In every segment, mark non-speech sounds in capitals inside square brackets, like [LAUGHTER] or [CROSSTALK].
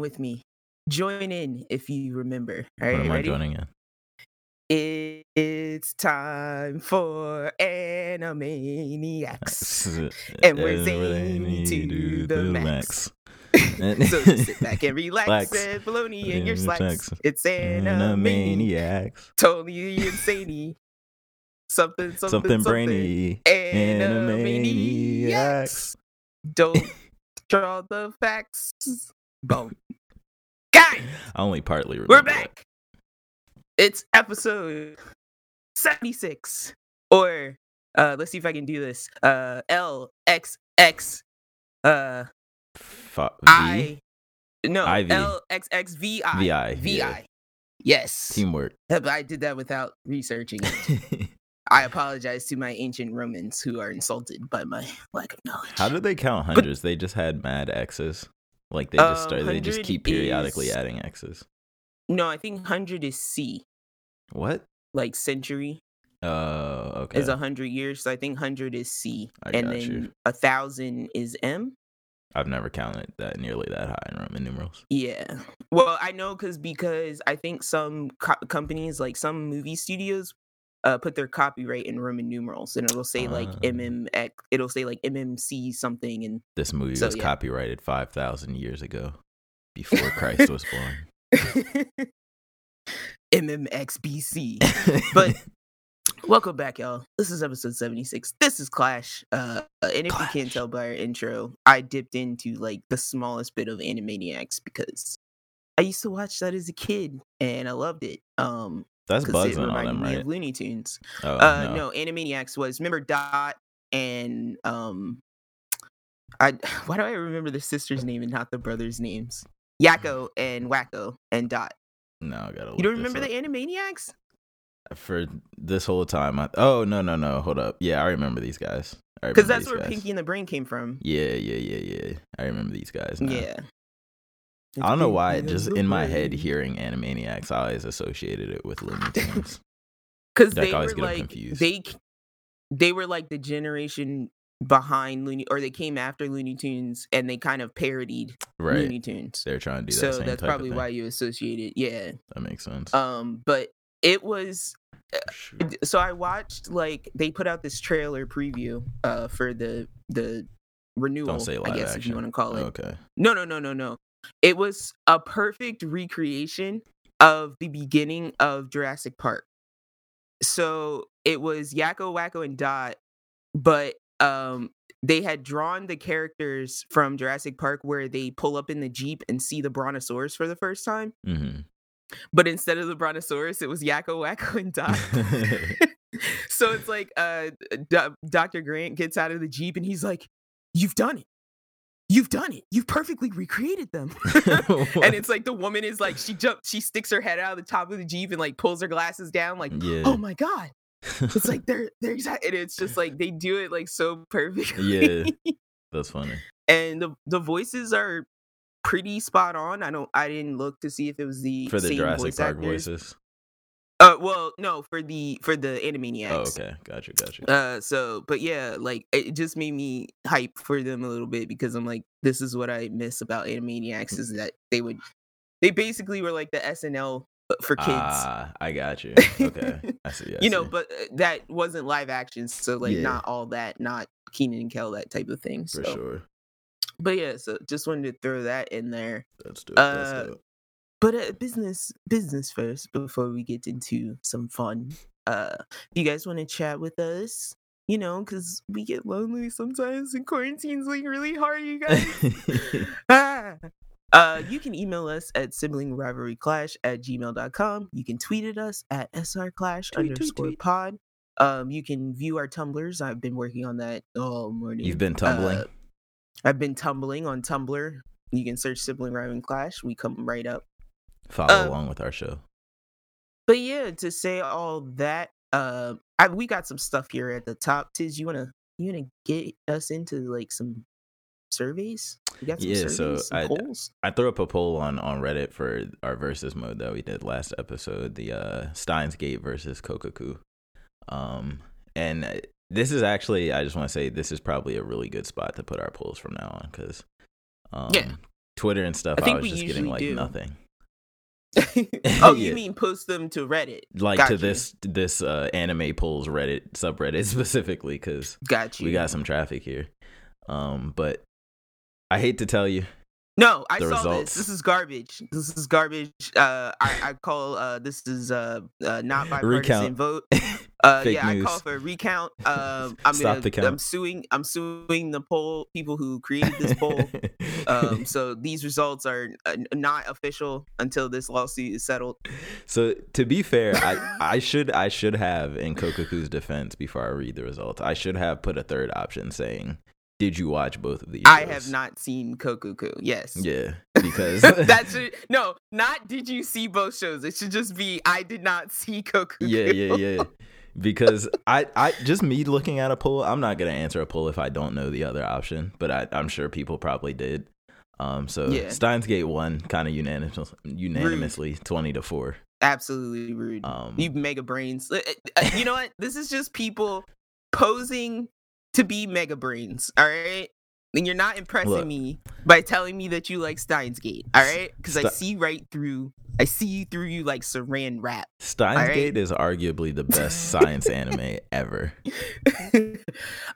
with me. Join in if you remember. All right, am I joining in? It- It's time for Animaniacs. Eh, and we're zany to do the max. [LAUGHS] so sit back and [LAUGHS] relax, Relax. and baloney in your slacks. It's Animaniacs. Totally insane. Something, something, Something, brainy. Animaniacs. Don't [LAUGHS] draw the facts. Boom. Guys, I only partly remember we're that. back. It's episode 76. Or uh let's see if I can do this. Uh LXX uh Fa- no IV. LXXVI. VI, VI. yeah. Yes. Teamwork. I did that without researching it. [LAUGHS] I apologize to my ancient Romans who are insulted by my lack of knowledge. How did they count hundreds? They just had mad X's. Like they just Um, start, they just keep periodically is- adding X's. No, I think 100 is C. What? Like century Oh, okay. is a 100 years. So I think 100 is C. I and got then you. a 1,000 is M. I've never counted that nearly that high in Roman numerals. Yeah. Well, I know cause, because I think some co- companies, like some movie studios, uh, put their copyright in Roman numerals and it'll say like Ah. MMX, it'll say like MMC something and This movie So, was yeah. copyrighted 5,000 years ago before Christ was born. [LAUGHS] MMXBC. But [LAUGHS] welcome back, y'all. This is episode 76. This is Clash. Uh, and if you can't tell by our intro, I dipped into like the smallest bit of Animaniacs because I used to watch that as a kid and I loved it. Um, That's because it on all reminded them, me right? of Looney Tunes. Oh, Uh, no. no. Animaniacs was remember Dot and um, I [SIGHS] why do I remember the sister's name and not the brothers' names? Yakko and Wakko and Dot. No, I gotta You don't remember up. the Animaniacs? For this whole time, I, oh, no, no, no, hold up. Yeah, I remember these guys. Because that's where guys. Pinky and the Brain came from. Yeah, yeah, yeah, yeah. I remember these guys. Now. Yeah. I don't know why, and just in my head, hearing Animaniacs, I always associated it with Looney [LAUGHS] Tunes. because they I always were like confused. they they were like the generation behind Looney or they came after Looney Tunes and they kind of parodied right. Looney Tunes. They're trying to do that So that's probably why you associate it. Yeah. That makes sense. Um but it was Shoot. so I watched like they put out this trailer preview uh for the the renewal Don't say I live guess if you want to call it. Okay. No, no, no, no, no. It was a perfect recreation of the beginning of Jurassic Park. So it was Yakko, Wakko, and Dot, but um they had drawn the characters from Jurassic Park where they pull up in the Jeep and see the Brontosaurus for the first time. hmm But instead of the Brontosaurus, it was Yakko, Wakko, and Dot. [LAUGHS] [LAUGHS] so it's like uh Do- Dr. Grant gets out of the Jeep and he's like, You've done it. You've done it. You've perfectly recreated them. [LAUGHS] [LAUGHS] and it's like the woman is like she jumps, she sticks her head out of the top of the Jeep and like pulls her glasses down, like, yeah. oh my god. It's like [LAUGHS] they're they're exact and it's just like they do it like so perfectly. Yeah. That's funny. and the the voices are pretty spot on. I don't I didn't look to see if it was the For the same Jurassic voice Park actors. voices. Uh well no for the for the Animaniacs. Oh, okay. Gotcha. Gotcha. Uh, so, but yeah, like it just made me hype for them a little bit because I'm like, this is what I miss about Animaniacs is that they would, they basically were like the SNL for kids. Ah, I got you. Okay. [LAUGHS] I see. I you know, but uh, that wasn't live action, so like Yeah. not all that, not Kenan and Kel, that type of thing. for sure. but yeah, so just wanted to throw that in there. That's dope. That's uh, dope. But uh, business, business first before we get into some fun. Uh, you guys want to chat with us, you know, because we get lonely sometimes and quarantine's like really hard, you guys. [LAUGHS] [LAUGHS] ah. Uh, you can email us at sibling rivalry clash at gmail.com. You can tweet at us at srclash Tweet, tweet, underscore tweet. pod. Um, you can view our tumblers. I've been working on that all morning. You've been tumbling. Uh, I've been tumbling on Tumblr. You can search sibling rivalry clash. We come right up. Follow uh, along with our show. But yeah, to say all that, uh, I, we got some stuff here at the top. Tiz, you wanna you wanna get us into like some surveys? You got some Yeah, surveys, so I- polls. I threw up a poll on on Reddit for our versus mode that we did last episode, the uh Steins Gate versus Kokoku. Um and uh, this is actually I just want to say this is probably a really good spot to put our polls from now on cuz um Yeah. Twitter and stuff, I I, was just getting like do. nothing. [LAUGHS] oh, Yeah. you mean post them to Reddit? Like Got to you. this this uh, anime polls Reddit subreddit [LAUGHS] specifically because Got you. we got some traffic here. Um, but I hate to tell you, No, I saw results. this. This is garbage. This is garbage. Uh, I, I call uh, this is uh, uh not bipartisan Recount. vote. [LAUGHS] Uh, yeah, I call for a recount. [LAUGHS] Um, I'm Stop gonna, the count. I'm suing. I'm suing the poll people who created this poll. um, [LAUGHS] so these results are uh, not official until this lawsuit is settled. So to be fair, I, I should I should have in Kokoku's defense before I read the results, I should have put a third option saying, "Did you watch both of these?" I shows?" have not seen Kokuku. Yes. Yeah, [LAUGHS] because that [LAUGHS] should no, not did you see both shows? It should just be I did not see Kokuku. yeah, yeah, yeah. Because I, I just me looking at a poll, I'm not gonna answer a poll if I don't know the other option, but I, I'm sure people probably did. Um, so Yeah. Steins Gate won kind of unanimous, unanimously, twenty to four. Absolutely rude. Um, you mega brains. Uh, uh, You know [LAUGHS] what? This is just people posing to be mega brains. All right. And you're not impressing Look. me by telling me that you like Steins Gate. All right. Because I see right through. I see you through you like Saran wrap. Steins Alright. Gate is arguably the best science anime ever. [LAUGHS]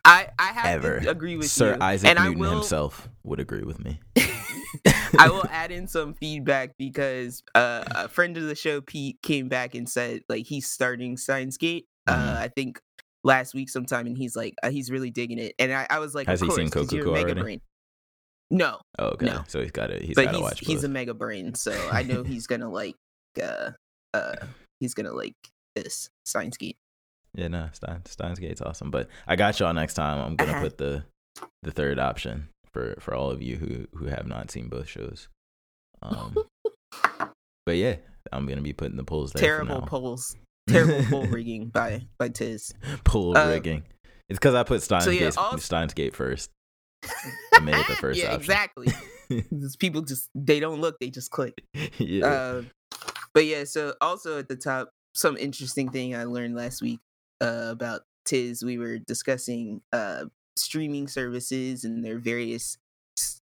I I have Ever. to agree with Sir you. Isaac and Newton will, himself would agree with me. [LAUGHS] I will add in some feedback because uh, a friend of the show, Pete, came back and said like he's starting Steins Gate. Uh, I think last week sometime, and he's like uh, he's really digging it. And I, I was like, Has he seen course, you're Kokuko mega already? brain. No, Oh, okay. No. So he's got he's but got to he's watch he's a mega brain, so I know [LAUGHS] he's gonna like uh uh he's gonna like this Steins Gate. Yeah, no, Stein, Steins Gate's awesome. But I got y'all next time. I'm gonna Uh-huh. put the the third option for for all of you who who have not seen both shows. Um, [LAUGHS] but yeah, I'm gonna be putting the polls there. Terrible polls. [LAUGHS] Terrible poll [LAUGHS] rigging by by Tiz. Poll Uh, rigging. It's because I put Steins, so yeah, Gate, all- Steins Gate first. I made it the [LAUGHS] first yeah, option. exactly. These people just they don't look, they just click. yeah. Uh, but yeah, so also at the top, some interesting thing I learned last week uh, about Tiz. We were discussing uh, streaming services and their various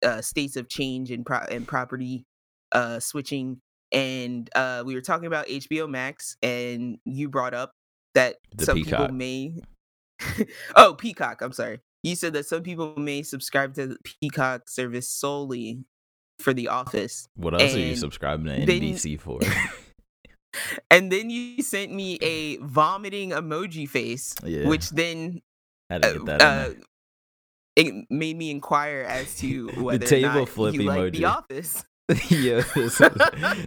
uh, states of change and pro- and property uh, switching. And uh, we were talking about HBO Max, and you brought up that The some Peacock. people may. [LAUGHS] oh, Peacock. I'm sorry. You said that some people may subscribe to the Peacock service solely for The Office. what else are you subscribing to then- NBC for? [LAUGHS] And then you sent me a vomiting emoji face, yeah. which then had to uh, get that in uh, it made me inquire as to whether table or not flip you like The. Office. [LAUGHS] yeah, this is,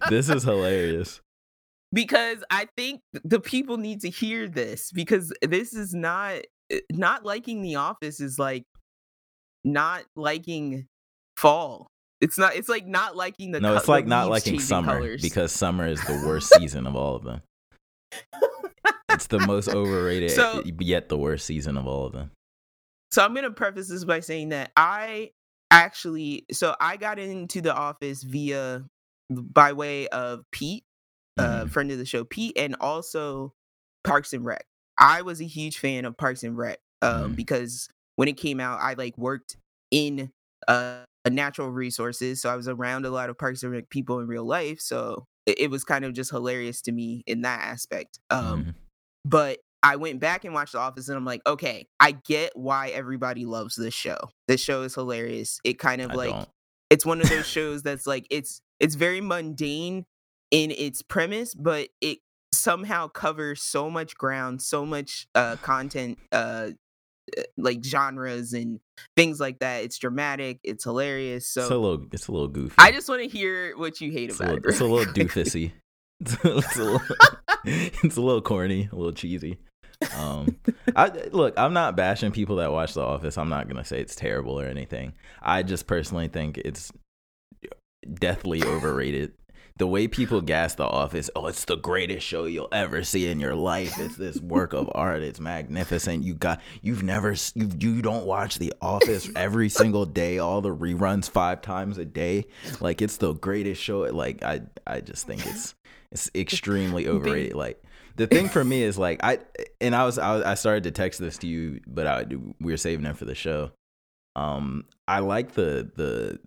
this is hilarious. Because I think the people need to hear this because this is not eh, not liking The Office is like not liking fall. It's not. It's like not liking the. no, co- it's like not liking summer colors. because summer is the worst [LAUGHS] season of all of them. [LAUGHS] It's the most overrated So- yet the worst season of all of them. So I'm gonna preface this by saying that I actually so I got into the office via by way of Pete, uh Mhm. friend of the show, Pete, and also Parks and Rec. I was a huge fan of Parks and Rec um, Mhm. because when it came out, I like worked in uh natural resources, so I was around a lot of Parks and Rec people in real life. So it, it was kind of just hilarious to me in that aspect. Um, Mhm. but I went back and watched The Office, and I'm like, okay, I get why everybody loves this show. This show is hilarious. It kind of I like don't. it's one of those [LAUGHS] shows that's like it's it's very mundane in its premise, but it somehow covers so much ground, so much uh content, uh uh, like genres and things like that. It's dramatic, it's hilarious. So it's a little it's a little goofy. I just want to hear what you hate it's about little, it. it's a little doofusy. [LAUGHS] It's a little, [LAUGHS] it's a little corny, a little cheesy. Um, I look, I'm not bashing people that watch The Office. I'm not gonna say it's terrible or anything. I just personally think it's deathly overrated. The way people gas The Office, oh, it's the greatest show you'll ever see in your life. It's this work of art. It's magnificent. You got, you've never, you you don't watch The Office every single day, all the reruns five times a day. Like it's the greatest show. Like I, I just think it's it's extremely overrated. Like the thing for me is like I and I was I, was, I started to text this to you, but I we were saving it for the show. Um, I like the the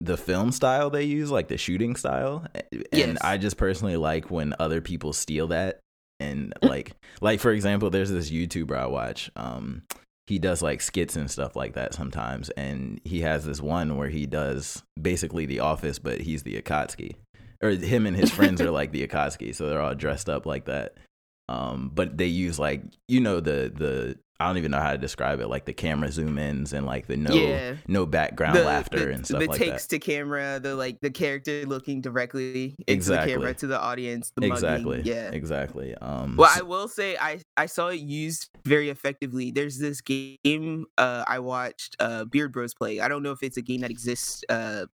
the film style they use, like the shooting style. And Yes. I just personally like when other people steal that. And [LAUGHS] like like for example, there's this YouTuber I watch. Um he does like skits and stuff like that sometimes. And he has this one where he does basically the office, but he's the Akatsuki. Or him and his friends are [LAUGHS] like the Akatsuki, so they're all dressed up like that. Um, but they use like you know the the I don't even know how to describe it, like the camera zoom ins and like the no Yeah. no background laughter the, and stuff like that. the like takes that. to camera, the like the character looking directly into Exactly. the camera to the audience. The mugging, Exactly. Yeah. Exactly. Um Well, I will say I I saw it used very effectively. There's this game uh I watched uh Beard Bros play. I don't know if it's a game that exists uh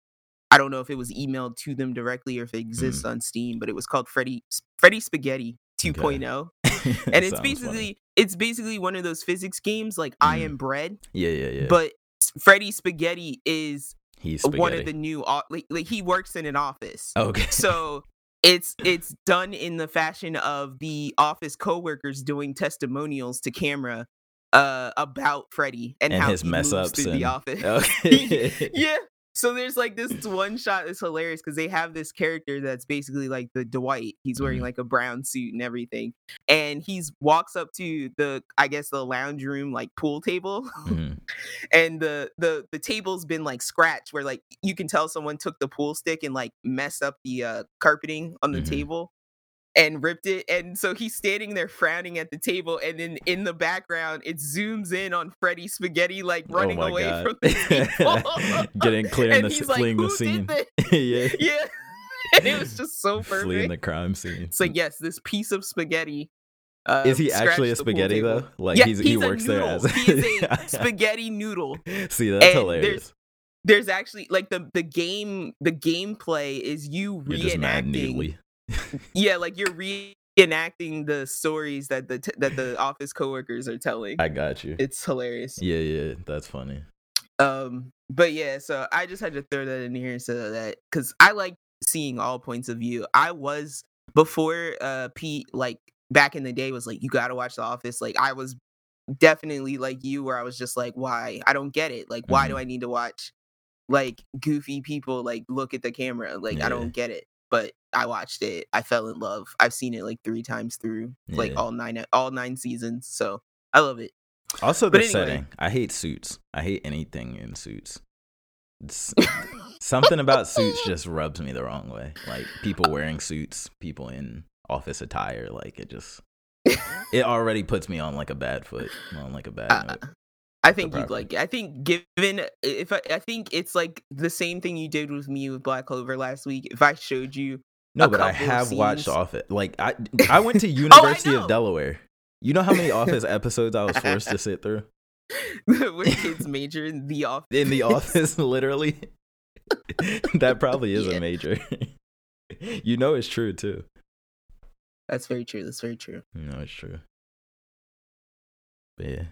I don't know if it was emailed to them directly or if it exists Mm. on Steam, but it was called Freddy Freddy Spaghetti 2.0. [LAUGHS] And it's basically funny. it's basically one of those physics games like I Mm. am bread, Yeah, yeah, yeah. but Freddy Spaghetti is he's one of the new like, like he works in an office Okay. [LAUGHS] so it's it's done in the fashion of the office coworkers doing testimonials to camera uh about Freddy and, And how his he mess moves ups through and- the office. [LAUGHS] Okay. yeah. So there's like this [CLEARS THROAT] one shot that's hilarious because they have this character that's basically like the Dwight. He's wearing Mhm. like a brown suit and everything, and he's walks up to the I guess the lounge room like pool table, Mhm. [LAUGHS] and the the the table's been like scratched where like you can tell someone took the pool stick and like messed up the uh carpeting on the Mhm. table and ripped it and so he's standing there frowning at the table and then in the background it zooms in on Freddy Spaghetti like running oh away God. from the [LAUGHS] Getting clear the he's like who the scene. [LAUGHS] yeah. [LAUGHS] yeah and it was just so Fleeing perfect the crime scene. like yes this piece of spaghetti uh, Is he actually a scratched the pool spaghetti though? Like yeah, he's, he's he works there as he a spaghetti noodle See, that's And hilarious. there's actually like the the game the gameplay is you You're just mad reenacting. Yeah like you're reenacting the stories that the t- that the office coworkers are telling I got you. it's hilarious Yeah, yeah, that's funny. um but yeah so i just had to throw that in here so that because i like seeing all points of view i was before uh pete like back in the day was like you gotta watch the office like i was definitely like you where i was just like why i don't get it like why do Mhm. i need to watch like goofy people like look at the camera like Yeah. i don't get it but i watched it i fell in love i've seen it like three times through like all nine all nine seasons so i love it Also, the anyway. setting. I hate suits. I hate anything in suits. [LAUGHS] Something about suits just rubs me the wrong way. Like people wearing suits, people in office attire. Like it just, it already puts me on like a bad foot, on like a bad Uh, note. I think you'd like. it. I think given if I, I think it's like the same thing you did with me with Black Clover last week. If I showed you, No, but I couple of have watched Oh, Office. Like I, [LAUGHS] I went to oh, University of. Delaware. You know how many Office [LAUGHS] episodes I was forced to sit through [LAUGHS] when kids major in the office, in the Office, literally. that probably is Yeah. a major. you know it's true too. That's very true. That's very true. You know it's true. But yeah.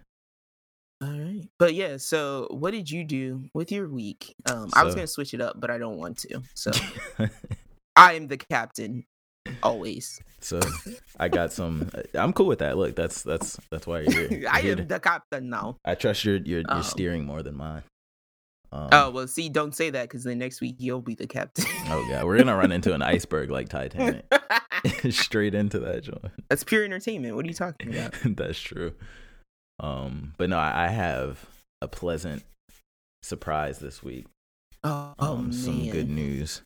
All right, but yeah. So, what did you do with your week? Um, I was gonna switch it up, but I don't want to. So, [LAUGHS] I am the captain always. [LAUGHS] so I got some. I'm cool with that. Look, that's that's that's why you're here. [LAUGHS] I am to- the captain now. I trust your your, your Um, steering more than mine. Um, Oh well, see, don't say that because then next week you'll be the captain. oh god, we're gonna run into an iceberg like Titanic. Straight into that joint. That's pure entertainment. What are you talking about? That's true. Um, but no, I, I have a pleasant surprise this week. Oh, Um, man. some good news.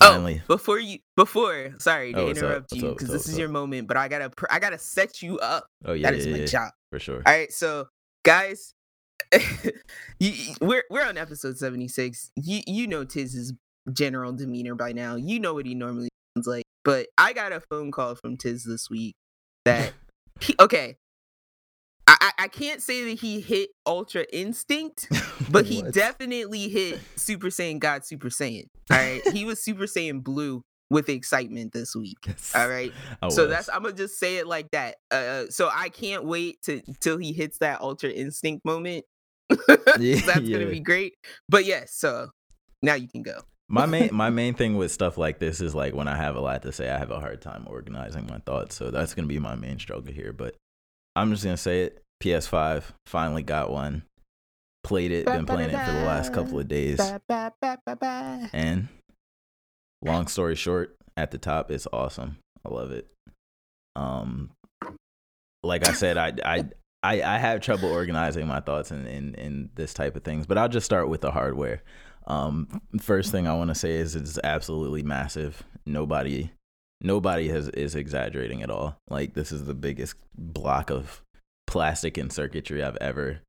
Oh, before you, before, sorry to Oh, interrupt you because this up? is your moment, but I gotta, I gotta set you up. oh yeah, that is yeah, my yeah, job. for sure. All right, so guys, [LAUGHS] you- we're we're on episode seventy six. You you know Tiz's general demeanor by now. You know what he normally sounds like. But I got a phone call from Tiz this week that [LAUGHS] he, okay. I, I can't say that he hit Ultra Instinct, [LAUGHS] but he definitely hit Super Saiyan God Super Saiyan. All right, he was Super Saiyan Blue with excitement this week. All right, I so was. that's I'm gonna just say it like that. Uh, so I can't wait to till he hits that Ultra Instinct moment. [LAUGHS] That's yeah. gonna be great. But yes, so now you can go. my [LAUGHS] main my main thing with stuff like this is like when I have a lot to say, I have a hard time organizing my thoughts. So that's gonna be my main struggle here. But I'm just gonna say it. PS5 finally got one. Played it, been playing it for the last couple of days. And long story short, at the top, it's awesome. I love it. Um, like I said, I I I, I have trouble organizing my thoughts in, in in this type of things, but I'll just start with the hardware. Um, first thing I want to say is it's absolutely massive. Nobody nobody has is exaggerating at all. Like this is the biggest block of plastic and circuitry I've ever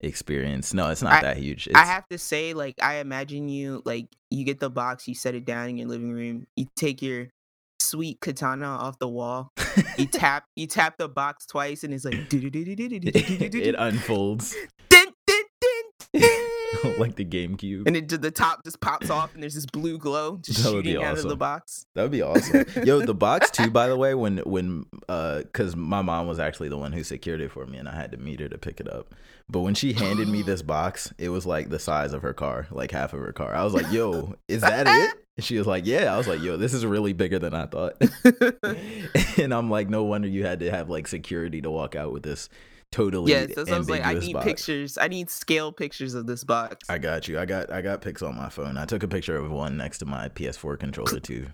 experienced. No, it's not I- that huge. I have to say, like, I imagine you like you get the box, you set it down in your living room, you take your sweet katana off the wall, you [LAUGHS] tap you tap the box twice, and it's like [LAUGHS] it unfolds [LAUGHS] Like the GameCube. and it the top just pops off, and there's this blue glow just That would be shooting out of the box. That would be awesome. Yo, the [LAUGHS] box too, by the way, when when uh cuz my mom was actually the one who secured it for me and I had to meet her to pick it up. But when she handed me this [GASPS] box, it was like the size of her car, like half of her car. I was like, "Yo, is that it?" [LAUGHS] And she was like, "Yeah." I was like, "Yo, this is really bigger than I thought." and I'm like, "No wonder you had to have like security to walk out with this totally yes, that's I was like. I need box. pictures. I need scale pictures of this box. I got you. I got I got pics on my phone. I took a picture of one next to my PS4 controller too.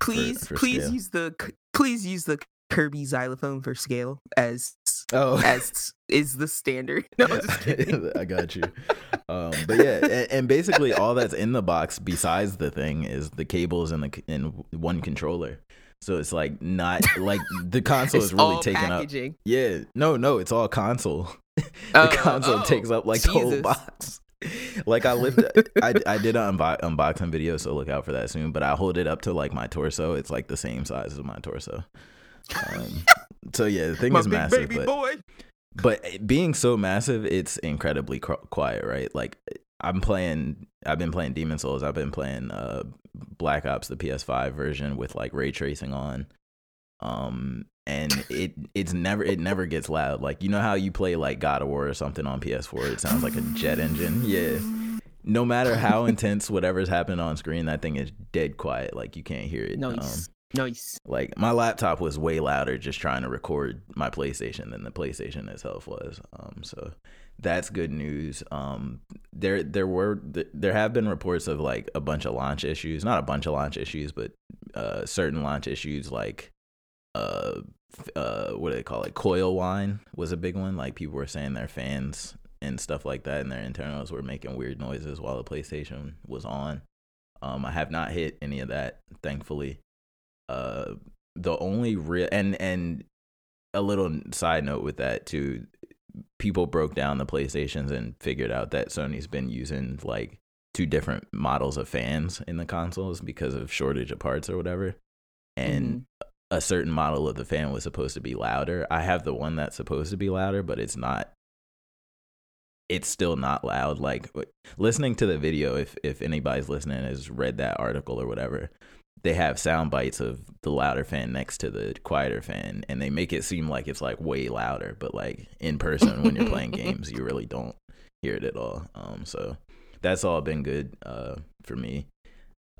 please, for please scale. use the please use the Kirby xylophone for scale as Oh, as is the standard. [LAUGHS] No, I'm just kidding. [LAUGHS] I got you. Um, but yeah, and, and basically all that's in the box besides the thing is the cables and the in one controller. So it's like not like the [LAUGHS] console is really all taking up. Yeah, no, no, it's all console. [LAUGHS] the Oh, console oh, takes up like the whole box. [LAUGHS] Like I lived, I I did an unbo- unboxing video, so look out for that soon. But I hold it up to like my torso. It's like the same size as my torso. Um, so yeah, the thing My is massive, baby but boy. but being so massive, it's incredibly cr- quiet, right? Like I'm playing, I've been playing Demon Souls. I've been playing uh, Black Ops, the PS5 version with like ray tracing on. Um, and it it's never it never gets loud. Like you know how you play like God of War or something on PS4, it sounds like a jet engine. [LAUGHS] Yeah. No matter how [LAUGHS] intense whatever's happening on screen, that thing is dead quiet. Like you can't hear it. Um, Nice, nice. like my laptop was way louder just trying to record my PlayStation than the PlayStation itself was. Um, so that's good news. Um, there there were there have been reports of like a bunch of launch issues, not a bunch of launch issues, but uh, certain launch issues like uh uh what do they call it? Coil whine was a big one. Like people were saying their fans and stuff like that, and their internals were making weird noises while the PlayStation was on. Um, I have not hit any of that, thankfully uh the only real and and a little side note with that too people broke down the playstations and figured out that sony's been using like two different models of fans in the consoles because of shortage of parts or whatever. And mm-hmm. a certain model of the fan was supposed to be louder. I have the one that's supposed to be louder but it's not it's still not loud. Like listening to the video if if anybody's listening has read that article or whatever they have sound bites of the louder fan next to the quieter fan and they make it seem like it's like way louder but like in person when you're playing [LAUGHS] games you really don't hear it at all. Um so that's all been good uh for me.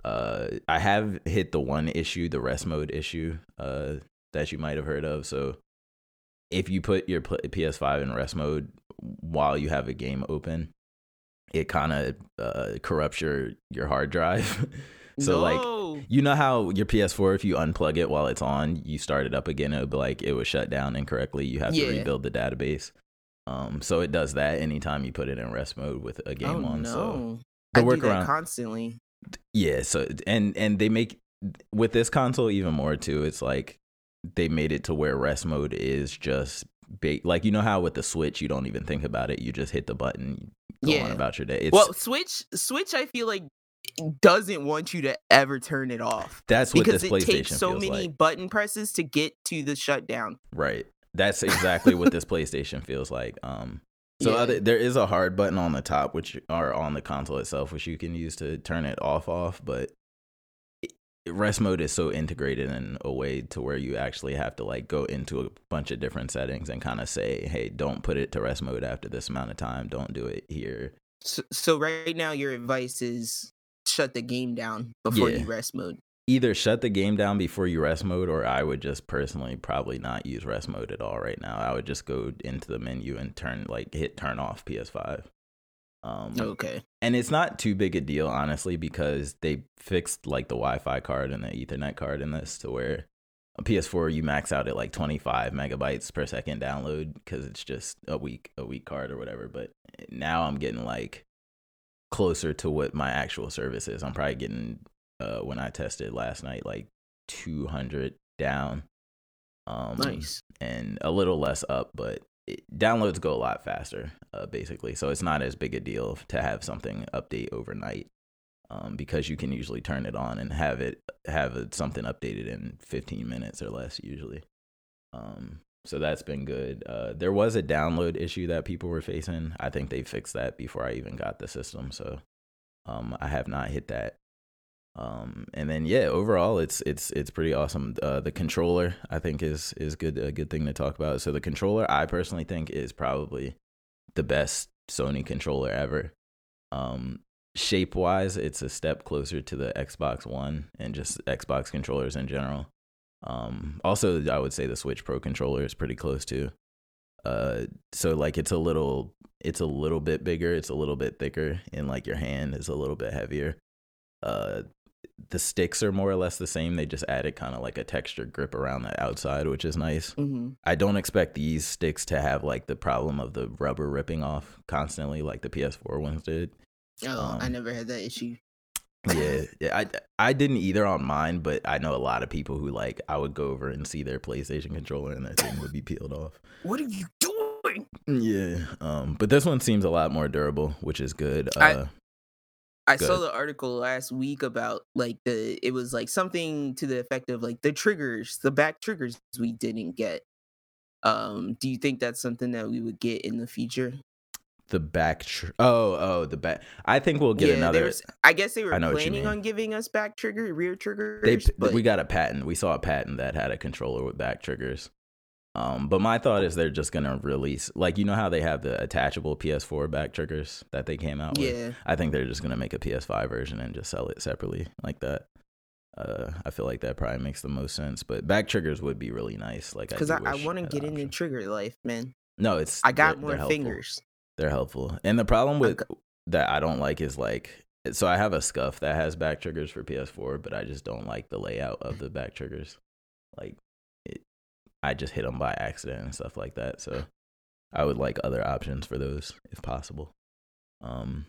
Uh i have hit the one issue the rest mode issue uh that you might have heard of. So if you put your ps5 in rest mode while you have a game open it kind of uh corrupts your your hard drive [LAUGHS] so like you know how your PS4, if you unplug it while it's on, you start it up again, it would be like it was shut down incorrectly. You have Yeah. to rebuild the database. Um, so it does that anytime you put it in rest mode with a game oh, on. no. So I the do that constantly. yeah, so and and they make with this console even more too. It's like they made it to where rest mode is just ba- like you know how with the Switch you don't even think about it, you just hit the button, go on Yeah. about your day. It's well, Switch Switch I feel like doesn't want you to ever turn it off that's what because this it PlayStation takes so many like. button presses to get to the shutdown. Right. That's exactly what this PlayStation feels like. Um so Yeah. other, there is a hard button on the top which are on the console itself which you can use to turn it off off, but rest mode is so integrated in a way to where you actually have to like go into a bunch of different settings and kind of say, "Hey, don't put it to rest mode after this amount of time. Don't do it here." So, so right now your advice is shut the game down before Yeah. you rest mode. Either shut the game down before you rest mode or I would just personally probably not use rest mode at all right now. I would just go into the menu and turn like hit turn off PS5. Um, Okay. and it's not too big a deal honestly because they fixed like the wi-fi card and the ethernet card in this to where a ps4 you max out at like 25 megabytes per second download because it's just a weak a weak card or whatever but now i'm getting like closer to what my actual service is i'm probably getting uh when i tested last night like 200 down um Nice. and a little less up, but it, downloads go a lot faster, uh, basically. So it's not as big a deal to have something update overnight, um, because you can usually turn it on and have it have it, something updated in 15 minutes or less usually. Um, so that's been good. Uh, there was a download issue that people were facing. I think they fixed that before I even got the system. So um, I have not hit that um and then yeah overall it's it's it's pretty awesome uh the controller i think is is good a good thing to talk about so the controller i personally think is probably the best sony controller ever um shape wise it's a step closer to the xbox one and just xbox controllers in general um also i would say the switch pro controller is pretty close too uh so like it's a little it's a little bit bigger it's a little bit thicker and like your hand is a little bit heavier uh the sticks are more or less the same. They just added kind of like a texture grip around the outside, which is nice. hmm I don't expect these sticks to have like the problem of the rubber ripping off constantly, like the PS4 ones did. Oh, I Um, never had that issue. Yeah, yeah, I I didn't either on mine, but I know a lot of people who like I would go over and see their PlayStation controller and that thing would be peeled off. What are you doing? Yeah, um, but this one seems a lot more durable, which is good. Uh, I- I Good. saw the article last week about like the it was like something to the effect of like the triggers, the back triggers we didn't get. Um, do you think that's something that we would get in the future? The back. Tr- oh, oh, the back. I think we'll get there another. was- I guess they were planning on giving us back trigger, rear triggers. they but we got a patent. We saw a patent that had a controller with back triggers. Um, but my thought is they're just gonna release like you know how they have the attachable PS4 back triggers that they came out with. yeah, I think they're just gonna make a PS5 version and just sell it separately like that. Uh, I feel like that probably makes the most sense. But back triggers would be really nice. Like because I, I, I, want to get into trigger life, man. No, it's I got more fingers. They're helpful. And the problem with that I don't like is like so I have a scuff that has back triggers for PS4, but I just don't like the layout of the back triggers. Like it I just hit them by accident and stuff like that. So I would like other options for those if possible. Um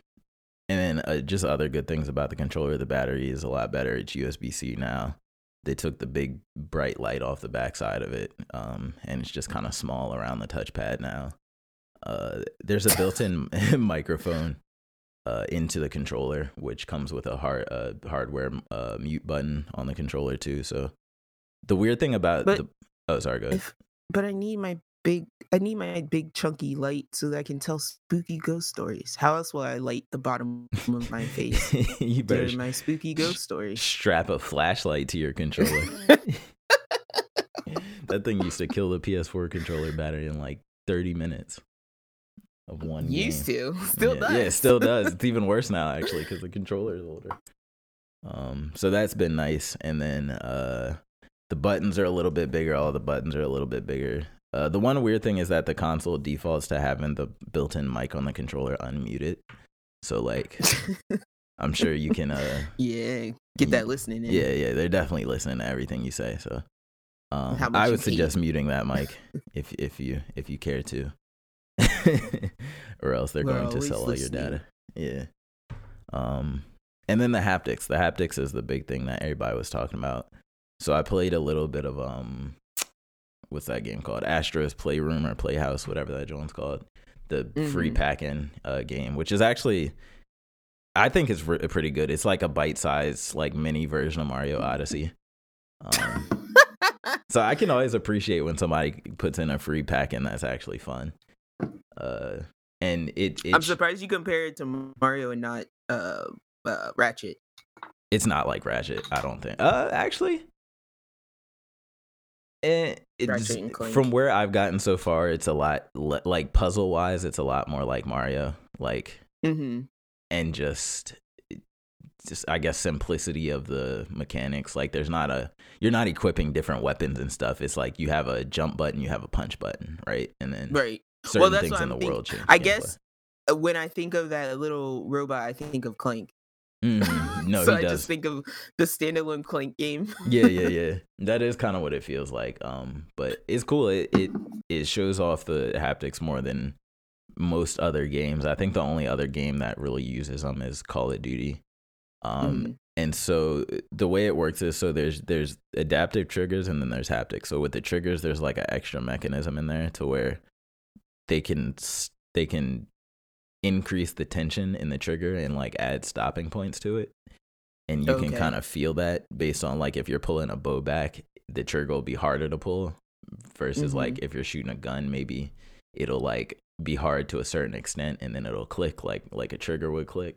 and then uh, just other good things about the controller, the battery is a lot better. It's USB-C now. They took the big bright light off the backside of it, um, and it's just kind of small around the touchpad now. Uh, there's a built-in [LAUGHS] microphone uh, into the controller, which comes with a hard uh, hardware uh, mute button on the controller too. So the weird thing about But the oh sorry, go ahead. If, but I need my big, I need my big chunky light so that I can tell spooky ghost stories. How else will I light the bottom of my face [LAUGHS] you better during my spooky ghost stories? strap a flashlight to your controller. [LAUGHS] that thing used to kill the PS4 controller battery in like 30 minutes of one Used game. to, [LAUGHS] still yeah, does. Yeah, it still does. [LAUGHS] It's even worse now actually because the controller is older. Um, so that's been nice. And then uh, the buttons are a little bit bigger. All the buttons are a little bit bigger. Uh, the one weird thing is that the console defaults to having the built-in mic on the controller unmuted. So like, [LAUGHS] I'm sure you can uh yeah, get that listening in. yeah, yeah, they're definitely listening to everything you say. So, um, I would suggest muting that mic if if you if you care to, [LAUGHS] or else they're going to sell all your data. Yeah. Um, and then the haptics. The haptics is the big thing that everybody was talking about. So I played a little bit of um, what's that game called? Astro's Playroom or Playhouse, whatever that one's called. The free Mhm. pack-in uh, game, which is actually I think it's re- pretty good. It's like a bite-sized, like mini version of Mario Odyssey. Um, [LAUGHS] so I can always appreciate when somebody puts in a free pack in that's actually fun. Uh, and it, it I'm surprised you compare it to Mario and not uh, uh Ratchet. it's not like Ratchet. I don't think. Uh, actually, eh, it's, and from where I've gotten so far, it's a lot like puzzle-wise. It's a lot more like Mario. Like Mm-hmm. and just just I guess simplicity of the mechanics. Like there's not a you're not equipping different weapons and stuff. It's like you have a jump button, you have a punch button, right? And then Right. Certain well, that's things in the thinking. world change. I guess uh, when I think of that little robot, I think of Clank. Mm, [LAUGHS] no, so I does. just think of the standalone Clank game. yeah, yeah, [LAUGHS] yeah. That is kind of what it feels like. Um, but it's cool. It it it shows off the haptics more than most other games. I think the only other game that really uses them is Call of Duty. Um, Mhm. and so the way it works is so there's there's adaptive triggers and then there's haptics. So with the triggers, there's like an extra mechanism in there to where they can they can increase the tension in the trigger and like add stopping points to it and you can kind of feel that based on like if you're pulling a bow back the trigger will be harder to pull versus Mhm. like if you're shooting a gun maybe it'll like be hard to a certain extent and then it'll click like like a trigger would click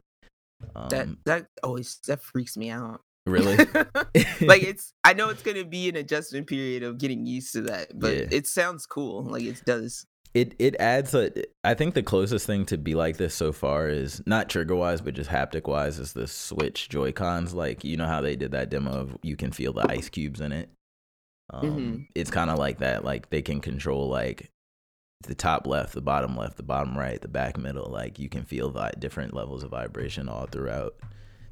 um that that always that freaks me out. really [LAUGHS] like [LAUGHS] it's I know it's gonna be an adjustment period of getting used to that, but Yeah. it sounds cool. Like it does. It it adds a i think the closest thing to be like this so far is not trigger wise but just haptic wise is the switch joy cons like you know how they did that demo of you can feel the ice cubes in it? Um Mhm. it's kind of like that. Like they can control like the top left the bottom left the bottom right the back middle. Like you can feel the different levels of vibration all throughout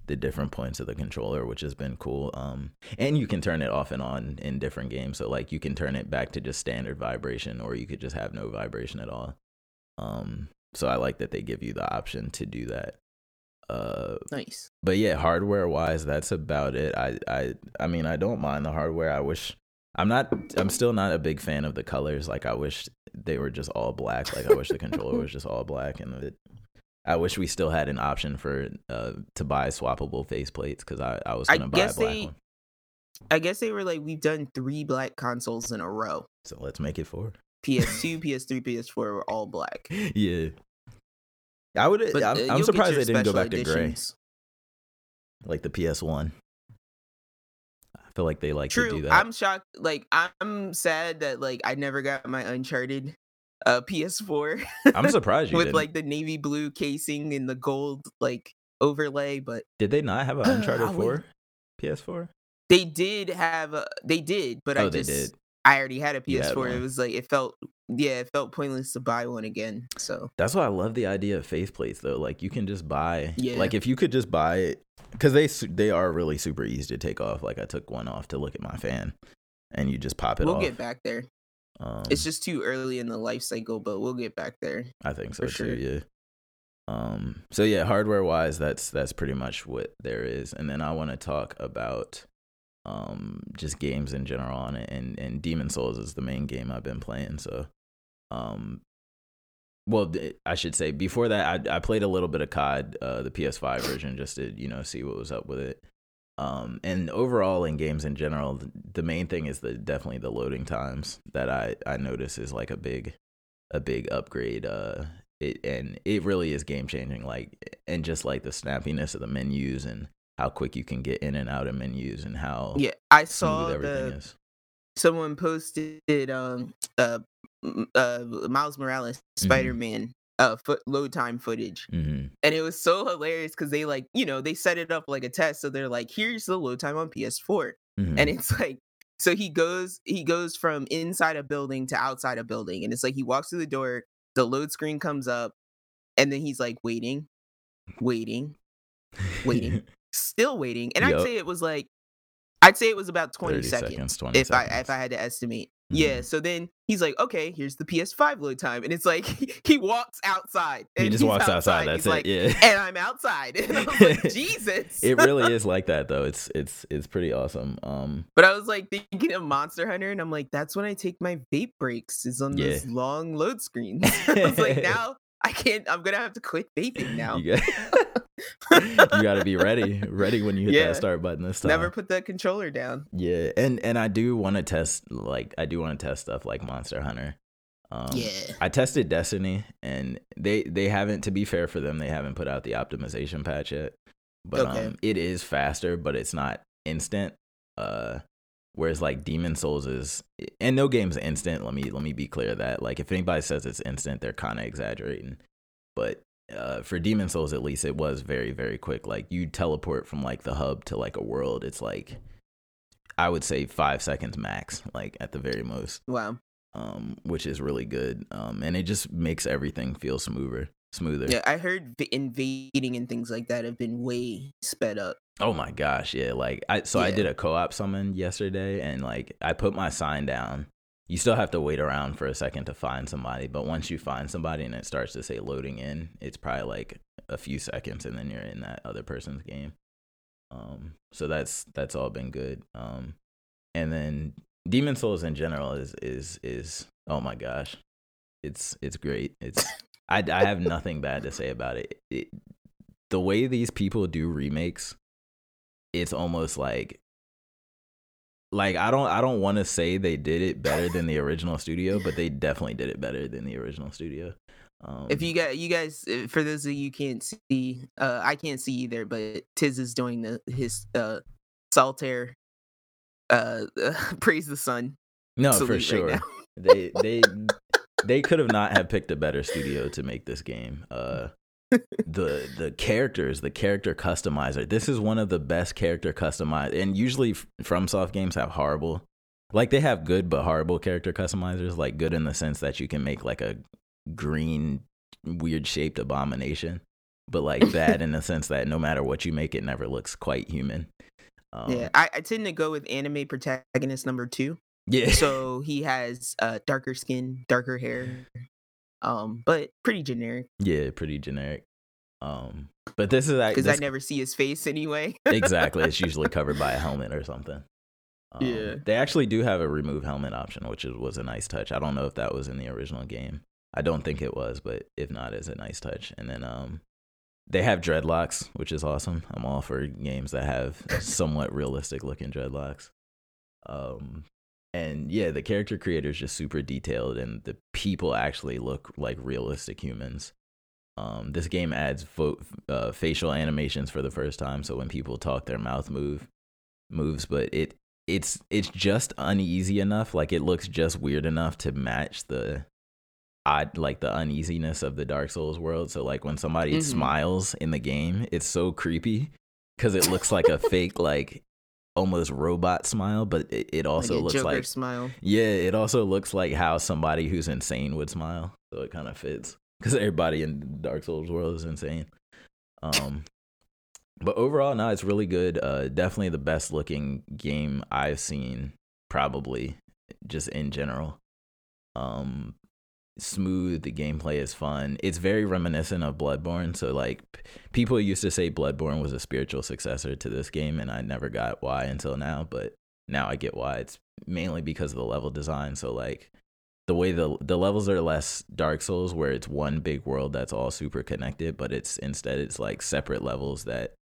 the different points of the controller which has been cool um and you can turn it off and on in different games so like you can turn it back to just standard vibration or you could just have no vibration at all um so i like that they give you the option to do that uh Nice. but yeah hardware wise that's about it i i i mean i don't mind the hardware i wish i'm not i'm still not a big fan of the colors like i wish they were just all black like i wish the controller was just all black and it, i wish we still had an option for uh to buy swappable faceplates because i i was I gonna buy a black they- one. I guess they were like, we've done three black consoles in a row. so let's make it four. PS2, PS3, PS4 were all black. yeah. I would But i'm, uh, I'm surprised they didn't go back to gray. like the ps1 i feel like they like to do that. I'm shocked. Like I'm sad that like I never got my Uncharted uh PS4 i'm surprised you with didn't. like the navy blue casing and the gold like overlay, but did they not have an [SIGHS] uncharted would- 4 ps4 they did have a they did, but oh I just did I already had a PS4. It was like it felt yeah, it felt pointless to buy one again. So That's why I love the idea of faceplates though. Like you can just buy, Yeah. like if you could just buy it, because they they are really super easy to take off. Like I took one off to look at my fan, and you just pop it off. we'll off. get back there. Um, It's just too early in the life cycle, but we'll get back there. I think so too. sure. Yeah. Um. So yeah, hardware wise, that's that's pretty much what there is. And then I want to talk about um just games in general on it, and and Demon Souls is the main game I've been playing. So, um. Well, I should say before that, I I played a little bit of COD, uh, the PS5 version, just to you know see what was up with it. Um, and overall in games in general, the main thing is the definitely the loading times that I I notice is like a big a big upgrade. Uh, it and it really is game changing. Like and just like the snappiness of the menus and how quick you can get in and out of menus and how Yeah, I saw everything the is. someone posted um uh uh Miles Morales Mm-hmm. Uh foot load time footage, hmm and it was so hilarious because they like you know they set it up like a test, so they're like, here's the load time on PS4, hmm and it's like. So he goes he goes from inside a building to outside a building and it's like he walks through the door, the load screen comes up, and then he's like waiting, waiting, waiting. [LAUGHS] still waiting. And Yup. I'd say it was like I'd say it was about 20 seconds, seconds, 20 if I if I had to estimate. Yeah, Mhm. so then he's like, "Okay, here's the PS5 load time." And it's like [LAUGHS] he walks outside. he just walks outside. He's That's like, it. Yeah. And I'm outside. [LAUGHS] And I was like, [LAUGHS] "Jesus." it really is like that though. It's it's it's pretty awesome. Um But I was like thinking of Monster Hunter, and I'm like, that's when I take my vape breaks is on those long load screens. I was like, now I can't. I'm gonna have to quit vaping now. you got [LAUGHS] you got to be ready, ready when you hit Yeah. that start button this time. Never put that controller down. Yeah, and and I do want to test like I do want to test stuff like Monster Hunter. Um, yeah. I tested Destiny, and they they haven't. To be fair for them, they haven't put out the optimization patch yet. But Okay. um, it is faster, but it's not instant. Uh, whereas like Demon Souls is, and no game's instant. Let me let me be clear that like if anybody says it's instant, they're kind of exaggerating. But uh, for Demon Souls, at least, it was very very quick. Like you teleport from like the hub to like a world. It's like I would say five seconds max, like at the very most Wow. um, which is really good. Um, and it just makes everything feel smoother. smoother. Yeah, I heard v- invading and things like that have been way sped up. Oh my gosh, yeah. Like I so I did a co-op summon yesterday and like I put my sign down. You still have to wait around for a second to find somebody, but once you find somebody and it starts to say loading in, it's probably like a few seconds and then you're in that other person's game. Um so that's that's all been good. Um and then Demon's Souls in general is is is oh my gosh. It's it's great. It's I I have nothing bad to say about it. it the way these people do remakes it's almost like like I don't I don't want to say they did it better than the original studio, but they definitely did it better than the original studio. Um, If you got you guys, for those of you can't see, uh, I can't see either, but Tiz is doing the his uh solitaire, uh, [LAUGHS] praise the sun. no for sure now. they [LAUGHS] they they could have not have picked a better studio to make this game. Uh, the the characters, the character customizer. This is one of the best character customize, and usually FromSoft games have horrible, like they have good but horrible character customizers. Like good in the sense that you can make like a green weird shaped abomination, but like bad in the [LAUGHS] sense that no matter what you make, it never looks quite human. Um, yeah, I, I tend to go with anime protagonist number two. yeah. So he has uh darker skin, darker hair, um, but pretty generic Yeah, pretty generic. Um, but this is because I never see his face anyway. [LAUGHS] exactly. It's usually covered by a helmet or something. Um, Yeah. They actually do have a remove helmet option, which is, was a nice touch. I don't know if that was in the original game. I don't think it was, but if not, it's a nice touch. And then um, they have dreadlocks, which is awesome. I'm all for games that have somewhat realistic looking dreadlocks. Um, and yeah, the character creator is just super detailed, and the people actually look like realistic humans. Um, this game adds fo- uh, facial animations for the first time, so when people talk, their mouth move moves, but it it's it's just uneasy enough. Like it looks just weird enough to match the odd like the uneasiness of the Dark Souls world. So like when somebody Mhm. smiles in the game, it's so creepy because it looks like a [LAUGHS] fake like almost robot smile, but it, it also like a looks Joker like smile. yeah, it also looks like how somebody who's insane would smile. So it kind of fits because everybody in Dark Souls world is insane. Um, but overall, no, it's really good. Uh, definitely the best looking game I've seen, probably just in general. Um, smooth. The gameplay is fun. It's very reminiscent of Bloodborne. So like, people used to say Bloodborne was a spiritual successor to this game, and I never got why until now. But now I get why. It's mainly because of the level design. So like the way the the levels are less Dark Souls where it's one big world that's all super connected, but it's instead it's like separate levels that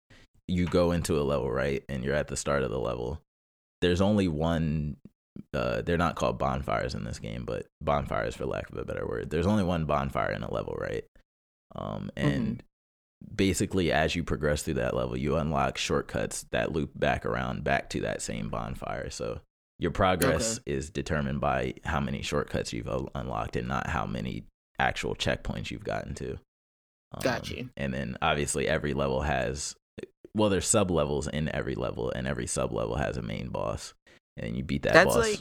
you go into a level, right? And you're at the start of the level. There's only one uh they're not called bonfires in this game, but bonfires for lack of a better word. There's only one bonfire in a level, right? Um and basically as you progress through that level, you unlock shortcuts that loop back around back to that same bonfire. So your progress is determined by how many shortcuts you've unlocked and not how many actual checkpoints you've gotten to. Um, Got you. And then obviously every level has well, there's sub levels in every level, and every sub level has a main boss, and you beat that That's boss. like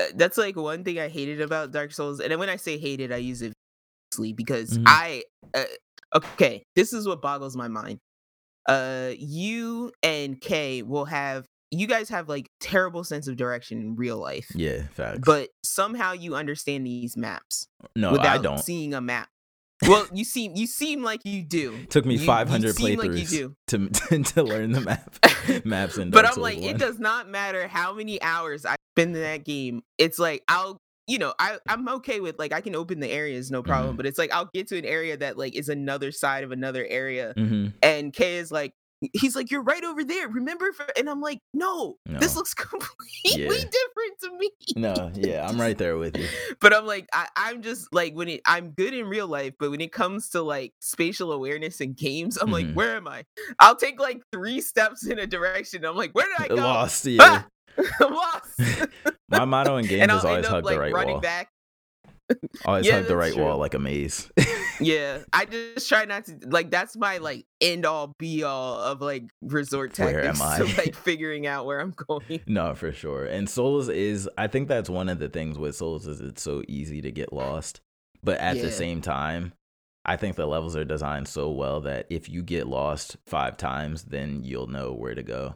uh, that's like one thing I hated about Dark Souls, and then when I say hated, I use it loosely because Mhm. I uh, okay. This is what boggles my mind. Uh, you and Kay will have you guys have like terrible sense of direction in real life, yeah, facts. but somehow you understand these maps no, without I don't. seeing a map. Well, you seem you seem like you do. Took me You- you 500 seem like you playthroughs do. to [LAUGHS] to learn the map [LAUGHS] maps and. but I'm like, 1. it does not matter how many hours I spend in that game. It's like I'll, you know, I I'm okay with like I can open the areas no problem, Mhm. but it's like I'll get to an area that like is another side of another area, hmm and Kay is like. He's like, you're right over there. Remember? For-? And I'm like, no, this looks [LAUGHS] completely Yeah. different to me. No, yeah, I'm right there with you. [LAUGHS] But I'm like, I, I'm just like when it. I'm good in real life, but when it comes to like spatial awareness in games, I'm like, Mhm. where am I? I'll take like three steps in a direction. I'm like, where did I [LAUGHS] go? Lost, yeah. I'm lost. My motto in games and is I'll always end up hug like the right running wall. back. [LAUGHS] Always Yeah, hug the right true. wall like a maze. [LAUGHS] Yeah, I just try not to like. That's my like end all be all of like resort Where am tactics [LAUGHS] I? like figuring out where I'm going. no, for sure. And Souls is I think that's one of the things with Souls is it's so easy to get lost. But at Yeah. the same time, I think the levels are designed so well that if you get lost five times, then you'll know where to go.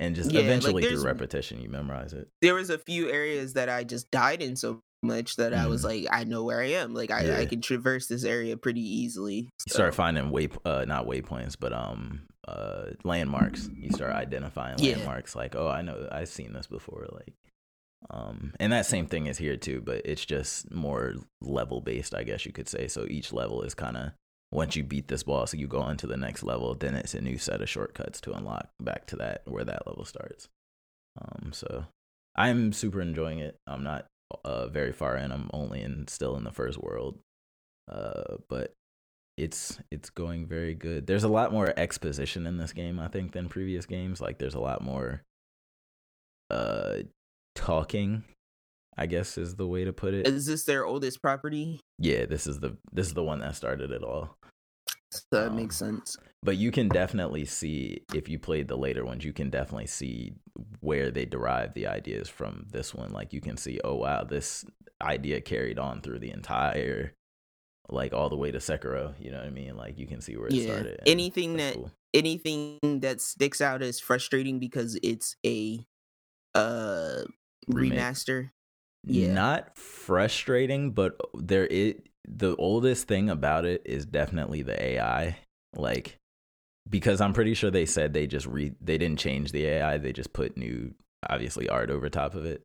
And just Yeah, like, eventually through repetition, you memorize it. there was a few areas that I just died in so much that I was Mhm. like, I know where I am. Like I, Yeah. I can traverse this area pretty easily. You start finding way, uh, not waypoints, but um, uh, landmarks. You start identifying Yeah. landmarks. Like, oh, I know, I've seen this before. Like, um, and that same thing is here too, but it's just more level based, I guess you could say. So each level is kind of once you beat this boss, you go on to the next level. Then it's a new set of shortcuts to unlock back to that where that level starts. Um, so I'm super enjoying it. I'm not uh very far in. I'm only in still in the first world. Uh, but it's it's going very good. There's a lot more exposition in this game, I think, than previous games. Like there's a lot more uh talking, I guess is the way to put it. Is this their oldest property? Yeah, this is the this is the one that started it all. So that Um, makes sense. But you can definitely see if you played the later ones, you can definitely see where they derived the ideas from this one. Like you can see, oh wow, this idea carried on through the entire like all the way to Sekiro, you know what I mean? Like you can see where it Yeah. started. Anything that cool. anything that sticks out is frustrating because it's a uh Remake. remaster. Yeah. Not frustrating, but there it the oldest thing about it is definitely the AI. Like because I'm pretty sure they said they just re they didn't change the AI, they just put new obviously art over top of it.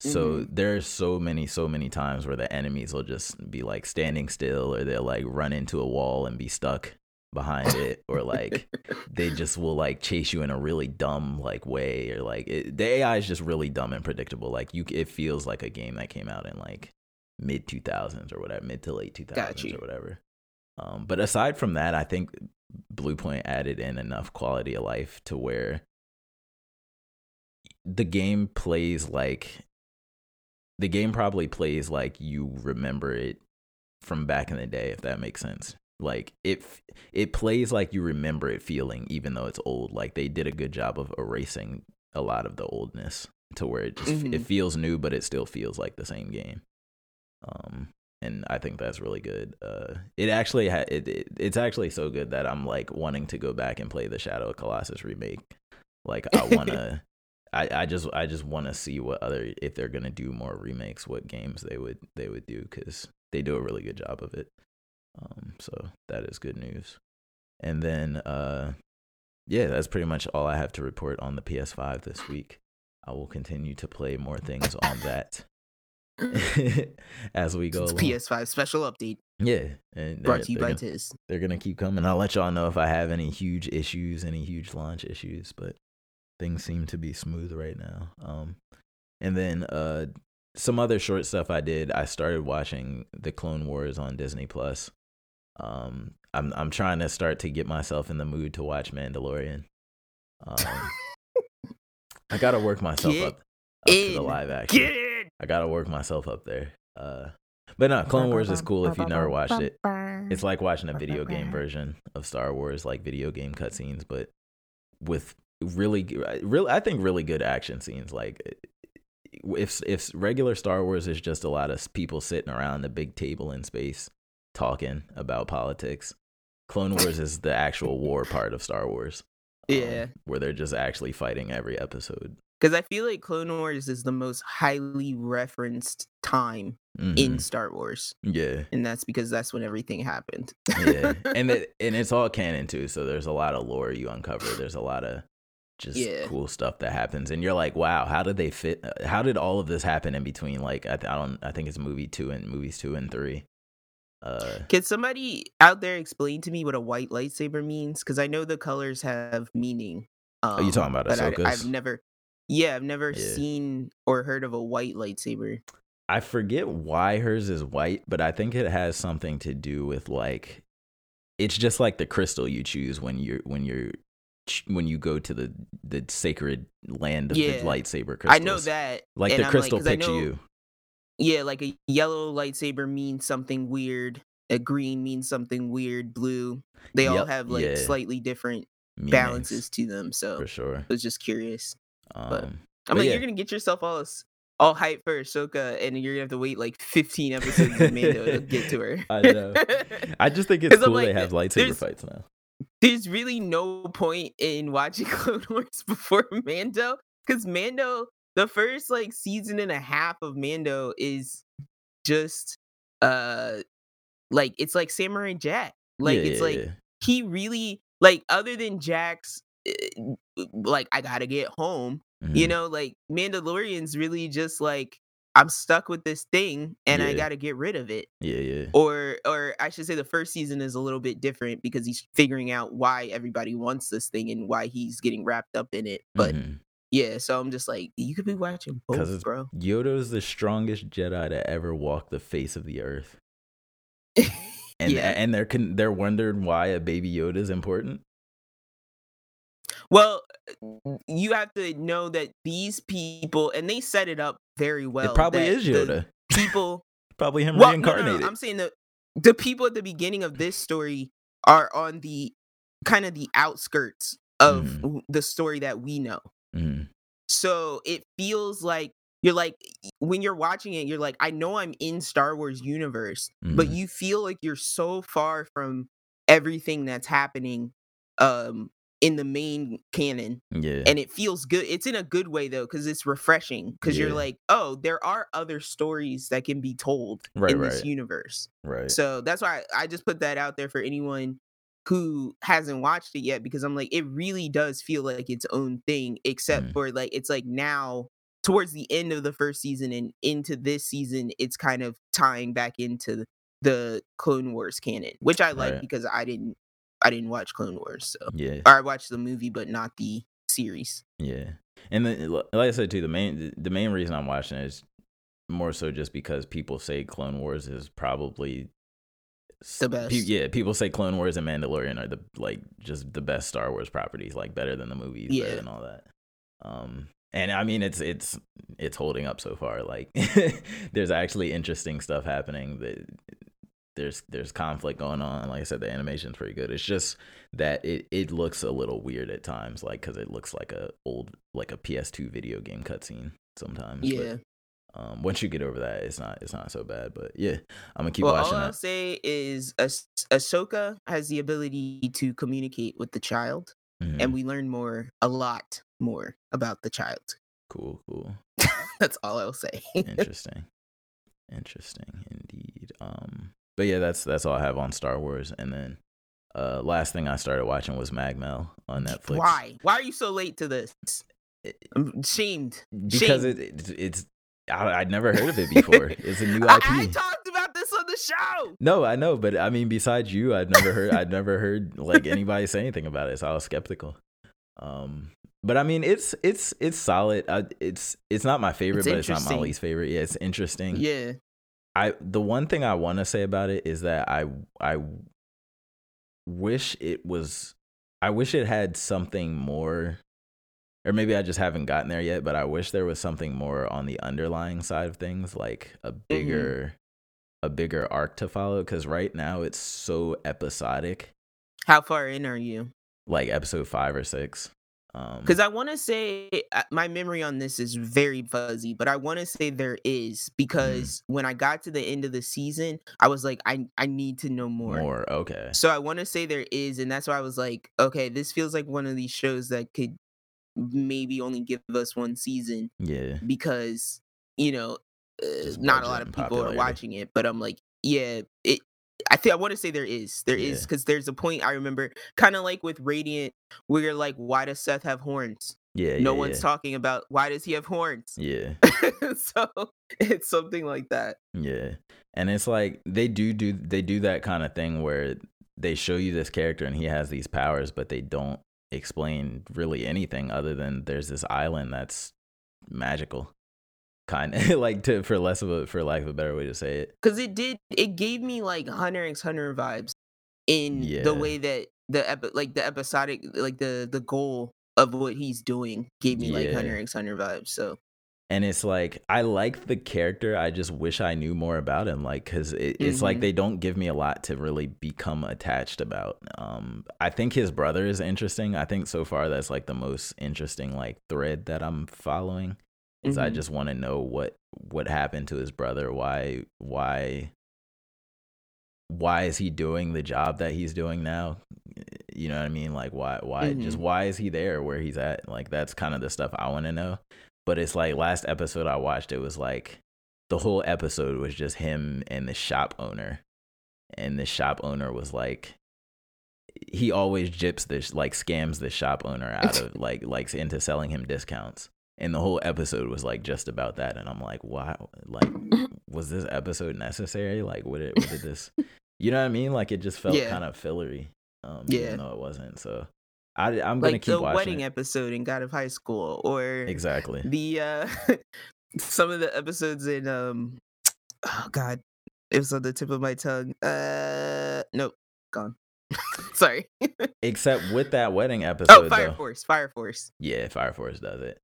So Mhm. there's so many so many times where the enemies will just be like standing still or they'll like run into a wall and be stuck behind it or like [LAUGHS] they just will like chase you in a really dumb like way or like it, the AI is just really dumb and predictable. Like you, it feels like a game that came out in like mid two thousands or whatever, mid to late two thousands you. or whatever. Um, but aside from that, I think Bluepoint added in enough quality of life to where the game plays like the game probably plays like you remember it from back in the day, if that makes sense. Like it, it plays like you remember it feeling, even though it's old. Like they did a good job of erasing a lot of the oldness to where it just Mhm. it feels new, but it still feels like the same game. Um, and I think that's really good. Uh, it actually ha- it, it it's actually so good that I'm like wanting to go back and play the Shadow of Colossus remake. Like I wanna. [LAUGHS] I, I just I just want to see what other if they're gonna do more remakes, what games they would they would do because they do a really good job of it. Um, so that is good news. And then uh, yeah, that's pretty much all I have to report on the PS5 this week. I will continue to play more things on that [LAUGHS] as we go It's along. PS5 special update Yeah, and brought they're- to you by gonna- Tiz. they're gonna keep coming. I'll let y'all know if I have any huge issues, any huge launch issues, but things seem to be smooth right now. Um, and then uh, some other short stuff I did. I started watching the Clone Wars on Disney Plus. Um, I'm I'm trying to start to get myself in the mood to watch Mandalorian. Um, [LAUGHS] I gotta work myself Get up, up to the live action. I gotta work myself up there. Uh, but no, Clone Wars is cool if you've never watched it. It's like watching a video game version of Star Wars, like video game cutscenes, but with really, really, I think really good action scenes. Like if if regular Star Wars is just a lot of people sitting around the big table in space talking about politics, Clone Wars is the actual war part of Star Wars. [LAUGHS] um, Yeah. where they're just actually fighting every episode. Because I feel like Clone Wars is the most highly referenced time Mhm. in Star Wars. yeah, And that's because that's when everything happened. yeah, and [LAUGHS] it, and it's all canon too. So there's a lot of lore you uncover. There's a lot of just Yeah. cool stuff that happens, and you're like, wow, how did they fit? uh, How did all of this happen in between? Like, I, th- I don't, I think it's movie two and movies two and three. Uh, Can somebody out there explain to me what a white lightsaber means? Because I know the colors have meaning. Um, Are you talking about but I, I've never, yeah, I've never Yeah. seen or heard of a white lightsaber. I forget why hers is white, but I think it has something to do with like, it's just like the crystal you choose when you're when you're when you go to the the sacred land of Yeah. the lightsaber crystals. I know that. Like and the I'm crystal I picks know- you. Yeah, like a yellow lightsaber means something weird. A green means something weird. Blue. They all have like yeah. slightly different meanings, balances to them. So for sure. I was just curious. Um, I'm But like, yeah. you're gonna get yourself all all hype for Ahsoka, and you're gonna have to wait like 15 episodes of Mando to [LAUGHS] get to her. I know. I just think [LAUGHS] it's I'm cool they have lightsaber fights now. There's really no point in watching [LAUGHS] Clone Wars before Mando, because Mando, the first like season and a half of Mando is just uh like it's like Samurai Jack. Like Yeah, it's yeah, like he really like other than Jack's like I gotta get home. You Mhm. know, like Mandalorian's really just like I'm stuck with this thing and I got to get rid of it. Yeah, yeah. Or or I should say the first season is a little bit different because he's figuring out why everybody wants this thing and why he's getting wrapped up in it. But Mhm. yeah, so I'm just like you could be watching both, bro. Yoda's the strongest Jedi to ever walk the face of the earth. [LAUGHS] And Yeah. and they're they're wondering why a baby Yoda is important. Well, you have to know that these people and they set it up very well. it probably is Yoda. People [LAUGHS] Probably him Well, no, no, no, reincarnated. I'm saying the the people at the beginning of this story are on the kind of the outskirts of w- the story that we know. Mhm. So it feels like you're like when you're watching it, you're like, I know I'm in Star Wars universe, but Mhm. you feel like you're so far from everything that's happening um in the main canon Yeah. and it feels good it's in a good way though because it's refreshing because you're like oh there are other stories that can be told Right, in this universe right. so that's why I just put that out there for anyone who hasn't watched it yet because i'm like it really does feel like its own thing except Mm. for like it's like now towards the end of the first season and into this season it's kind of tying back into the clone wars canon which i like Right. because i didn't i didn't watch clone wars so yeah. or i watched the movie but not the series Yeah, and then like I said too, the main the main reason I'm watching it is more so just because people say Clone Wars is probably The pe- best. yeah, people say Clone Wars and Mandalorian are the like just the best Star Wars properties, like better than the movies, Yeah. better than all that. Um, and I mean it's it's it's holding up so far. Like [LAUGHS] there's actually interesting stuff happening. That there's there's conflict going on. Like I said, the animation's pretty good. It's just that it it looks a little weird at times, like because it looks like a old like a PS2 video game cutscene sometimes. but, yeah um, once you get over that, it's not it's not so bad. But yeah, I'm gonna keep well, watching all I'll say is Ah- Ahsoka has the ability to communicate with the child, Mhm. and we learn more, a lot more about the child. cool, cool, [LAUGHS] That's all I'll say. [LAUGHS] interesting, interesting indeed. Um, but yeah, that's that's all I have on Star Wars. And then uh, last thing I started watching was Magmel on Netflix. Why? Why are you so late to this? I'm shamed. Because Shame. it, it it's I, I'd never heard of it before. it's a new IP. [LAUGHS] I, I talked about this on the show. No, I know, but I mean, besides you, I've never heard, I'd never heard like [LAUGHS] anybody say anything about it. So I was skeptical. Um, but I mean, it's it's it's solid. I, it's it's not my favorite, It's but it's not my least favorite. Yeah, it's interesting. Yeah. I the one thing I want to say about it is that I I wish it was I wish it had something more or maybe I just haven't gotten there yet, but I wish there was something more on the underlying side of things like a bigger mm-hmm. a bigger arc to follow cuz right now it's so episodic, How far in are you? like episode 5 or 6. Um Because I want to say uh, my memory on this is very fuzzy, but I want to say there is because when I got to the end of the season, I was like, I I need to know more. more okay. So I want to say there is, and that's why I was like, okay, this feels like one of these shows that could maybe only give us one season Yeah. because you know uh, not a lot of people are watching it. But I'm like, yeah, it. I think I want to say there is, there is, Yeah. because there's a point I remember, kind of like with Radiant, where you're like, why does Seth have horns? Yeah, no yeah, one's yeah. talking about why does he have horns. Yeah. [LAUGHS] so it's something like that. Yeah. And it's like they do do they do that kind of thing where they show you this character and he has these powers but they don't explain really anything other than there's this island that's magical. Kind of [LAUGHS] like to for less of a for lack of a better way to say it. because it did it gave me like hunter x hunter vibes in Yeah. the way that the epi- like the episodic like the the goal of what he's doing gave me like Yeah. hunter x hunter vibes so And it's like I like the character. I just wish I knew more about him. Like, cause it, it's like Mhm. they don't give me a lot to really become attached about. Um, I think his brother is interesting. I think so far that's like the most interesting like thread that I'm following. Because I Mhm. just want to know what what happened to his brother. Why why why is he doing the job that he's doing now? You know what I mean? Like why why just Mhm. why is he there where he's at? Like that's kind of the stuff I want to know. But it's like last episode I watched it was like the whole episode was just him and the shop owner. And the shop owner was like he always gyps this like scams the shop owner out [LAUGHS] of like likes into selling him discounts. And the whole episode was like just about that and I'm like, wow, like [LAUGHS] was this episode necessary? Like what did what did this [LAUGHS] you know what I mean? Like it just felt Yeah. kind of fillery. Um Yeah. even though it wasn't. So I I'm gonna like keep the watching. wedding it. episode in God of High School, or Exactly. the uh [LAUGHS] some of the episodes in um [TSK] oh god it was on the tip of my tongue uh nope gone sorry Except with that wedding episode oh fire though. force fire force Yeah, Fire Force does it.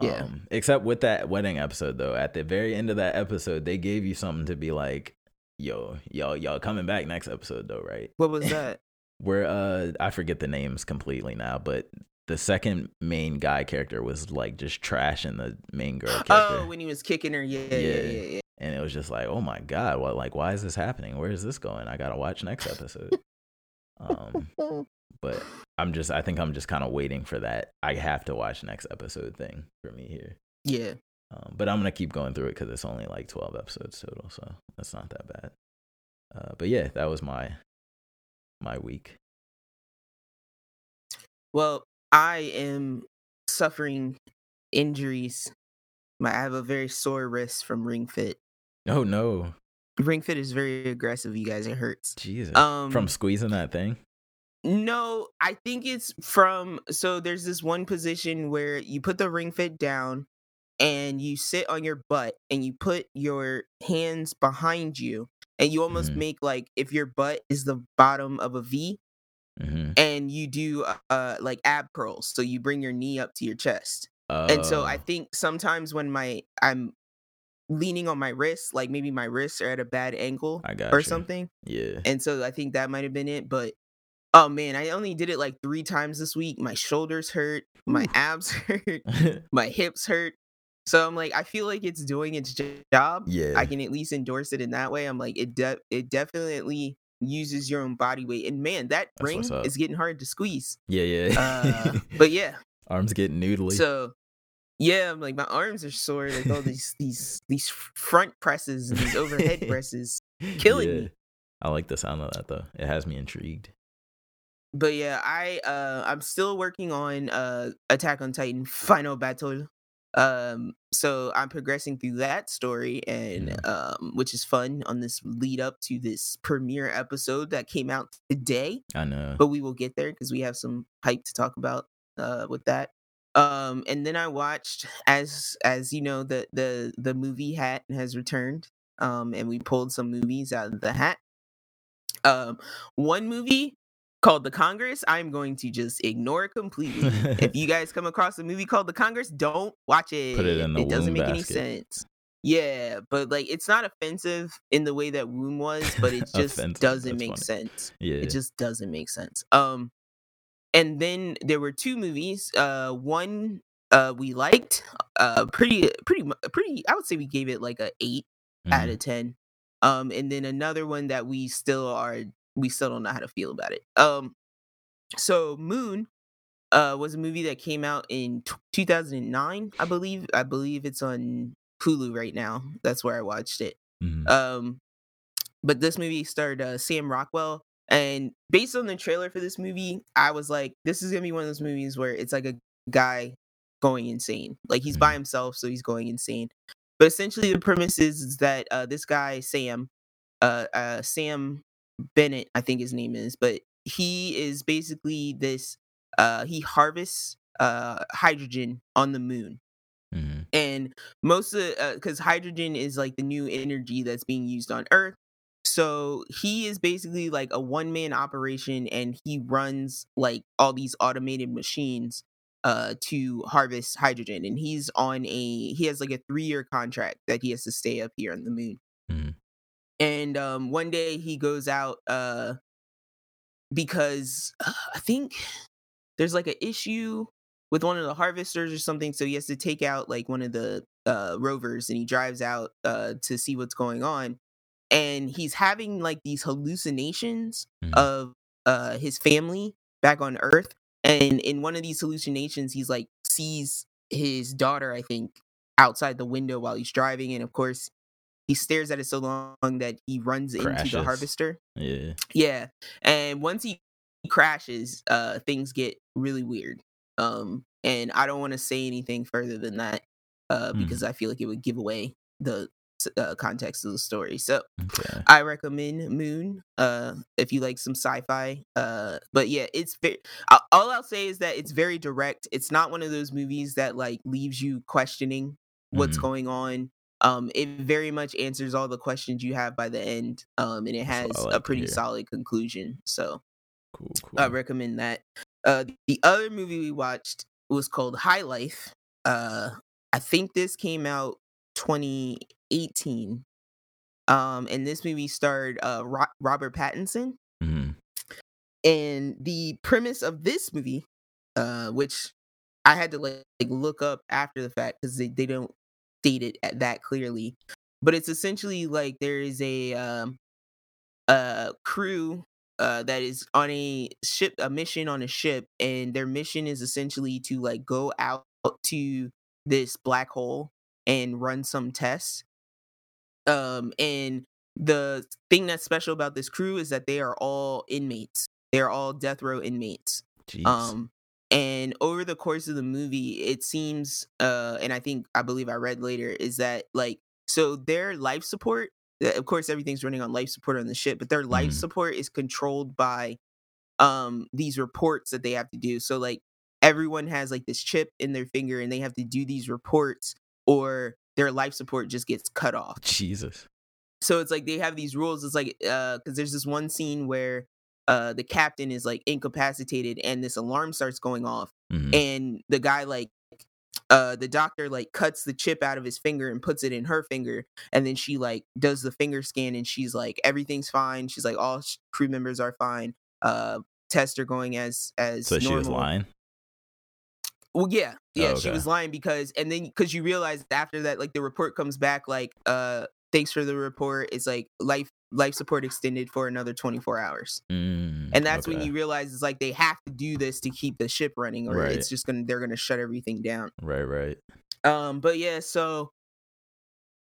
Yeah. Um, except with that wedding episode though, at the very end of that episode, they gave you something to be like, "Yo, y'all, y'all coming back next episode though, right?" what was that [LAUGHS] Where uh, I forget the names completely now, but the second main guy character was like just trashing the main girl [GASPS] character, oh when he was kicking her yeah yeah Yeah. yeah, yeah. and it was just like, "Oh my god, what? Like, why is this happening? Where is this going? I gotta watch next episode." [LAUGHS] um, but I'm just, I think I'm just kind of waiting for that. I have to watch next episode thing for me here. yeah Um, but I'm gonna keep going through it because it's only like 12 episodes total, so that's not that bad. Uh, but yeah, that was my my week. well i am suffering injuries my, i have a very sore wrist from ring fit Oh no, ring fit is very aggressive you guys it hurts Jesus! um From squeezing that thing. No, I think it's from so there's this one position where you put the ring fit down and you sit on your butt and you put your hands behind you and you almost Mhm. make like if your butt is the bottom of a V hmm and you do uh, uh like ab curls so you bring your knee up to your chest. And so I Oh, think sometimes when my I'm leaning on my wrist like maybe my wrists are at a bad angle I got or you. something yeah. and so I think that might have been it. But oh man, I only did it like three times this week. My shoulders hurt, my Oof. abs [LAUGHS] hurt, [LAUGHS] my hips hurt. So I'm like, I feel like it's doing its job. yeah. I can at least endorse it in that way. I'm like, it de- it definitely uses your own body weight. And man, that That's ring is getting hard to squeeze. yeah, yeah. Uh, [LAUGHS] but yeah, Arms getting noodly. so yeah, I'm like my arms are sore. Like all these these these front presses and these overhead presses. killing me. I like the sound of that though. It has me intrigued. But yeah i uh i'm still working on uh attack on titan final battle um so i'm progressing through that story and um which is fun on this lead up to this premiere episode that came out today I know. but we will get there because we have some hype to talk about uh with that. Um and then i watched as as you know the the the movie hat has returned um and we pulled some movies out of the hat. Um one movie called the congress i'm going to just ignore it completely if you [LAUGHS] guys come across a movie called the congress don't watch it Put it in the it doesn't make any basket. sense yeah but like it's not offensive in the way that womb was but it [LAUGHS] just doesn't that's make funny. sense yeah. it just doesn't make sense um and then there were two movies uh one uh we liked uh pretty pretty pretty i would say we gave it like a 8 out Mhm. of 10 um and then another one that we still are we still don't know how to feel about it um so moon uh was a movie that came out in t- 2009 i believe i believe it's on hulu right now that's where i watched it Mhm. um, but this movie starred uh, Sam Rockwell, and based on the trailer for this movie, I was like, this is gonna be one of those movies where it's like a guy going insane. Like he's by Mhm. himself, so he's going insane. But essentially, the premise is, is that uh, this guy Sam, uh, uh, Sam Bennett, I think his name is, but he is basically this. Uh, he harvests uh, hydrogen on the moon Mm-hmm. and most of because hydrogen is like the new energy that's being used on earth so he is basically like a one-man operation and he runs like all these automated machines uh to harvest hydrogen and he's on a he has like a three-year contract that he has to stay up here on the moon Mhm. And um one day he goes out uh because uh, i think there's like an issue with one of the harvesters or something so he has to take out like one of the uh rovers and he drives out uh to see what's going on and he's having like these hallucinations Mhm. of uh his family back on earth and in one of these hallucinations he's like sees his daughter i think outside the window while he's driving and of course he stares at it so long that he runs into the harvester Yeah. yeah and once he crashes uh things get really weird um and i don't want to say anything further than that uh Mhm. because i feel like it would give away the uh, context of the story so Okay. I recommend Moon. Uh, if you like some sci-fi. Uh, but yeah, it's very. All I'll say is that it's very direct. It's not one of those movies that like leaves you questioning what's Mhm. going on. Um, it very much answers all the questions you have by the end. Um, and it has a like to pretty solid conclusion. So Cool. Cool. I recommend that. Uh, the other movie we watched was called High Life. Uh, I think this came out 2018. Um, and this movie starred uh Ro- Robert Pattinson. Mhm. And the premise of this movie, uh, which I had to like, like look up after the fact because they, they don't state it at that clearly, but it's essentially like there is a um a crew uh that is on a ship a mission on a ship and their mission is essentially to like go out to this black hole and run some tests. Um and the thing that's special about this crew is that they are all inmates. They're all death row inmates. Jeez. um and over the course of the movie it seems uh and i think i believe i read later is that like so their life support uh, of course everything's running on life support on the ship but their life Mhm. support is controlled by um these reports that they have to do so like everyone has like this chip in their finger and they have to do these reports or their life support just gets cut off Jesus. so it's like they have these rules it's like uh because there's this one scene where uh the captain is like incapacitated and this alarm starts going off Mhm. and the guy like uh the doctor like cuts the chip out of his finger and puts it in her finger and then she like does the finger scan and she's like everything's fine she's like all crew members are fine uh tests are going as as so she was lying. Well, yeah, yeah, Oh, she was lying because, and then because you realize after that, like the report comes back, like, uh, thanks for the report. It's like life life support extended for another twenty four hours, Mm, and that's when you realize it's like they have to do this to keep the ship running, or Right. it's just gonna they're gonna shut everything down. Right. Right. Um, but yeah, so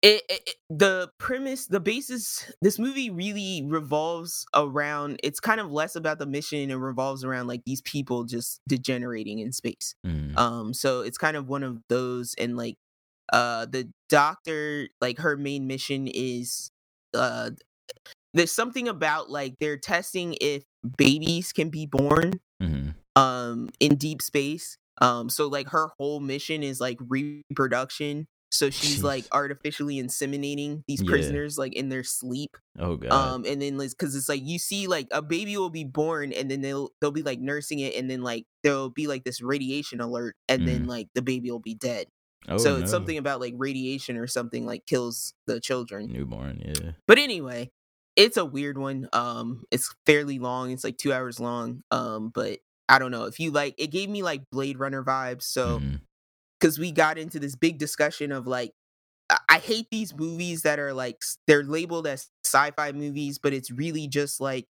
it, it, it- the premise, the basis, this movie really revolves around. It's kind of less about the mission and revolves around like these people just degenerating in space. Mm, Um, so it's kind of one of those, and like, uh, the doctor, like her main mission is, uh, there's something about like they're testing if babies can be born, mhm. um, in deep space. Um, so like her whole mission is like reproduction. So she's like artificially inseminating these Yeah. prisoners like in their sleep Oh god. um and then like, because it's like you see like a baby will be born and then they'll they'll be like nursing it and then like there'll be like this radiation alert and then Mhm. like the baby will be dead oh, so no. it's something about like radiation or something like kills the children newborn. Yeah. but anyway it's a weird one um it's fairly long it's like two hours long um but i don't know if you like it gave me like blade runner vibes so because we got into this big discussion of like I- I hate these movies that are like they're labeled as sci-fi movies, but it's really just like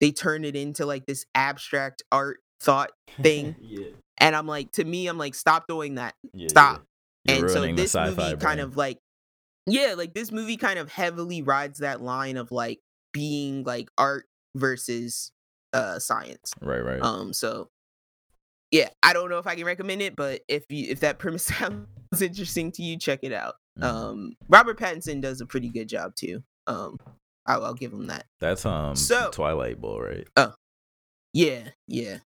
they turn it into like this abstract art thought thing. [LAUGHS] yeah. And I'm like, to me, I'm like, stop doing that. yeah. Stop. You're and so this sci-fi movie kind of like, yeah, like this movie kind of heavily rides that line of like being like art versus uh science. Right. Right. Um, so yeah, I don't know if I can recommend it, but if you if that [LAUGHS] premise sounds interesting to you, check it out. Mhm. Um, Robert Pattinson does a pretty good job too. Um, I'll, I'll give him that. That's um. so- Twilight Bull, right? Oh. Yeah, yeah.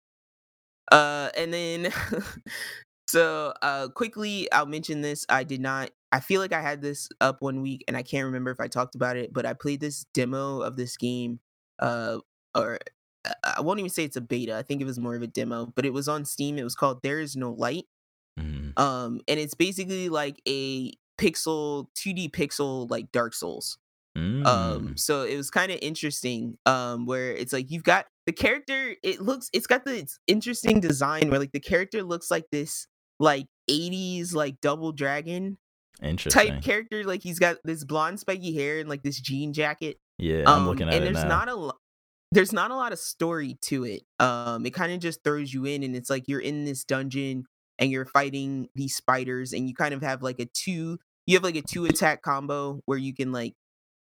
Uh, and then [LAUGHS] [LAUGHS] so uh, quickly, I'll mention this. I did not. I feel like I had this up one week, and I can't remember if I talked about it, but I played this demo of this game. Uh, or I- I won't even say it's a beta. I think it was more of a demo, but it was on Steam. It was called There Is No Light. Mhm. um and it's basically like a pixel 2d pixel like dark souls um Mm. so it was kind of interesting um where it's like you've got the character it looks it's got this interesting design where like the character looks like this like 80s like double dragon Interesting. type character. Like he's got this blonde spiky hair and like this jean jacket. yeah, I'm Um, looking at and it And there's now. not a lot. There's not a lot of story to it. Um, it kind of just throws you in, and it's like you're in this dungeon and you're fighting these spiders, and you kind of have like a two. You have like a two attack combo where you can like,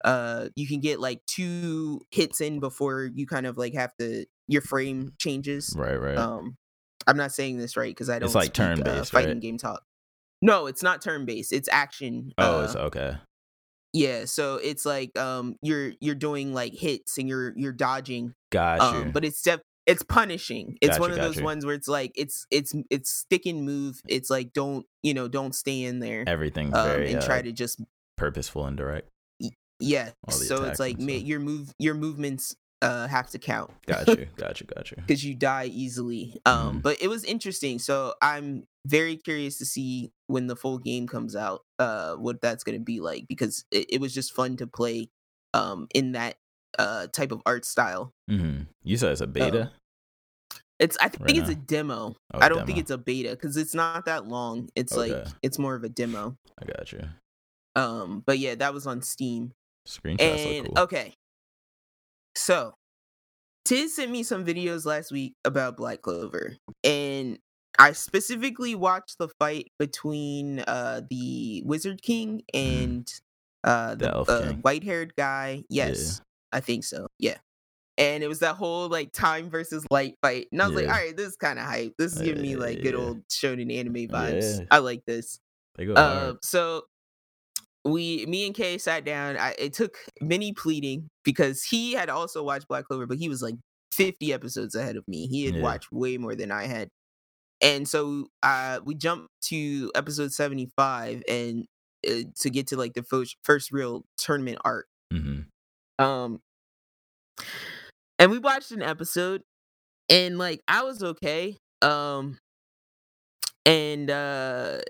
uh, you can get like two hits in before you kind of like have to your frame changes. right, right. Um, I'm not saying this right because I don't. It's like uh, turn-based, fighting right? game talk. No, it's not turn based. It's action. oh, uh, it's okay. yeah, so it's like um you're you're doing like hits and you're you're dodging. Got you. Um but it's def- it's punishing. It's Got one of got those ones where it's like it's it's it's stick and move. It's like don't, you know, don't stay in there. Everything's Um very and uh, try to just purposeful and direct. yeah. So it's like ma- your move your movements uh have to count. Got you. [LAUGHS] Got you. Got you. because you die easily. Um, Mhm. but it was interesting. So I'm very curious to see when the full game comes out, uh, what that's gonna be like because it, it was just fun to play, um, in that uh type of art style. hmm You said it's a beta. It's I think Right it's now? a demo. Oh, I don't think it's a beta because it's not that long. It's like it's more of a demo. I got you. Um, but yeah, that was on Steam. Screenshots And cool. okay, so Tiz sent me some videos last week about Black Clover, and I specifically watched the fight between uh the Wizard King and uh Mm-hmm. The the, uh, white-haired guy. Yes, I think so. Yeah. And it was that whole like time versus light fight. And I was like, all right, this is kind of hype. This is giving me like good old shonen anime vibes. Yeah. I like this. They go Uh, so we, me and Kay sat down. I, it took many pleading because he had also watched Black Clover, but he was like 50 episodes ahead of me. He had Yeah. watched way more than I had. And so uh, we jumped to episode 75 and uh, to get to like the first, first real tournament arc. hmm Um, and we watched an episode, and like I was okay. Um, and uh,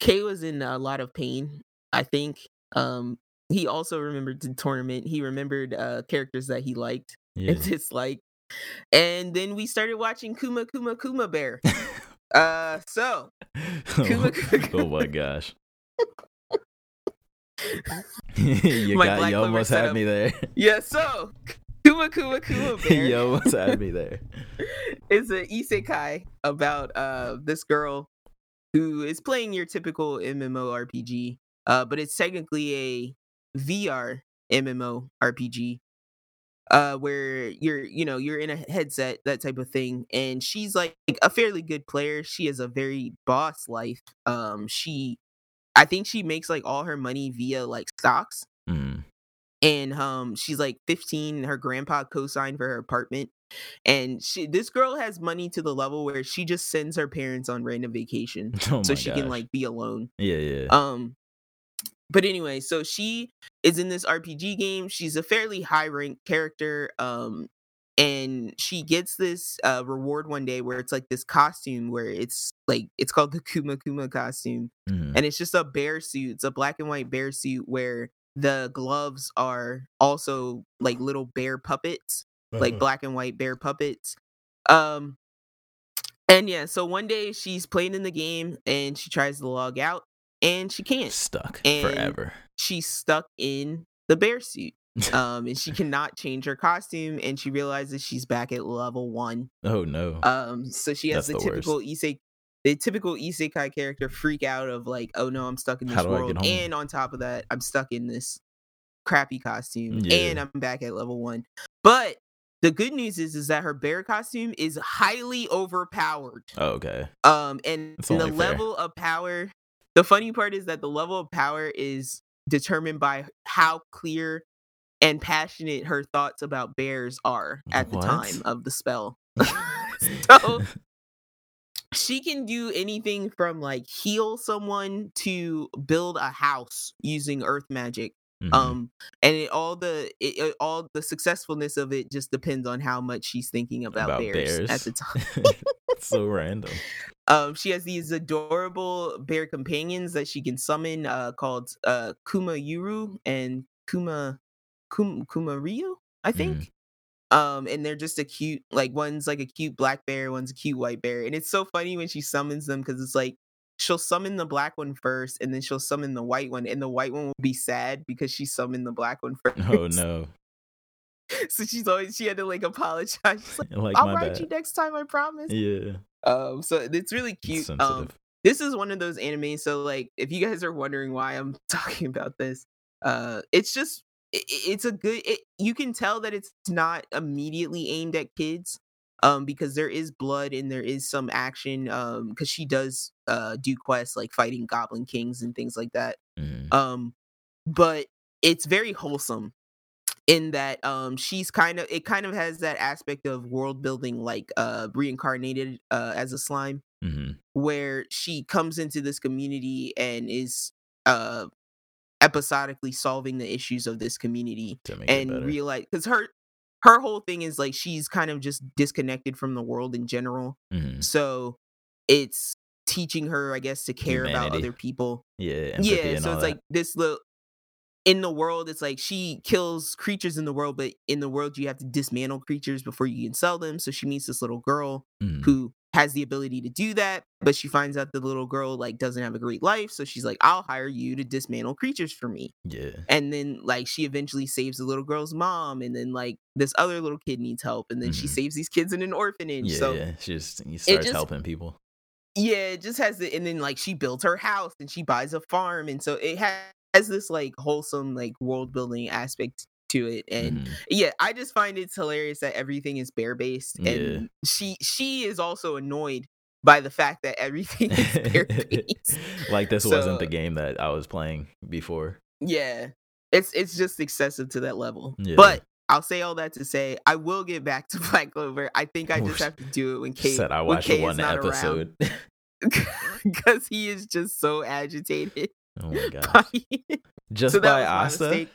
Kay was in a lot of pain. I think. Um, he also remembered the tournament. He remembered uh characters that he liked Yeah. and disliked. And then we started watching Kuma Kuma Kuma Bear. [LAUGHS] Uh, so Kuma- oh my gosh. [LAUGHS] [LAUGHS] you got you almost had setup. me there. yeah, so Kuma Kuma Kuma Bear. you almost had me there. it's an isekai about uh this girl who is playing your typical MMORPG, uh, but it's technically a VR MMORPG, uh, where you're you know you're in a headset that type of thing, and she's like a fairly good player. She has a very boss life. Um, she, I think she makes like all her money via like stocks Mm. and um she's like 15 her grandpa co-signed for her apartment and she this girl has money to the level where she just sends her parents on random vacation [LAUGHS] Oh so she can like be alone Yeah, yeah. um but anyway so she is in this rpg game she's a fairly high ranked character um and she gets this uh reward one day where it's like this costume where it's like it's called the kuma kuma costume Mhm. and it's just a bear suit. It's a black and white bear suit where the gloves are also like little bear puppets, like Uh-huh. black and white bear puppets. Um and yeah, so one day she's playing in the game and she tries to log out and she can't. stuck and- forever. She's stuck in the bear suit. [LAUGHS] Um and she cannot change her costume and she realizes she's back at level 1. oh no. Um, so she has That's the, the typical isek, the typical isekai character freak out of like, oh no, I'm stuck in this world, and on top of that, I'm stuck in this crappy costume, Yeah. and I'm back at level one. But the good news is, is that her bear costume is highly overpowered. oh, okay. Um, and the fair. level of power. The funny part is that the level of power is determined by how clear and passionate her thoughts about bears are at the What? time of the spell. [LAUGHS] [LAUGHS] so she can do anything from like heal someone to build a house using earth magic Mhm. um and it all the it, it- all the successfulness of it just depends on how much she's thinking about, About bears, at the [LAUGHS] time so random. Um she has these adorable bear companions that she can summon uh called uh kuma yuru and kuma Kum, kuma ryu i think um and they're just a cute like one's like a cute black bear one's a cute white bear and it's so funny when she summons them because it's like she'll summon the black one first, and then she'll summon the white one, and the white one will be sad because she summoned the black one [LAUGHS] first. Oh no. so she's always she had to like apologize. She's like, [LAUGHS] Like I'll write bad. you next time, I promise. Yeah. Um, so it's really cute. Um, this is one of those animes. So like, if you guys are wondering why I'm [LAUGHS] talking about this, uh, it's just i- i- it's a good. It, you can tell that it's not immediately aimed at kids, um, because there is blood and there is some action. Um, because she does uh do quests like fighting goblin kings and things like that. Mhm. Um, but it's very wholesome in that um she's kind of it kind of has that aspect of world building like uh reincarnated uh as a slime Mhm. where she comes into this community and is uh episodically solving the issues of this community To make it and realize because her her whole thing is like she's kind of just disconnected from the world in general Mhm. so it's teaching her i guess to care about other people Yeah. yeah so it's that. like this little in the world it's like she kills creatures in the world but in the world you have to dismantle creatures before you can sell them so she meets this little girl Mhm. who has the ability to do that but she finds out the little girl like doesn't have a great life so she's like i'll hire you to dismantle creatures for me Yeah. and then like she eventually saves the little girl's mom and then like this other little kid needs help and then she Mhm. saves these kids in an orphanage Yeah. so yeah. She just starts just- helping people. yeah, it just has the and then like she builds her house and she buys a farm and so it ha- has this like wholesome like world building aspect to it and Mhm. yeah i just find it's hilarious that everything is bear based Yeah. and she she is also annoyed by the fact that everything is bear based [LAUGHS] like this wasn't the game that I was playing before. yeah it's it's just excessive to that level Yeah. but I'll say all that to say I will get back to [LAUGHS] Black Clover. I think I [LAUGHS] just have to do it when Kay Said I watched Kay one episode. because he is just so agitated. Oh my [LAUGHS] god. Just so by Asta?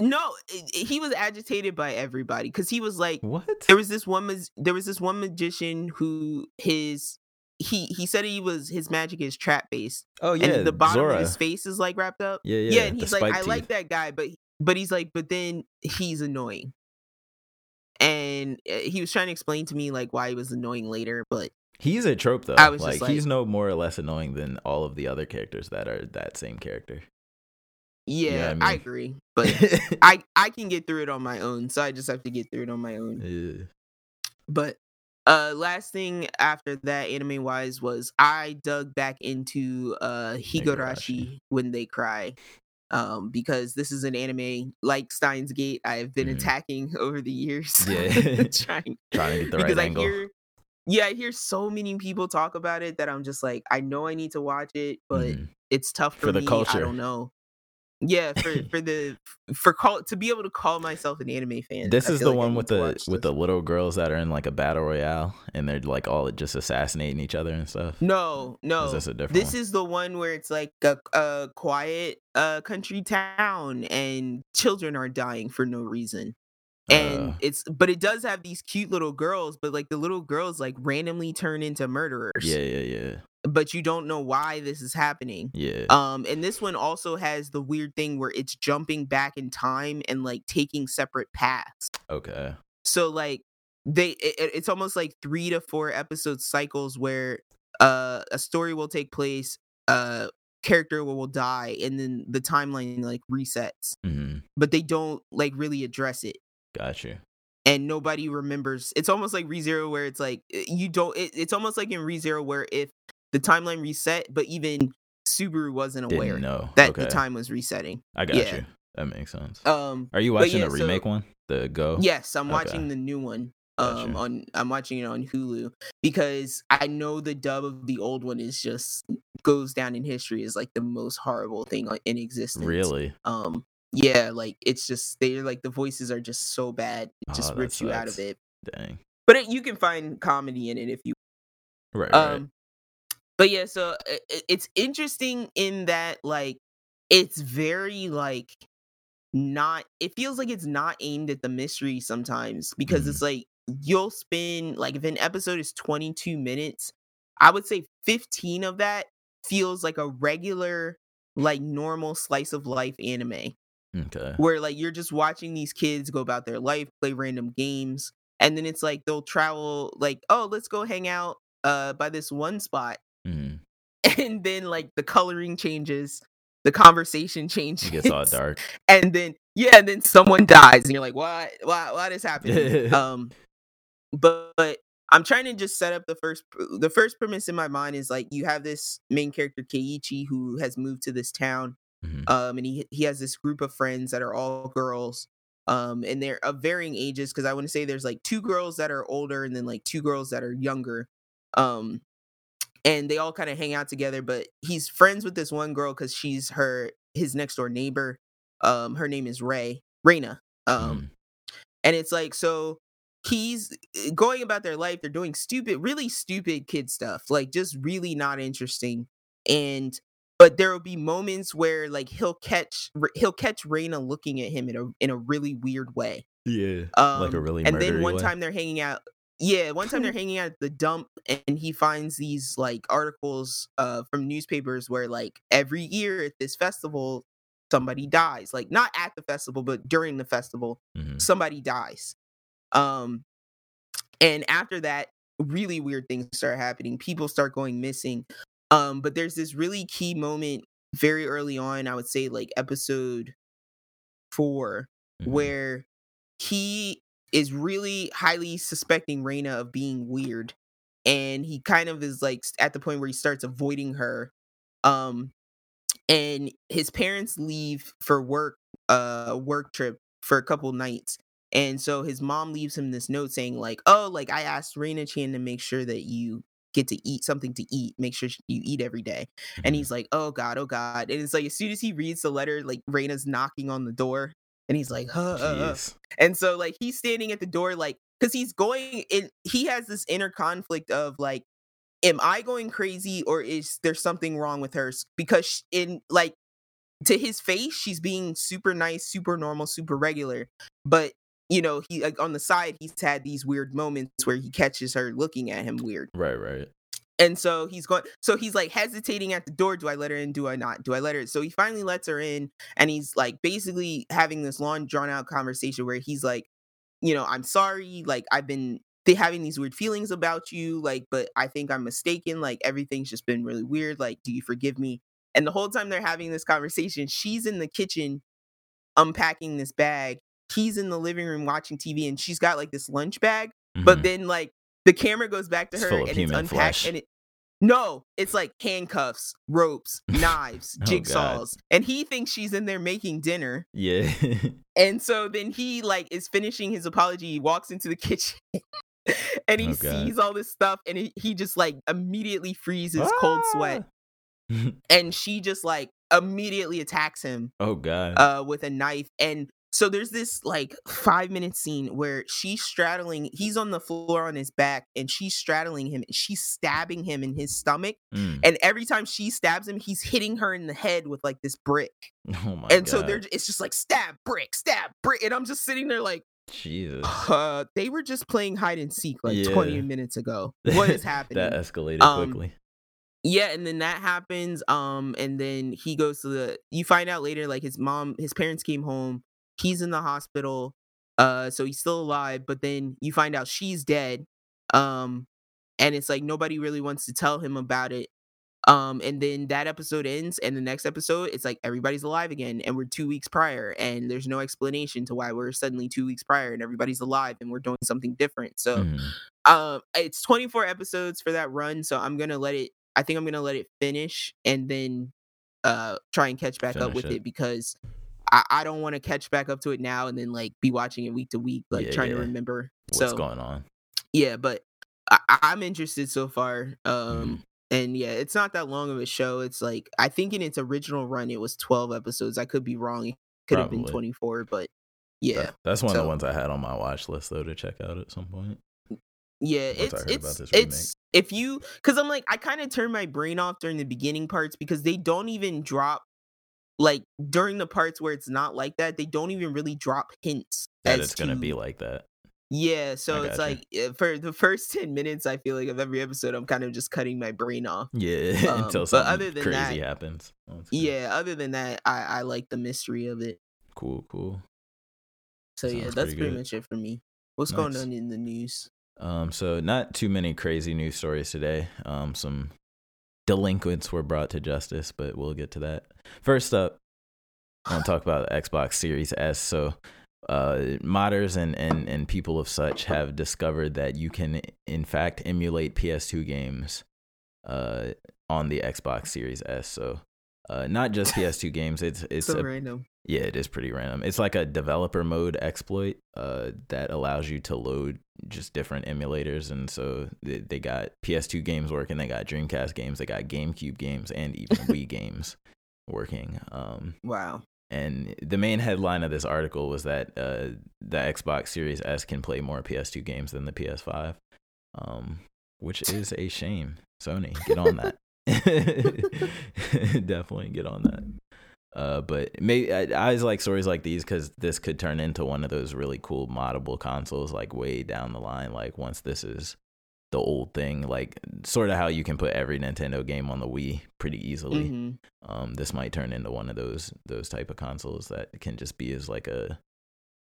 No, he was agitated by everybody because he was like, What? there was this one, there was this one magician who his he he said he was his magic is trap based, Oh yeah, and the bottom Zora. of his face is like wrapped up. Yeah, yeah. Yeah, and he's like, I like that guy, but but he's like, but then he's annoying. And uh, he was trying to explain to me like why he was annoying later, but He's a trope though. I was like, just he's no more or less annoying than all of the other characters that are that same character. yeah, what I I mean? agree. But [LAUGHS] I I can get through it on my own, so I just have to get through it on my own. Yeah. But uh last thing after that anime wise was I dug back into uh Higurashi when they cry. Um because this is an anime like Steins Gate I've been Mhm. attacking [LAUGHS] over the years. Yeah. [LAUGHS] trying Trying to get the because right I angle. hear yeah, I hear so many people talk about it that I'm just like I know I need to watch it, but Mhm. it's tough for, For the me. I don't know. Yeah, for [LAUGHS] for the for call to be able to call myself an anime fan. This I is the like one with the with the little girls that are in like a battle royale and they're like all just assassinating each other and stuff. No, no. Is this a different This one? is the one where it's like a, a quiet uh country town and children are dying for no reason. And Uh. it's but it does have these cute little girls, but like the little girls like randomly turn into murderers. Yeah, yeah, yeah. But you don't know why this is happening. Yeah. Um and this one also has the weird thing where it's jumping back in time and like taking separate paths. okay. So like they it, it- it's almost like 3 to 4 episode cycles where uh a story will take place, uh character will, will die and then the timeline like resets. mm-hmm. But they don't like really address it. Got you. And nobody remembers. It's almost like ReZero where it's like eh, you don't it, it's almost like in ReZero where if the timeline reset, but even Subaru wasn't Didn't aware know. that okay. the time was resetting. I got yeah. you. That makes sense. Um Are you watching yeah, the so- remake one? The Gou? Yes, I'm Okay. watching the new one. Um, on I'm watching it on Hulu because I know the dub of the old one is just goes down in history as like the most horrible thing in existence. Really? Um, yeah, like it's just they're like the voices are just so bad, it just Oh, rips you out of it. Dang. But it, you can find comedy in it if you Right, right. um, but yeah, so i- i- it's interesting in that like it's very like not. It feels like it's not aimed at the mystery sometimes because Mhm. it's like you'll spend like if an episode is 22 minutes, I would say 15 of that feels like a regular like normal slice of life anime okay. where like you're just watching these kids go about their life, play random games, and then it's like they'll travel like, oh, let's go hang out uh by this one spot. Mm-hmm. [LAUGHS] and then like the coloring changes, the conversation changes. [LAUGHS] It gets all dark. and then yeah, and then someone dies, and you're like, what? Why? Why this [LAUGHS] happening? um, but, but I'm trying to just set up the first the first premise in my mind is like you have this main character Keiichi who has moved to this town, Mhm. um, and he he has this group of friends that are all girls, um, and they're of varying ages because I want to say there's like two girls that are older and then like two girls that are younger, um, and they all kind of hang out together. But he's friends with this one girl because she's her his next door neighbor. Um, her name is Ray Rena. Um, Mhm. and it's like so he's eh, going about their life they're doing stupid really stupid kid stuff like just really not interesting and but there will be moments where like he'll catch he'll catch Rena looking at him in a in a really weird way yeah, um like a really and then one way. time they're hanging out yeah one time they're [LAUGHS] hanging out at the dump and he finds these like articles uh from newspapers where like every year at this festival somebody dies like not at the festival but during the festival Mhm. somebody dies. Um, and after that, really weird things start happening. People start going missing. Um, but there's this really key moment very early on, I would say like episode 4 Mhm. where he is really highly suspecting Rena of being weird. And he kind of is like at the point where he starts avoiding her. Um, and his parents leave for work, uh, a work trip for a couple nights. And so his mom leaves him this note saying, like, oh, like I asked Rena Chan to make sure that you get to eat something to eat, make sure you eat every day. And Mhm. he's like, oh God, oh God. And it's like as soon as he reads the letter, like Rena's knocking on the door. And he's like, huh, uh, uh. And so like he's standing at the door, like, because he's going in, he has this inner conflict of like, am I going crazy or is there something wrong with her? Because in like to his face, she's being super nice, super normal, super regular. But you know, he like on the side, he's had these weird moments where he catches her looking at him weird. Right, right. And so he's going, so he's like hesitating at the door. Do I let her in? Do I not? Do I let her? So he finally lets her in, and he's like basically having this long, drawn out conversation where he's like, you know, I'm sorry. Like I've been th- having these weird feelings about you. Like, but I think I'm mistaken. Like everything's just been really weird. Like, do you forgive me? And the whole time they're having this conversation, she's in the kitchen unpacking this bag. He's in the living room watching TV, and she's got like this lunch bag but Mhm. then like the camera goes back to It's her and it's unpacked flesh. and it no it's like handcuffs ropes [LAUGHS] knives Oh, God. jigsaws and he thinks she's in there making dinner yeah. [LAUGHS] and so then he like is finishing his apology he walks into the [LAUGHS] kitchen and he Oh, sees all this stuff and he, he just like immediately freezes cold sweat Ah! and she just like immediately attacks him oh God. uh with a knife and so there's this like five minute scene where she's straddling he's on the floor on his back and she's straddling him and she's stabbing him in his stomach Mm. and every time she stabs him he's hitting her in the head with like this brick Oh my and God. so they're it's just like stab brick stab brick and i'm just sitting there like Jesus. uh they were just playing hide and seek like 20 minutes ago [LAUGHS] what is happening that escalated Um, quickly. yeah, and then that happens. Um, and then he goes to the. You find out later, like his mom, his parents came home. He's in the hospital. Uh, so he's still alive. But then you find out she's dead. Um, and it's like nobody really wants to tell him about it. Um, and then that episode ends, and the next episode, it's like everybody's alive again, and we're two weeks prior, and there's no explanation to why we're suddenly two weeks prior, and everybody's alive, and we're doing something different. So, Mhm. um it's 24 episodes for that run so i'm gonna let it i think i'm gonna let it finish and then uh try and catch back up with it. it, because i, I don't want to catch back up to it now and then like be watching it week to week like Yeah, trying to remember What's so going on? yeah but I, i'm interested so far um Mm-hmm. and yeah it's not that long of a show it's like i think in its original run it was 12 episodes i could be wrong it could have been 24 but yeah That- that's one of the ones I had on my watch list though to check out at some point. Yeah, Once it's it's it's if you because I'm like I kind of turn my brain off during the beginning parts because they don't even drop like during the parts where it's not like that they don't even really drop hints That it's gonna be like that. yeah so it's gotcha. like uh, for the first [LAUGHS] 10 minutes I feel like of every episode I'm kind of just cutting my brain off Yeah, [LAUGHS] Um, until something other than crazy that- happens. Oh, yeah other than that I I like the mystery of it Cool, cool. so yeah that's pretty pretty much it for me what's going on in the news Um, so not too many crazy news stories today. Um, some delinquents were brought to justice, but we'll get to that. First up, I want to talk about Xbox Series S. So, uh, modders and, and, and people of such have discovered that you can, in fact, emulate PS2 games uh, on the Xbox Series S. So, uh, not just PS2 games. It's [LAUGHS] it's so a, random. yeah, it is pretty random. It's like a developer mode exploit uh, that allows you to load just different emulators, and so they, they got PS2 games working, they got Dreamcast games, they got GameCube games, and even [LAUGHS] Wii games working. Um, Wow. and the main headline of this article was that uh, the Xbox Series S can play more PS2 games than the PS5, um, which is a shame. Sony, get on that. [LAUGHS] [LAUGHS] Definitely get on that. Uh, but maybe I, I always like stories like these because this could turn into one of those really cool moddable consoles, like way down the line. Like once this is the old thing, like sort of how you can put every Nintendo game on the Wii pretty easily Mhm. um, this might turn into one of those those type of consoles that can just be as like a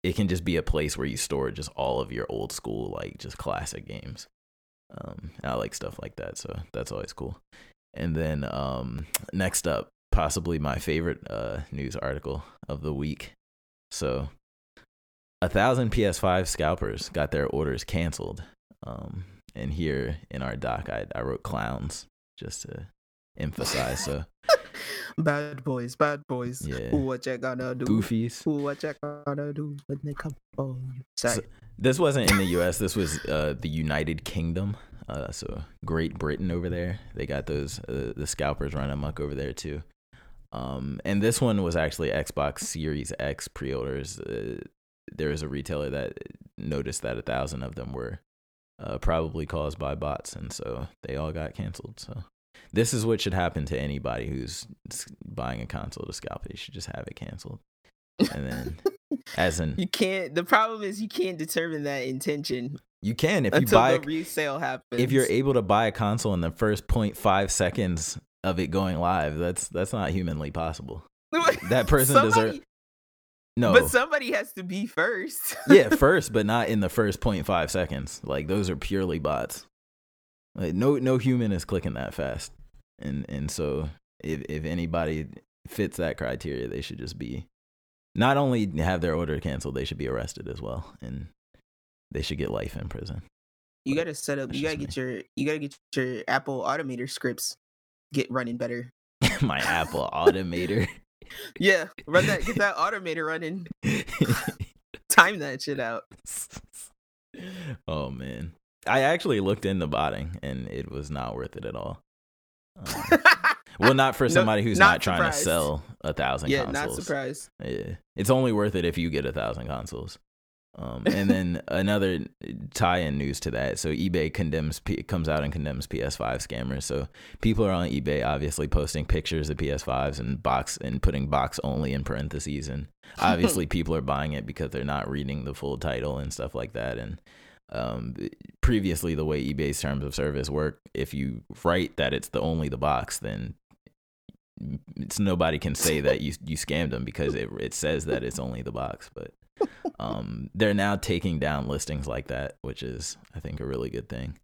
it can just be a place where you store just all of your old school like just classic games um i like stuff like that so that's always cool and then um next up possibly my favorite uh news article of the week so a thousand ps5 scalpers got their orders canceled um and here in our doc i, I wrote clowns just to emphasize so [LAUGHS] Bad boys, bad boys. Yeah. What you gonna do? goofies What you gonna do when they come for you? Sorry. So- This wasn't in the U.S. This was uh, the United Kingdom. Uh, so Great Britain over there. They got those uh, the scalpers running amok over there too. Um, and this one was actually Xbox Series X pre-orders. Uh, there was a retailer that noticed that a thousand of them were uh, probably caused by bots, and so they all got canceled. So this is what should happen to anybody who's buying a console to scalp it. You should just have it canceled, and then [LAUGHS] as in you can't. The problem is you can't determine that intention you can if you until buy the a, resale happens. if you're able to buy a console in the first 0.5 seconds of it going live that's that's not humanly possible. [LAUGHS] That person Somebody- deserve no. But somebody has to be first. [LAUGHS] yeah first but not in the first 0.5 seconds. Like those are purely bots. Like no no human is clicking that fast. And and so if if anybody fits that criteria they should just be not only have their order canceled they should be arrested as well. And they should get life in prison You gotta set up. You gotta get your. You gotta get your Apple automator scripts get running better. [LAUGHS] my apple automator [LAUGHS] Yeah, run that. Get that automator running. [LAUGHS] Time that shit out. oh man i actually looked into botting and it was not worth it at all Um, well not for No, somebody who's not, not trying to sell a thousand yeah, consoles not surprised. yeah it's only worth it if you get a thousand consoles um, and then another tie-in news to that. So eBay condemns P- comes out and condemns PS5 scammers. So people are on eBay obviously posting pictures of PS5s and box and putting box only in parentheses, and obviously [LAUGHS] people are buying it because they're not reading the full title and stuff like that. And um, previously, the way eBay's terms of service work, if you write that it's the only the box, then it's nobody can say that you you scammed them because it it says that it's only the box, but um, they're now taking down listings like that, which is I think a really good thing.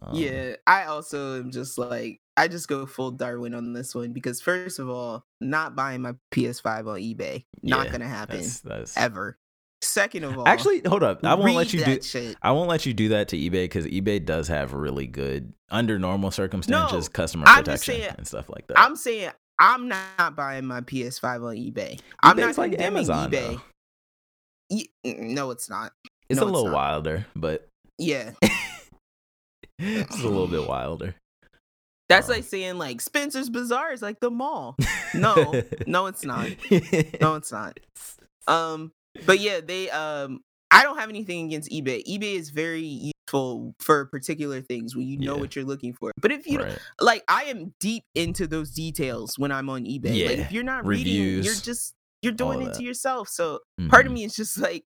Um, yeah, I also am just like I just go full Darwin on this one because first of all, not buying my PS5 on eBay, not Yeah, gonna happen that's, that's ever. Second of all, actually hold up. I won't let you do. that shit. I won't let you do that to eBay because eBay does have really good, under normal circumstances, customer I'm protection saying- and stuff like that. I'm saying I'm not buying my PS5 on eBay. I'm not like Amazon. eBay. Though. No, it's not. It's No, a little wilder, but Yeah, [LAUGHS] it's a little bit [SIGHS] wilder. that's Um, like saying like Spencer's Bazaar is like the mall. No, [LAUGHS] no, it's not. No, it's not. Um, but yeah, they um, I don't have anything against eBay. eBay is very useful for particular things when you know Yeah. what you're looking for. But if you right. like, I am deep into those details when I'm on eBay. Like, if you're not reading, you're just you're doing it to yourself. So part of Mhm. me is just like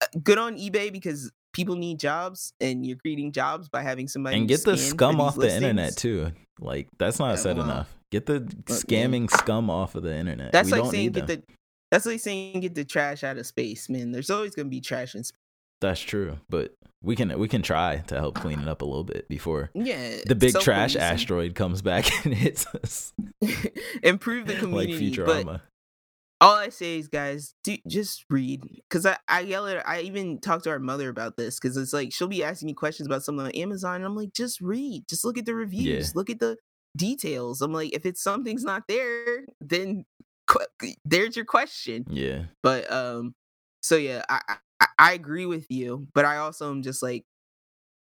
uh, good on eBay because people need jobs and you're creating jobs by having somebody and get the scum off the internet too. Like that's not Yeah, said well, enough. Get the yeah. scamming scum off of the internet. That's we like saying get them. the that's like saying get the trash out of space, man. There's always gonna be trash in space. That's true, but we can we can try to help clean it up a little bit before Yeah, the big trash asteroid comes back [LAUGHS] and hits us [LAUGHS] improve the like community. but Futurama. All I say is, guys, do just read. Because I, I yell at her. I even talked to our mother about this because it's like she'll be asking me questions about something on Amazon. And I'm like, just read. Just look at the reviews. Look at the details. I'm like, if it's something's not there, then qu- there's your question. Yeah, But um, so yeah, I, I I agree with you, but I also am just like,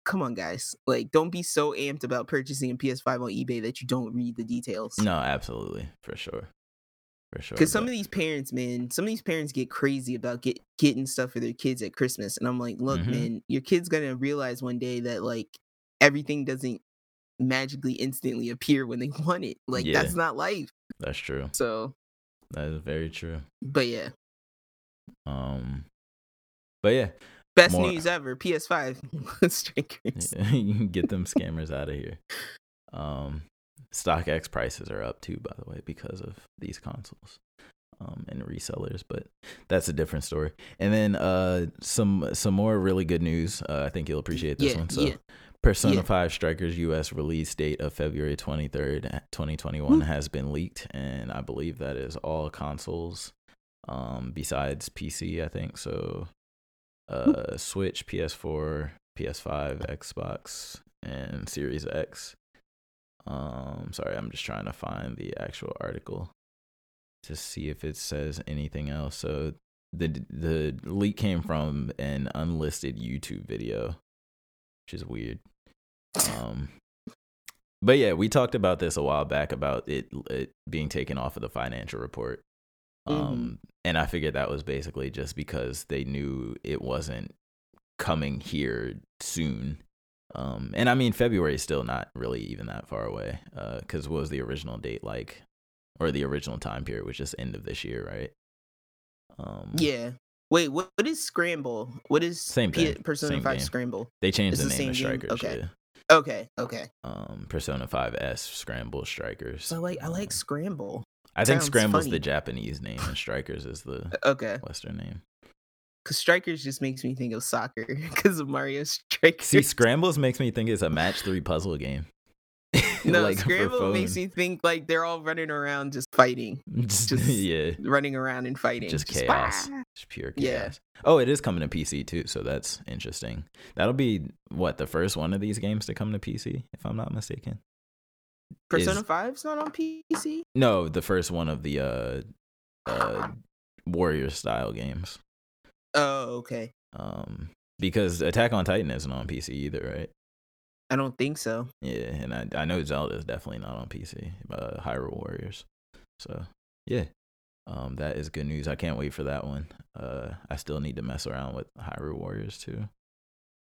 come on, guys, like don't be so amped about purchasing a PS5 on eBay that you don't read the details. no, absolutely, for sure, for sure. Because some of these parents, man, some of these parents get crazy about get getting stuff for their kids at Christmas, and I'm like, look, Mhm. man, your kid's gonna realize one day that like everything doesn't magically instantly appear when they [LAUGHS] want it. Like Yeah. that's not life. that's true. So, That is very true. but yeah, Um, but yeah, best More- news ever. PS5 strikers. you can get them scammers out of here. Um, StockX prices are up too, by the way, because of these consoles um, and resellers. But that's a different story. And then uh, some some more really good news. Uh, I think you'll appreciate this Yeah, one. So. yeah. Persona Yeah. 5 Strikers US release date of February 23rd, 2021 Woo. has been leaked and I believe that is all consoles um besides PC, I think. So uh Switch, PS4, PS5, Xbox and Series X. Um sorry, I'm just trying to find the actual article to see if it says anything else. So the the leak came from an unlisted YouTube video, which is weird. Um, but yeah, we talked about this a while back about it, it being taken off of the financial report. Um, and I figured that was basically just because they knew it wasn't coming here soon. Um, and I mean, February is still not really even that far away. Uh, cause what was the original date like, or the original time period, was just end of this year, right? Um, Yeah. Wait, what, what is Scramble? What is Same P- Persona same 5 game. Scramble? they changed It's the name of game? Strikers. Okay. Yeah. Okay, okay. Um, Persona 5S Scramble Strikers. So like I like Um, Scramble. I think Sounds Scramble's funny. the Japanese name and Strikers is the Okay. Western name. Cause Strikers just makes me think of soccer [LAUGHS] because of Mario Strikers. See, Scrambles makes me think it's a match three puzzle game. [LAUGHS] no, Like, Scramble makes me think like they're all running around just fighting, Just, [LAUGHS] just- yeah, running around and fighting. just chaos, "Ah!" just pure Yeah. chaos. Oh, it is coming to PC too, so that's interesting. That'll be what the first one of these games to come to PC, if I'm not mistaken. Persona 5's not on PC. No, the first one of the uh, uh, warrior style games. Oh, okay. Um, because Attack on Titan isn't on PC either, right? I don't think so. Yeah, and I I know Zelda is definitely not on PC. Uh, Hyrule Warriors. So yeah, um, that is good news. I can't wait for that one. Uh, I still need to mess around with Hyrule Warriors too.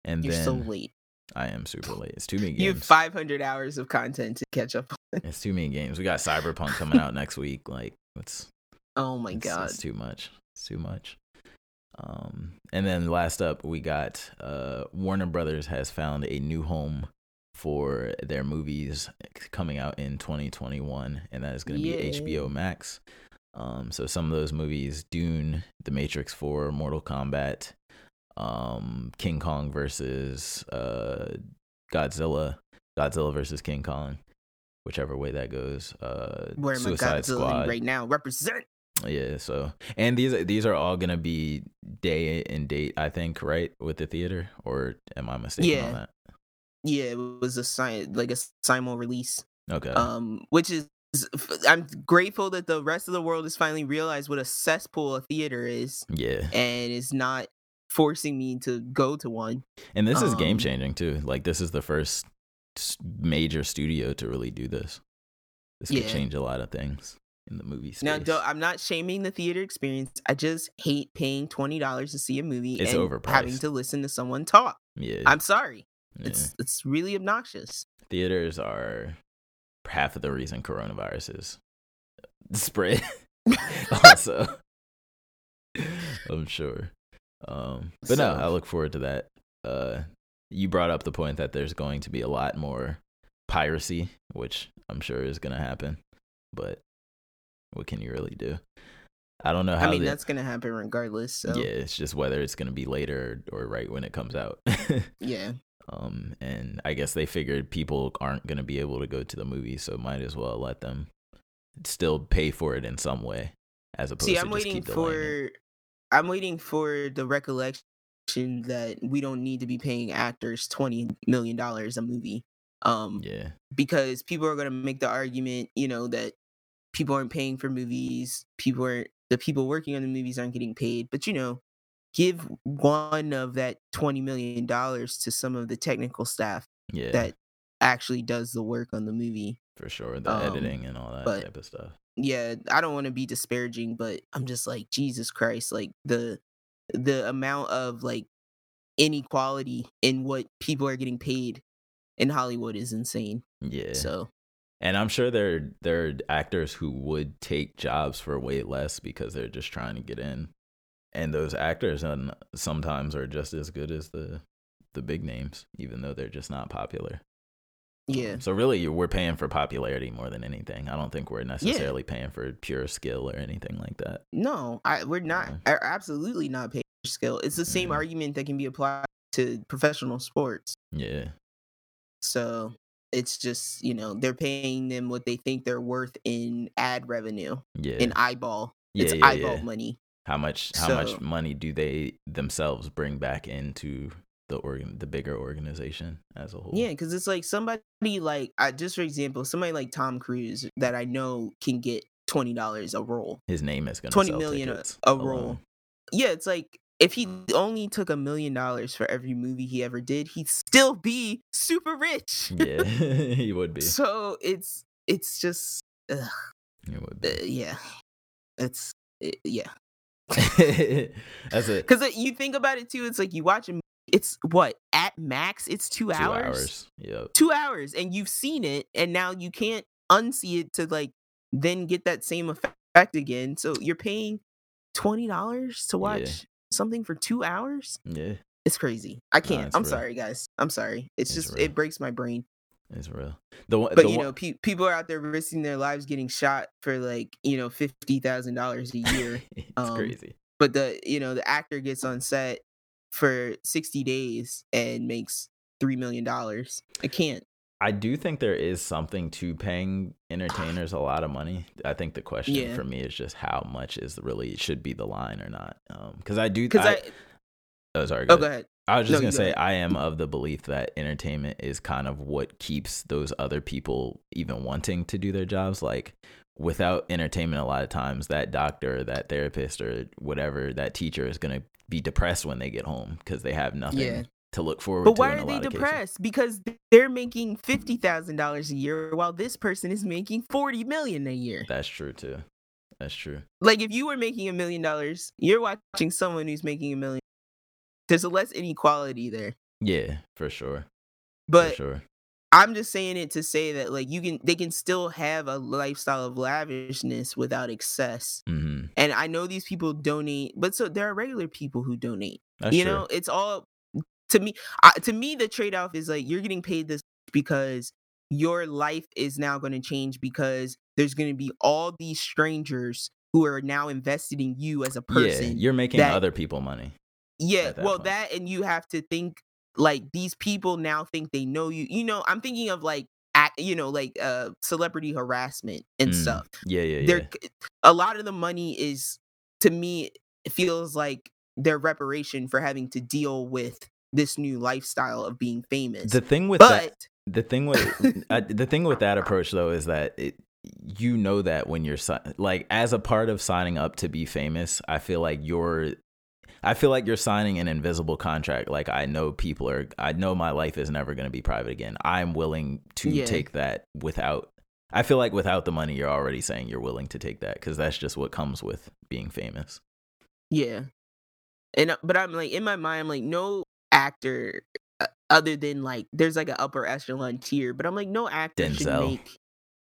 And You're then so late. I am super late. It's too [LAUGHS] many games. You have 500 hours of content to catch up. on. It's too many games. We got Cyberpunk coming out [LAUGHS] next week. Like it's Oh my it's, god. it's too much. It's too much. Um, and then last up, we got uh, Warner Brothers has found a new home for their movies coming out in 2021, and that is going to be HBO Max. Um, so some of those movies: Dune, The Matrix 4, Mortal Kombat, um, King Kong versus uh, Godzilla, Godzilla versus King Kong, whichever way that goes. Uh, my Suicide Godzilla Squad. right now. Represent. Yeah, so and these these are all gonna be day and date, I think, right, with the theater, or am I mistaken Yeah. on that? Yeah, it was a sign like a simul release. Okay, Um, which is I'm grateful that the rest of the world has finally realized what a cesspool a theater is yeah, and it's not forcing me to go to one. and this is um, game changing too. Like this is the first major studio to really do this. This could Yeah. change a lot of things in the movie space. Now, don't, I'm not shaming the theater experience. I just hate paying twenty dollars to see a movie It's and having to listen to someone talk. yeah, I'm sorry. yeah. It's it's really obnoxious. theaters are half of the reason coronavirus is [LAUGHS] spread. [LAUGHS] also, [LAUGHS] I'm sure. Um, but no, I look forward to that. Uh, you brought up the point that there's going to be a lot more piracy, which I'm sure is going to happen. But what can you really do? I don't know how. I mean, the- that's gonna happen regardless. So yeah, it's just whether it's gonna be later or, or right when it comes out. [LAUGHS] yeah. um, and I guess they figured people aren't gonna be able to go to the movie, so might as well let them still pay for it in some way, as opposed See, to I'm waiting delaying it. for I'm waiting for the recollection that we don't need to be paying actors twenty million dollars a movie. Um Yeah, because people are gonna make the argument, you know, that people aren't paying for movies, people are the people working on the movies aren't getting paid. But you know, give one of that twenty million dollars to some of the technical staff yeah, that actually does the work on the movie. for sure. The um, editing and all that but- type of stuff. yeah i don't want to be disparaging but i'm just like jesus christ like the the amount of like inequality in what people are getting paid in hollywood is insane Yeah, so and I'm sure there there are actors who would take jobs for way less because they're just trying to get in, and those actors and sometimes are just as good as the the big names, even though they're just not popular. yeah So really, we're paying for popularity more than anything. I don't think we're necessarily paying for pure skill or anything like that. no I, we're not Yeah. absolutely not paying for skill it's the same argument that can be applied to professional sports Yeah, so it's just you know they're paying them what they think they're worth in ad revenue yeah, in eyeball yeah, it's yeah, eyeball yeah. money How much how much money do they themselves bring back into the organ the bigger organization as a whole? Yeah, because it's like somebody like I just for example, somebody like Tom Cruise that I know can get twenty dollars a role. his name is gonna 20 sell million a- a role. Yeah, it's like if he only took a million dollars for every movie he ever did, he'd still be super rich. Yeah, [LAUGHS] [LAUGHS] he would be. So it's it's just ugh, He would uh, yeah, it's uh, yeah. [LAUGHS] That's it. Because you think about it too, it's like you watch a It's what at max, it's two, Two hours. hours. Yep. two hours and you've seen it and now you can't unsee it to like then get that same effect again so you're paying $20 to Yeah. watch something for two hours? Yeah, it's crazy. I can't. it's i'm real. sorry guys. I'm sorry. It's, It's just real. it breaks my brain. It's real. The one, but the you one- know pe- people are out there risking their lives getting shot for like you know $50000 a year. [LAUGHS] It's um, crazy. but the you know the actor gets on set for 60 days and makes $3 million i can't I do think there is something to paying entertainers a lot of money. I think the question Yeah. for me is just how much is really should be the line or not. Um, because I do. because I, I, oh, sorry. Go oh go ahead. ahead I was just No, gonna say ahead. I am of the belief that entertainment is kind of what keeps those other people even wanting to do their jobs. Like without entertainment, a lot of times that doctor, that therapist, or whatever that teacher is gonna be depressed when they get home because they have nothing Yeah. To look forward But to. why are they depressed? Because they're making fifty thousand dollars a year, while this person is making forty million a year. That's true too. That's true. Like if you were making a million dollars, you're watching someone who's making a million. There's a less inequality there. Yeah, for sure. But for sure. I'm just saying it to say that like you can they can still have a lifestyle of lavishness without excess. hmm And I know these people donate, but so there are regular people who donate. That's you true. know it's all to me I, to me the trade-off is like you're getting paid this because your life is now going to change because there's going to be all these strangers who are now invested in you as a person yeah, you're making that- other people money. yeah that well point. that and you have to think like these people now think they know you you know i'm thinking of like act, you know like uh celebrity harassment and Mm, stuff Yeah, yeah, yeah. they're a lot of the money is to me it feels like their reparation for having to deal with this new lifestyle of being famous The thing with but that, the thing with uh, the thing with that approach though is that it, you know that when you're like as a part of signing up to be famous, I feel like you're I feel like you're signing an invisible contract. Like I know people are I know my life is never going to be private again. I'm willing to Yeah. take that without I feel like without the money you're already saying you're willing to take that cuz that's just what comes with being famous. yeah and uh, but i'm like in my mind i'm like no actor uh, other than like there's like an upper echelon tier but i'm like no actor should Denzel. make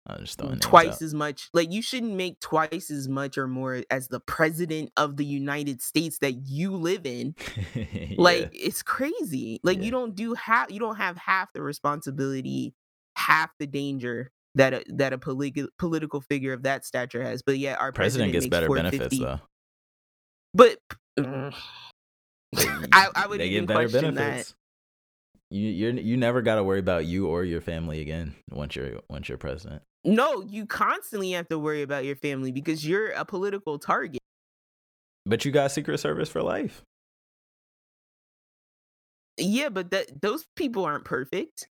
I'm just throwing names twice as much like you shouldn't make twice as much or more as the president of the united states that you live in [LAUGHS] like it's crazy like Yeah. you don't do half you don't have half the responsibility half the danger that a, that a political political figure of that stature has. But yeah, our President president, gets better benefits though. But [LAUGHS] I, I would they even get better question benefits. You you're you never got to worry about you or your family again once you're once you're president. No, you constantly have to worry about your family because you're a political target. But you got Secret Service for life. Yeah, but that those people aren't perfect.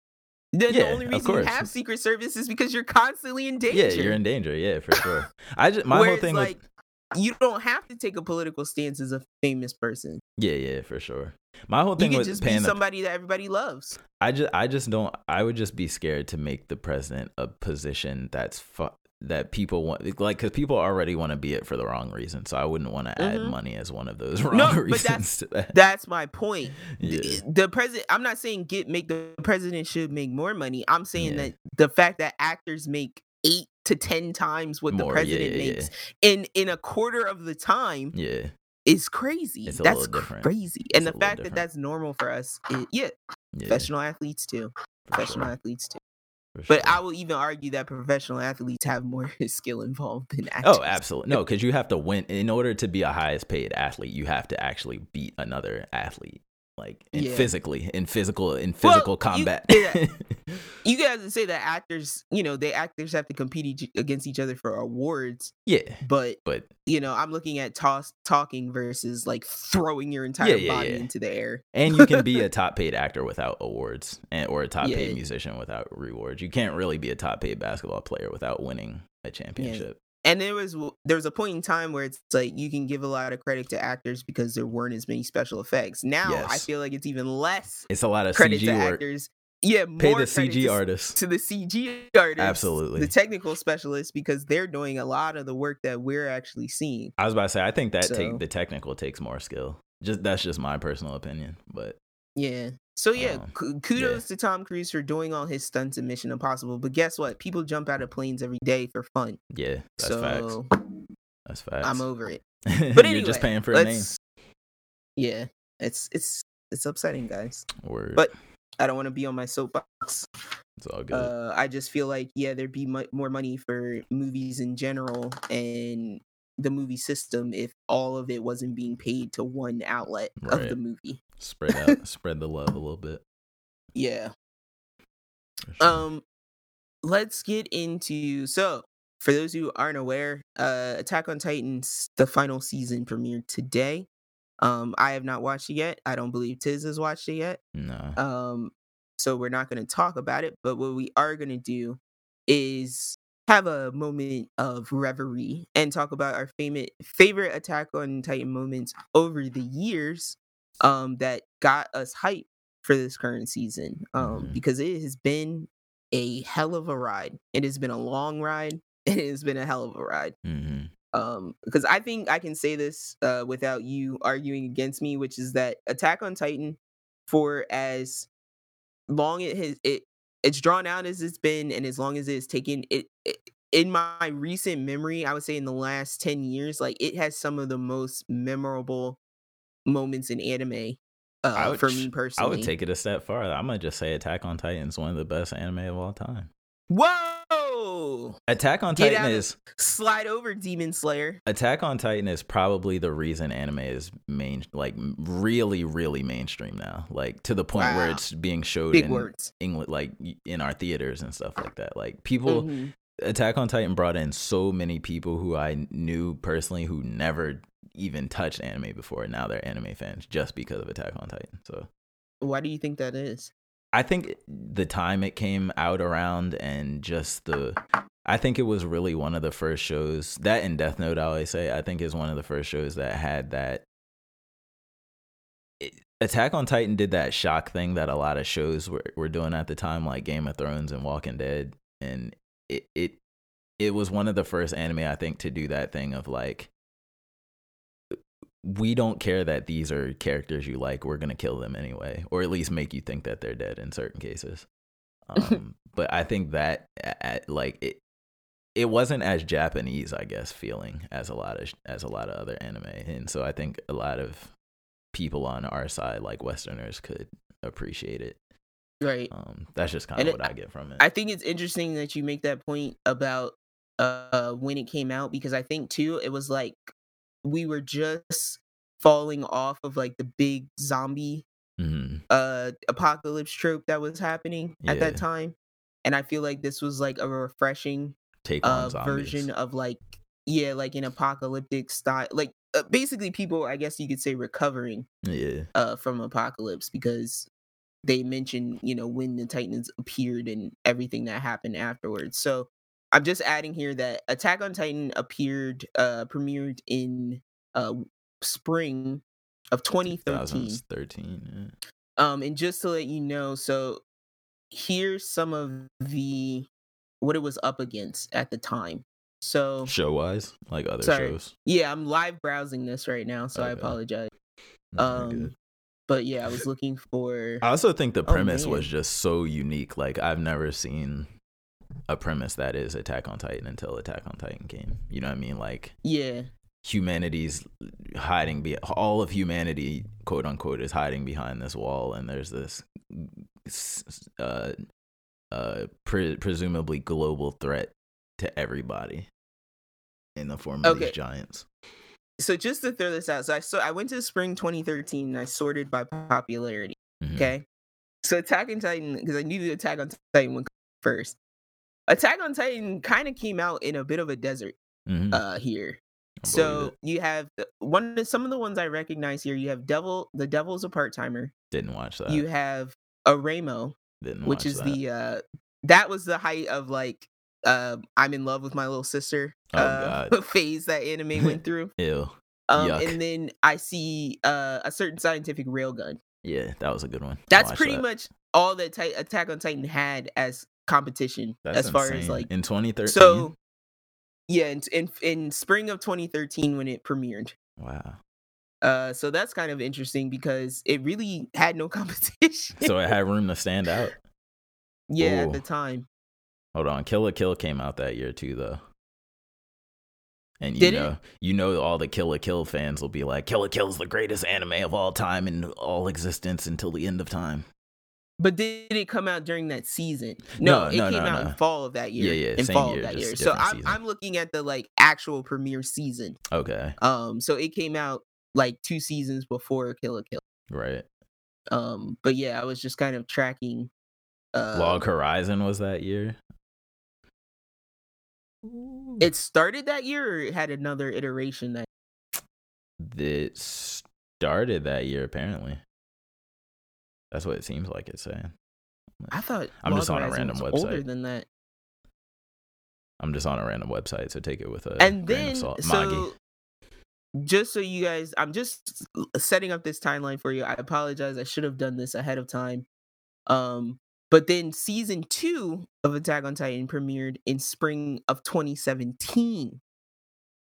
The, the only reason you have Secret Service is because you're constantly in danger. Yeah, you're in danger. Yeah, for sure. I just [LAUGHS] my Whereas, whole thing like, with you don't have to take a political stance as a famous person. yeah, yeah, for sure. My whole You thing can with just be the somebody that everybody loves. I just I just don't I would just be scared to make the president a position that's fu- that people want like cuz people already want to be it for the wrong reason. So I wouldn't want to add Mhm. money as one of those wrong No, but [LAUGHS] reasons. that's- to that. That's my point. [LAUGHS] yeah. The, the president. I'm not saying get make the president should make more money. I'm saying Yeah. that the fact that actors make eight to ten times what More, the president yeah, yeah. makes in in a quarter of the time Yeah. is crazy. It's that's crazy. It's And a the fact that that's normal for us, it, yeah, Yeah. professional athletes too. for Professional sure, athletes too. for But. I will even argue that professional athletes have more [LAUGHS] skill involved than oh, actors. Oh, absolutely. No, because you have to win in order to be a highest paid athlete. You have to actually beat another athlete, like in Yeah. physically, in physical, in Well, physical you- combat. yeah. [LAUGHS] You guys say that actors, you know, they actors have to compete each, against each other for awards, yeah, but but you know, I'm looking at toss talking versus like throwing your entire yeah, body into the air. and you can be a [LAUGHS] top paid actor without awards, and or a top paid musician without rewards. You can't really be a top paid basketball player without winning a championship. And there was there was a point in time where it's like you can give a lot of credit to actors because there weren't as many special effects. Now I feel like it's even less It's a lot of credit CG to work. actors. Yeah, Pay the CG artists. to the CG artists, Absolutely. the technical specialists because they're doing a lot of the work that we're actually seeing. I was about to say, I think that So- take the technical takes more skill. Just that's just my personal opinion, but Yeah. So yeah, Um, ku- kudos to Tom Cruise for doing all his stunts in Mission Impossible. But guess what? People jump out of planes every day for fun. yeah, that's so facts. That's facts. I'm over it. But [LAUGHS] But you're just paying for a name. Yeah, it's it's it's upsetting, guys. Word. but- I don't want to be on my soapbox. it's all good. Uh, I just feel like yeah, there'd be mu- more money for movies in general and the movie system if all of it wasn't being paid to one outlet of the movie. spread out, [LAUGHS] spread the love a little bit. Yeah. sure. Um, let's get into so for those who aren't aware, uh, Attack on Titans the final season premiered today. Um, I have not watched it yet. I don't believe Tiz has watched it yet. no. Um, so we're not going to talk about it. But what we are going to do is have a moment of reverie and talk about our favorite favorite Attack on Titan moments over the years um, that got us hype for this current season. Um, Mhm. because it has been a hell of a ride. It has been a long ride. [LAUGHS] It has been a hell of a ride hmm um because i think i can say this uh without you arguing against me which is that attack on titan for as long it has it it's drawn out as it's been and as long as it's taken it, it in my recent memory i would say in the last 10 years like it has some of the most memorable moments in anime uh would for me personally I would take it a step farther. I'm gonna just say Attack on Titan is one of the best anime of all time. whoa Attack on Titan is slide over demon slayer Attack on Titan is probably the reason anime is main, like really, really mainstream now. Like to the point where it's being showed big in words English, like in our theaters and stuff like that. Like people, Mhm. Attack on Titan brought in so many people who I knew personally who never even touched anime before. Now they're anime fans just because of Attack on Titan. So why do you think that is I think the time it came out around and just the I think it was really one of the first shows that in Death Note I always say I think is one of the first shows that had that it, Attack on Titan did that shock thing that a lot of shows were, were doing at the time like Game of Thrones and Walking Dead and it it it was one of the first anime I think to do that thing of like we don't care that these are characters you like. We're gonna kill them anyway, or at least make you think that they're dead in certain cases. [LAUGHS] Um, but I think that at, like it, it wasn't as Japanese, I guess, feeling as a lot of as a lot of other anime, and so I think a lot of people on our side, like Westerners, could appreciate it. Right. Um, that's just kind And of it- what I get from it. I think it's interesting that you make that point about uh when it came out because I think too it was like we were just falling off of like the big zombie hmm uh apocalypse trope that was happening at that time. And I feel like this was like a refreshing Take on uh version of like yeah, like an apocalyptic style like uh, basically people I guess you could say recovering Yeah. uh from apocalypse because they mentioned you know when the titans appeared and everything that happened afterwards so i'm just adding here that attack on titan appeared uh premiered in uh spring of 2013 2013. um and just to let you know so here's some of the what it was up against at the time so Show wise, like other Sorry. shows. yeah i'm live browsing this right now so i apologize No, um but yeah i was [LAUGHS] looking for I also think the Oh, premise was just so unique. Like I've never seen a premise that is Attack on Titan until Attack on Titan came. You know what I mean? Like yeah humanity's hiding be all of humanity quote unquote is hiding behind this wall and there's this uh uh pre- presumably global threat to everybody in the form of Okay. these giants so just to throw this out, so I so I went to spring 2013 and I sorted by popularity. Mhm. Okay, so Attack on Titan because I knew the Attack on Titan went first. Attack on Titan kind of came out in a bit of a desert Mhm. uh here. So you have one of some of the ones I recognize here. You have Devil, the Devil's a part timer. didn't watch that You have Oreimo, didn't which is that. the uh that was the height of like uh, I'm in love with my little sister Oh, uh, God. [LAUGHS] phase that anime [LAUGHS] went through. ew Um, Yuck. and then I see uh, a certain scientific railgun. yeah that was a good one That's pretty that. much all that Attack on Titan had as competition, That's as far as like. in 2013 So, yeah, in, in in spring of 2013 when it premiered. wow Uh, so that's kind of interesting because it really had no [LAUGHS] competition. so it had room to stand out yeah, at the time. Hold on, Kill la Kill came out that year too, though. And you Did it? know, you know, all the Kill la Kill fans will be like, "Kill la Kill is the greatest anime of all time in all existence until the end of time." But did it come out during that season? No, No, it no, came no, out no. in fall of that year. Yeah, yeah, in same fall year, of that year. So I'm season. I'm looking at the like actual premiere season. Okay, Um, so it came out like two seasons before Kill la Kill. right. Um, but yeah, I was just kind of tracking. Uh, Log Horizon was that year. It started that year, or it had another iteration that. It started that year, apparently. That's what it seems like it's saying. I thought. I'm just on a Horizon random was Older website. than that, I'm just on a random website, so take it with a and grain then of salt. Magi. so. Just so you guys, I'm just setting up this timeline for you. I apologize. I should have done this ahead of time. Um, but then season two of Attack on Titan premiered in spring of 2017.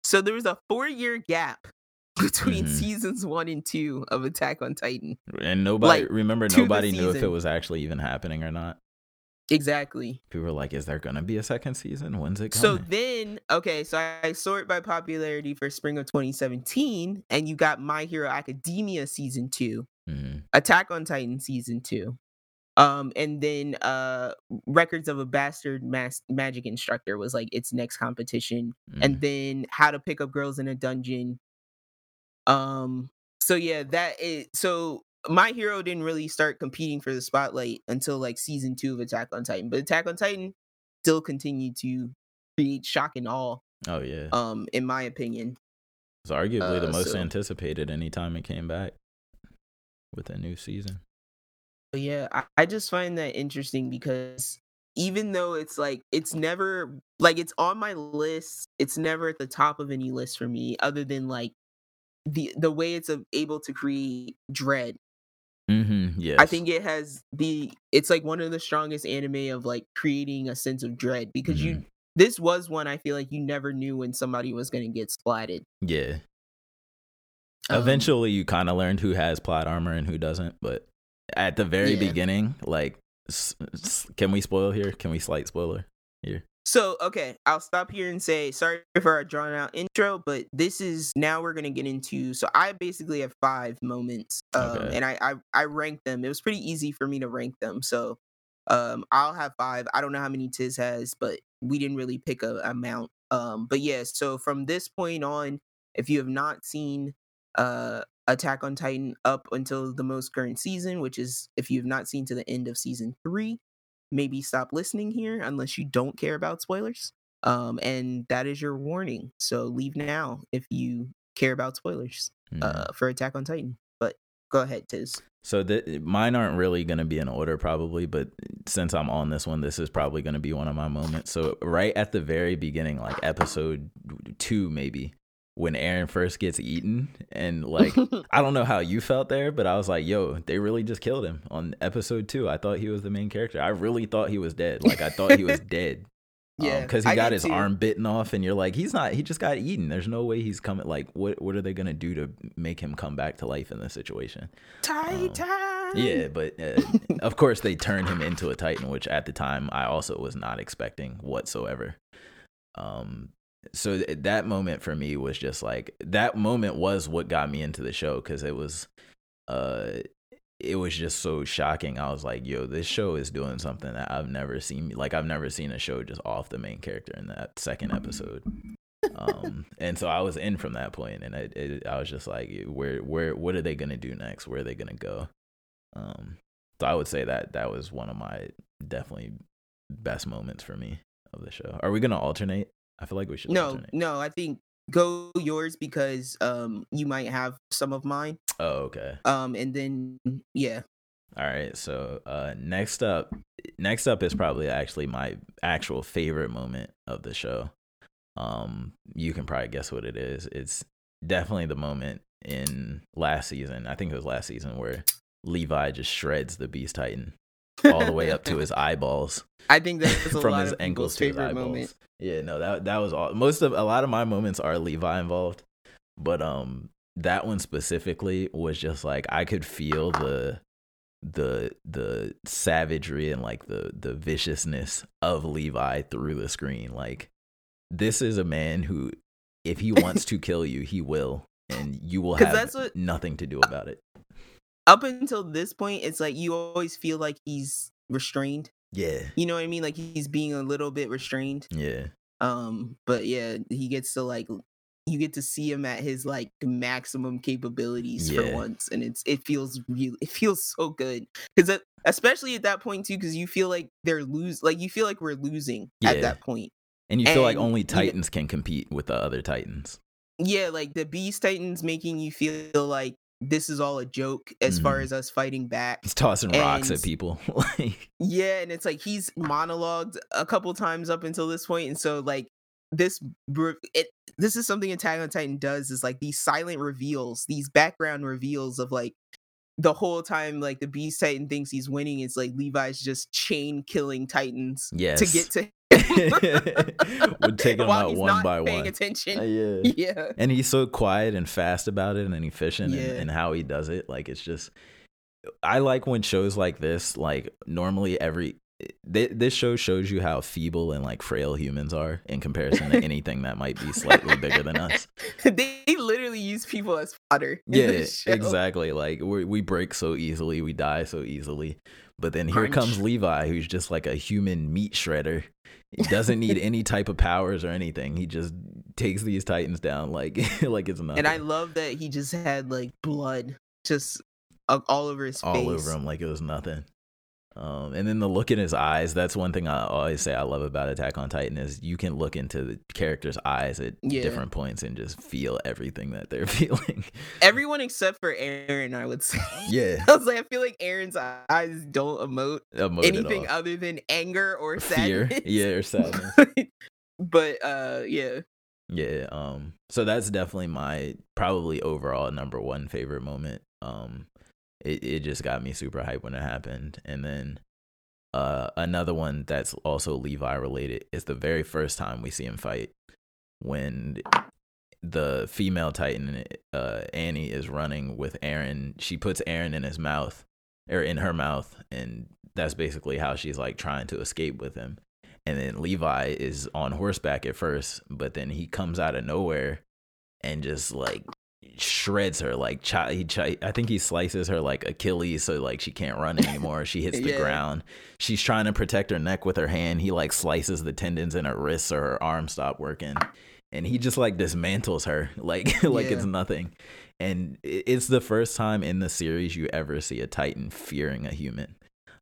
So there was a four year gap between Mhm. seasons one and two of Attack on Titan. And nobody like, remember nobody knew if it was actually even happening or not. Exactly. People were like, "Is there gonna be a second season? When's it coming?" So then, okay, so I, I sort by popularity for spring of 2017, and you got My Hero Academia season two, Mhm. Attack on Titan season two, um, and then uh, Records of a Bastard Mas- Magic Instructor was like its next competition, Mhm. and then How to Pick Up Girls in a Dungeon. Um, so yeah, that is so. My Hero didn't really start competing for the spotlight until like season two of Attack on Titan, but Attack on Titan still continued to create shock and awe oh yeah, um in my opinion it's arguably the uh, most so- anticipated anytime it came back with a new season. yeah I, I just find that interesting because even though it's like it's never like it's on my list it's never at the top of any list for me other than like the the way it's able to create dread Mm-hmm. Yes, i think it has the it's like one of the strongest anime of like creating a sense of dread because you this was one i feel like you never knew when somebody was going to get splatted yeah. Um, Eventually, you kind of learned who has plot armor and who doesn't, but at the very Yeah. beginning, like, s- s- can we spoil here? Can we slight spoiler here? So, okay, I'll stop here and say sorry for our drawn out intro, but this is now we're gonna get into. So, I basically have five moments, um, Okay. and I, I I ranked them. It was pretty easy for me to rank them. So, um, I'll have five. I don't know how many Tiz has, but we didn't really pick a amount. Um, but yeah, so from this point on, if you have not seen uh Attack on Titan up until the most current season, which is if you have not seen to the end of season three, maybe stop listening here unless you don't care about spoilers. Um, and that is your warning. So leave now if you care about spoilers Mhm. uh, for Attack on Titan. But go ahead, Tiz. So th- mine aren't really going to be in order probably, but since I'm on this one, this is probably going to be one of my moments. So right at the very beginning, like episode 2 maybe, when Eren first gets eaten and like [LAUGHS] I don't know how you felt there, but I was like, yo, they really just killed him on episode 2. I thought he was the main character. I really thought he was dead. Like I thought he was [LAUGHS] dead. yeah, because he I got his too. arm bitten off, and you're like, he's not. He just got eaten. There's no way he's coming. Like, what? What are they gonna do to make him come back to life in this situation? Titan. Yeah, but uh, [LAUGHS] of course they turned him into a Titan, which at the time I also was not expecting whatsoever. Um, so th- that moment for me was just like that moment was what got me into the show because it was, uh, it was just so shocking. I was like, yo, this show is doing something that I've never seen. Like I've never seen a show just off the main character in that second episode. um and so i was in from that point and it, it, i was just like where where what are they gonna do next where are they gonna go um so i would say that that was one of my definitely best moments for me of the show are we gonna alternate i feel like we should No, alternate. no, I think go yours because um you might have some of mine. oh okay. Um, and then yeah, all right so uh next up next up is probably actually my actual favorite moment of the show. Um you can probably guess what it is. It's definitely the moment in last season i think it was last season where levi just shreds the beast titan all the way up to his eyeballs. [LAUGHS] I think that's a [LAUGHS] from lot his of ankles to his eyeballs. moment. yeah no that that was all most of a lot of my moments are levi involved but um that one specifically was just like i could feel the the the savagery and like the the viciousness of levi through the screen. Like this is a man who if he wants to kill you he will and you will [LAUGHS] have what- nothing to do about it Up until this point, it's like you always feel like he's restrained. yeah You know what I mean? Like he's being a little bit restrained. yeah Um, but yeah, he gets to like you get to see him at his like maximum capabilities for once, and it's it feels real. It feels so good because especially at that point too, because you feel like they're lose like you feel like we're losing Yeah. at that point. and you feel like And only you- titans can compete with the other titans Yeah, like the Beast Titans making you feel like this is all a joke as far Mhm. as us fighting back. he's tossing rocks at people [LAUGHS] like Yeah, and it's like he's monologued a couple times up until this point, and so like this it this is something Attack on Titan does is like these silent reveals, these background reveals of like the whole time like the Beast Titan thinks he's winning, it's like Levi's just chain killing Titans yes to get to [LAUGHS] would take them while out he's one not by paying one attention. Uh, yeah [LAUGHS] yeah. and he's so quiet and fast about it and efficient Yeah. and, and how he does it like it's just i like when shows like this like normally every th- this show shows you how feeble and like frail humans are in comparison to [LAUGHS] anything that might be slightly bigger than us they literally use people as fodder. yeah exactly like we we break so easily we die so easily but then here Crunch. comes levi who's just like a human meat shredder he doesn't need any type of powers or anything he just takes these titans down like [LAUGHS] like it's nothing And I love that he just had like blood just uh, all over his all face. over him like it was nothing. Um, and then the look in his eyes, that's one thing I always say I love about Attack on Titan is you can look into the character's eyes at Yeah. different points and just feel everything that they're [LAUGHS] feeling. Everyone except for Eren, I would say. yeah. [LAUGHS] I was like, I feel like Eren's eyes don't emote Emote anything other than anger or [LAUGHS] Fear. sadness. Yeah, or sadness. but uh yeah. Yeah, um so that's definitely my probably overall number one favorite moment. Um it it just got me super hyped when it happened. And then uh another one that's also Levi related is the very first time we see him fight when the female titan uh Annie is running with Eren. She puts Eren in his mouth or in her mouth and that's basically how she's like trying to escape with him. and then Levi is on horseback at first, but then he comes out of nowhere and just like shreds her like chi- he chi- I think he slices her like Achilles so like she can't run anymore. she hits [LAUGHS] the Yeah. ground. She's trying to protect her neck with her hand. He like slices the tendons in her wrists so her arms stop working. And he just like dismantles her [LAUGHS] like like it's nothing. And it's the first time in the series you ever see a Titan fearing a human.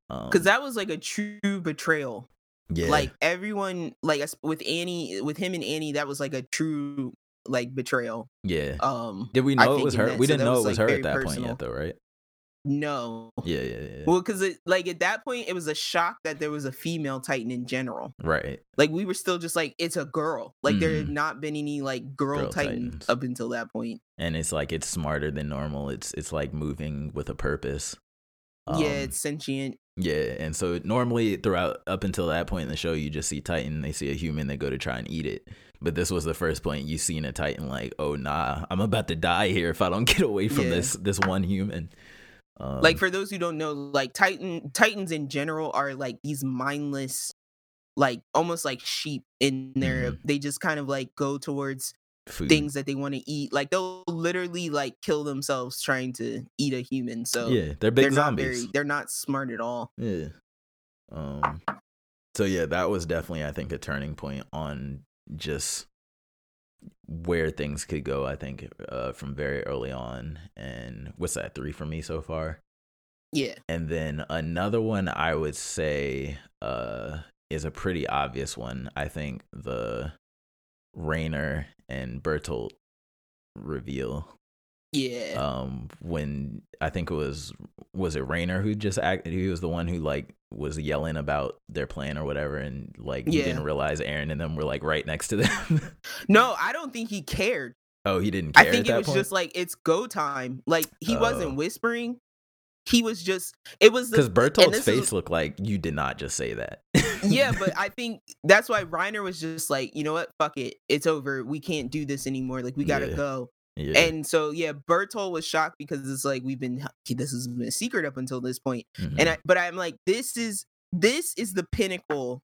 Um, because that was like a true betrayal. yeah, Like everyone, like with Annie, with him and Annie, that was like a true like betrayal. yeah. Um, Did we know it was her? that- we didn't that know was, it was like, her at that point personal. yet, though, right? no, Yeah, yeah, yeah. well, because it like at that point it was a shock that there was a female Titan in general. right. Like we were still just like it's a girl. Like there had Mhm. not been any like girl, Girl Titan Titans. up until that point. And it's like it's smarter than normal. It's it's like moving with a purpose. yeah, Um, it's sentient. Yeah, and so normally throughout up until that point in the show, you just see Titan. They see a human, they go to try and eat it. But this was the first point you seen a Titan like, oh nah, I'm about to die here if I don't [LAUGHS] get away from Yeah. this this one human. Um, like for those who don't know, like Titan Titans in general are like these mindless, like almost like sheep in their. Mhm. They just kind of like go towards food. things that they want to eat. Like they'll literally like kill themselves trying to eat a human. So yeah, they're big they're not zombies. very. They're not smart at all. Yeah. Um so yeah, that was definitely I think a turning point on just where things could go, I think, uh from very early on. And what's that, three for me so far? Yeah. And then another one I would say uh is a pretty obvious one. I think the Reiner and Bertolt reveal Yeah. um when I think it was was it Reiner who just acted he was the one who like was yelling about their plan or whatever and like he Yeah. didn't realize Eren and them were like right next to them. [LAUGHS] no, I don't think he cared. oh, he didn't care I think it was point? just like it's go time. Like he Oh. wasn't whispering. He was just. It was and Bertolt's face is- looked like you did not just say that. yeah, but [LAUGHS] I think that's why Reiner was just like, you know what, fuck it, it's over. We can't do this anymore. Like we gotta Yeah. go. Yeah. And so yeah, Bertolt was shocked because it's like we've been this has been a secret up until this point. Mhm. And I, but I'm like, this is this is the pinnacle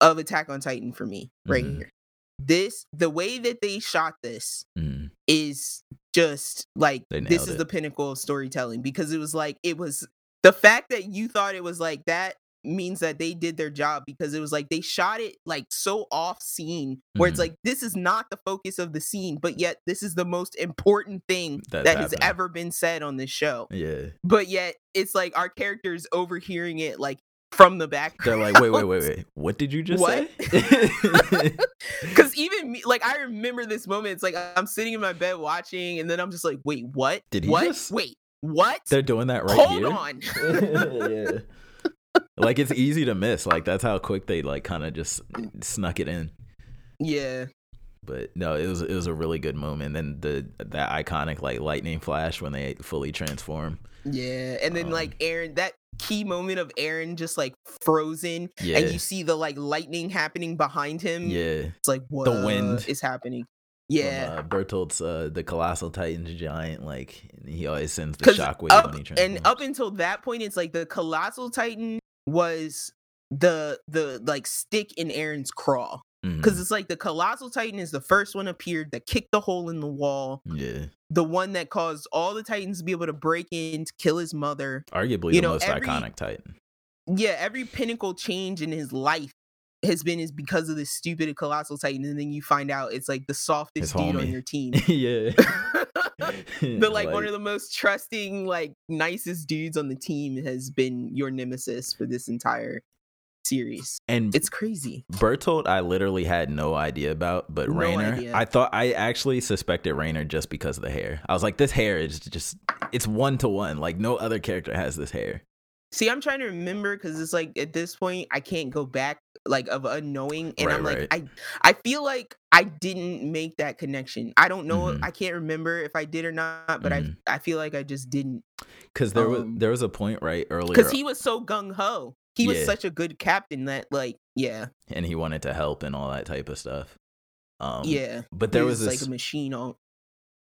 of Attack on Titan for me right Mhm. here. This the way that they shot this Mhm. is just like this is it. the pinnacle of storytelling because it was like it was the fact that you thought it was like that means that they did their job because it was like they shot it like so off scene where it's Mhm. like this is not the focus of the scene but yet this is the most important thing That's that has ever been said on this show Yeah. but yet it's like our characters overhearing it like from the back They're like, "Wait, wait, wait, wait. What did you [LAUGHS] just What? say?" [LAUGHS] Because even me, like I remember this moment. It's like I'm sitting in my bed watching, and then I'm just like, "Wait, what? Did he what? just- Wait, what? They're doing that right Hold here. on." [LAUGHS] yeah. Like it's easy to miss. Like that's how quick they like kind of just snuck it in. yeah, But no, it was it was a really good moment. And the that iconic like lightning flash when they fully transform. yeah, and then Um, like Eren, that key moment of Eren just like frozen, Yeah, and you see the like lightning happening behind him. yeah. it's like what the wind. is happening. From, Yeah, uh, Bertolt's uh, the colossal titans giant. Like he always sends the shockwave up when he transforms. and up until that point, it's like the colossal titan was the the like stick in Eren's craw. Because it's like the colossal titan is the first one appeared that kicked the hole in the wall yeah, the one that caused all the titans to be able to break in to kill his mother arguably You the know, most every- iconic titan. yeah every pinnacle change in his life has been is because of this stupid colossal titan and then you find out it's like the softest dude on your team [LAUGHS] yeah, [LAUGHS] the like, one of the most trusting like nicest dudes on the team has been your nemesis for this entire series and it's crazy Bertolt, I literally had no idea about, but No Reiner, idea. I thought I actually suspected Reiner just because of the hair. I was like, this hair is just it's one to one. Like no other character has this hair. See, I'm trying to remember because it's like at this point I can't go back like of unknowing, and Right, I'm like right. I I feel like I didn't make that connection. I don't know. Mhm. I can't remember if I did or not, but Mhm. I I feel like I just didn't Because there was Um, there was a point right earlier, because he was so gung ho. He was such a good captain that like yeah and he wanted to help and all that type of stuff. Um, yeah. but there he was this like a machine on.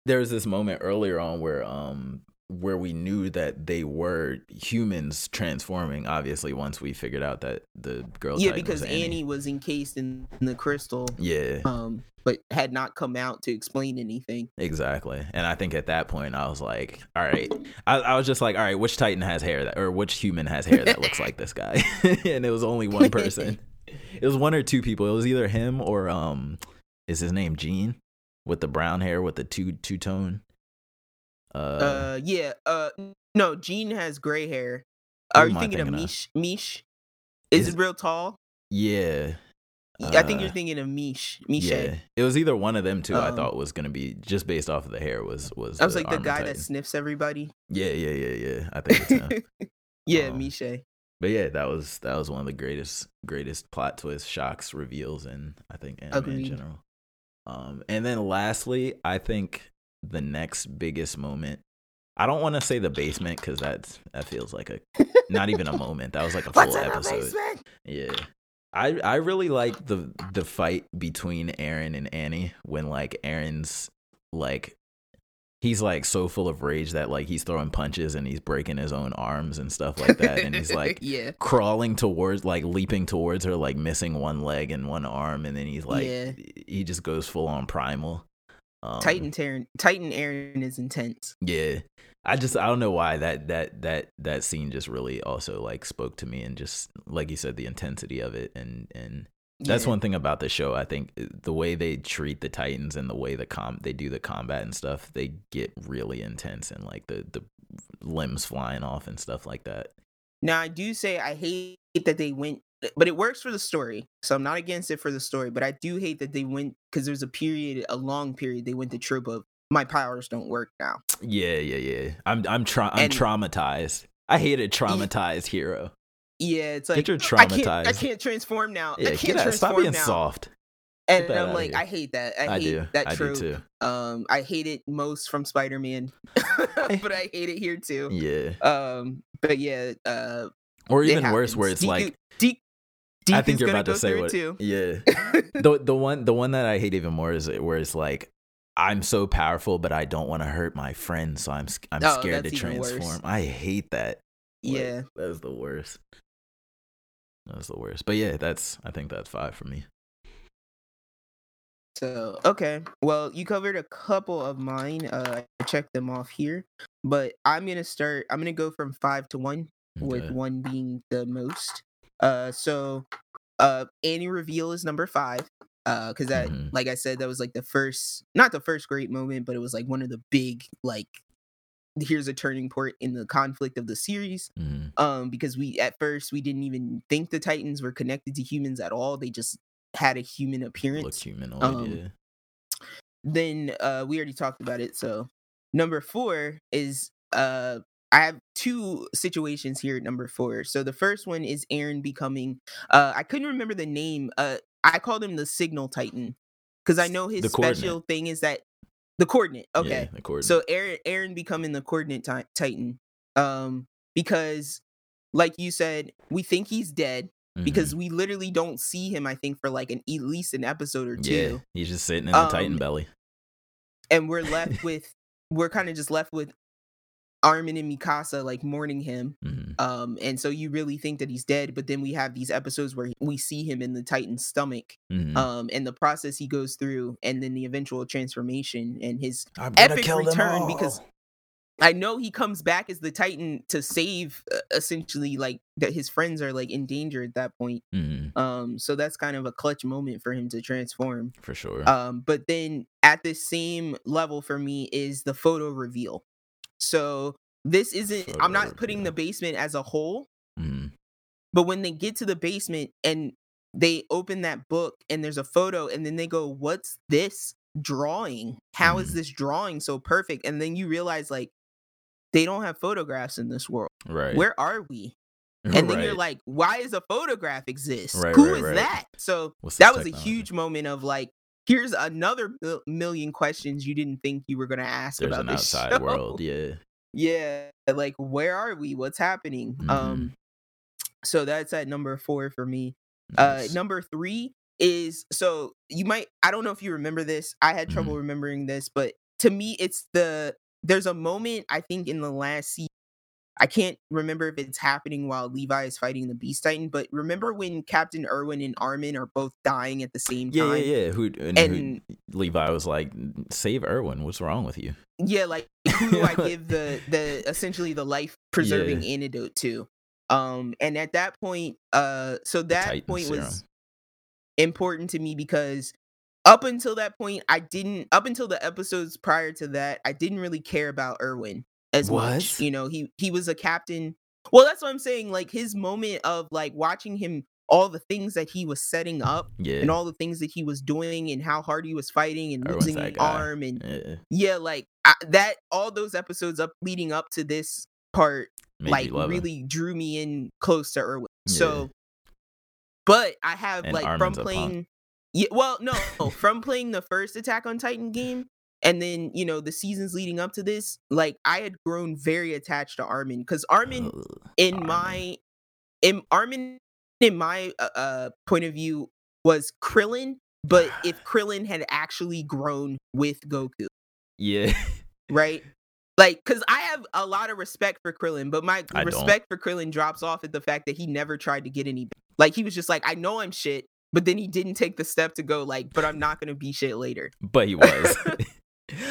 there was this moment earlier on where um where we knew that they were humans transforming. Obviously, once we figured out that the girl, yeah, because was Annie. was encased in, in the crystal, Yeah, um, but had not come out to explain anything. exactly. And I think at that point, I was like, all right. I, I was just like, all right, which Titan has hair that, or which human has hair that looks like this guy? [LAUGHS] and it was only one person. [LAUGHS] It was one or two people. It was either him or um, is his name Jean with the brown hair with the two two tone. Uh, Uh, yeah. Uh, no, Jean has gray hair. Are you thinking, thinking of of? Miche? Miche is, Is- it real tall? yeah. I think you're Uh, thinking of Mish. Miche. Yeah, it was either one of them two. I Um, thought was gonna be just based off of the hair. Was was I was like the guy Titan. that sniffs everybody. Yeah, yeah, yeah, yeah. I think it's [LAUGHS] him. yeah, Um, Miche. but yeah, that was that was one of the greatest greatest plot twists, shocks, reveals, in I think anime Agreed. in general. Um, and then lastly, I think the next biggest moment. I don't want to say the basement because that's that feels like a not even a moment. That was like a [LAUGHS] full episode. Yeah. I I really like the the fight between Eren and Annie when like Eren's like he's like so full of rage that like he's throwing punches and he's breaking his own arms and stuff like that and he's like [LAUGHS] yeah, crawling towards like leaping towards her like missing one leg and one arm and then he's like Yeah. he just goes full on primal. Um, Titan Taryn, Titan Eren is intense. yeah. I just I don't know why that that that that scene just really also like spoke to me and just like you said the intensity of it and and that's Yeah. one thing about the show. I think uh, the way they treat the Titans and the way the com they do the combat and stuff, they get really intense and like the the limbs flying off and stuff like that. Now I do say I hate that they went, but it works for the story, so I'm not against it for the story. But I do hate that they went because there's a period, a long period, they went the trope of my powers don't work now. Yeah, yeah, yeah. I'm I'm tra- I'm And- traumatized. I hate a traumatized hero. Yeah, it's like Get your I can't, I can't transform now. Yeah, I can't out. transform Stop being now. soft. And I'm like. I hate that. I, I, hate do. that I trope. do too. Um, I hate it most from Spider Man, [LAUGHS] but I hate it here too. [LAUGHS] Yeah. Um, but yeah, uh, Or even worse, where it's like Deek, I think you're about to say through what. it too. Yeah. [LAUGHS] the the one the one that I hate even more is where it's like I'm so powerful, but I don't want to hurt my friends, so I'm I'm Oh, scared to that's even worse. transform. I hate that. Like, yeah. that's the worst. That's the worst. But yeah, that's I think that's five for me. So okay, well, you covered a couple of mine. Uh, I checked them off here, but I'm gonna start. I'm gonna go from five to one, with one being the most. Uh, so, uh, Annie reveal is number five. Uh, because that, Mhm. like I said, that was like the first, not the first great moment, but it was like one of the big, like, here's a turning point in the conflict of the series. Mhm. Um, because we at first we didn't even think the Titans were connected to humans at all. They just had a human appearance humanoid. um, yeah. then uh we already talked about it so number four is uh i have two situations here at number four so the first one is eren becoming uh i couldn't remember the name uh i called him the signal titan because i know his special thing is that the coordinate okay Yeah, the coordinate. so eren eren becoming the coordinate ti- titan um because like you said we think he's dead Mhm. because we literally don't see him i think for like an at least an episode or two yeah, he's just sitting in the Titan Um, belly. and we're left [LAUGHS] with we're kind of just left with Armin and Mikasa like mourning him. Mhm. Um, and so you really think that he's dead, but then we have these episodes where we see him in the Titan's stomach, Mhm. um, and the process he goes through, and then the eventual transformation and his epic return because I know he comes back as the Titan to save uh, essentially like that his friends are like in danger at that point. Mhm, Um, so that's kind of a clutch moment for him to transform. for sure. Um, but then at the same level for me is the photo reveal. So this isn't I'm not putting the basement as a whole, Mhm. but when they get to the basement and they open that book and there's a photo and then they go, What's this drawing? How is Mhm. this drawing so perfect? And then you realize like they don't have photographs in this world. Right. Where are we? [LAUGHS] And then you're like, why does a photograph exist? Right, Who is right, right. that? So What's that was a huge moment of like here's another mil- million questions you didn't think you were going to ask There's about an this outside show. world. Yeah. [LAUGHS] yeah like where are we what's happening Mhm. um so that's at number four for me uh number three is so you might i don't know if you remember this i had trouble Mm-hmm. remembering this but to me it's the there's a moment I think in the last season. I can't remember if it's happening while Levi is fighting the Beast Titan, but remember when Captain Erwin and Armin are both dying at the same Yeah, time? yeah, yeah. Who and, And who, Levi was like, "Save Erwin. What's wrong with you?" yeah, like [LAUGHS] who do I give the the essentially the life preserving antidote to? Um, and at that point, uh, so that point serum. was important to me because up until that point, I didn't. Up until the episodes prior to that, I didn't really care about Erwin as much. You know, he he was a captain. Well, that's what I'm saying. Like his moment of like watching him, all the things that he was setting up Yeah, and all the things that he was doing and how hard he was fighting and losing an arm and yeah. yeah, like I, that. All those episodes up leading up to this part, Made like love him. really drew me in close to Erwin. Yeah. So, but I have And like Armin's from playing. Yeah, well, no, from playing the first Attack on Titan game, and then you know the seasons leading up to this, like I had grown very attached to Armin because Armin Ugh, in Armin. my in Armin in my uh, uh point of view was Krillin, but if [SIGHS] Krillin had actually grown with Goku, yeah, right? Like, cause I have a lot of respect for Krillin, but my I don't. respect for Krillin drops off at the fact that he never tried to get any. Like, he was just like, I know I'm shit, but then he didn't take the step to go like, but I'm not gonna be shit later. but he was. [LAUGHS] [LAUGHS]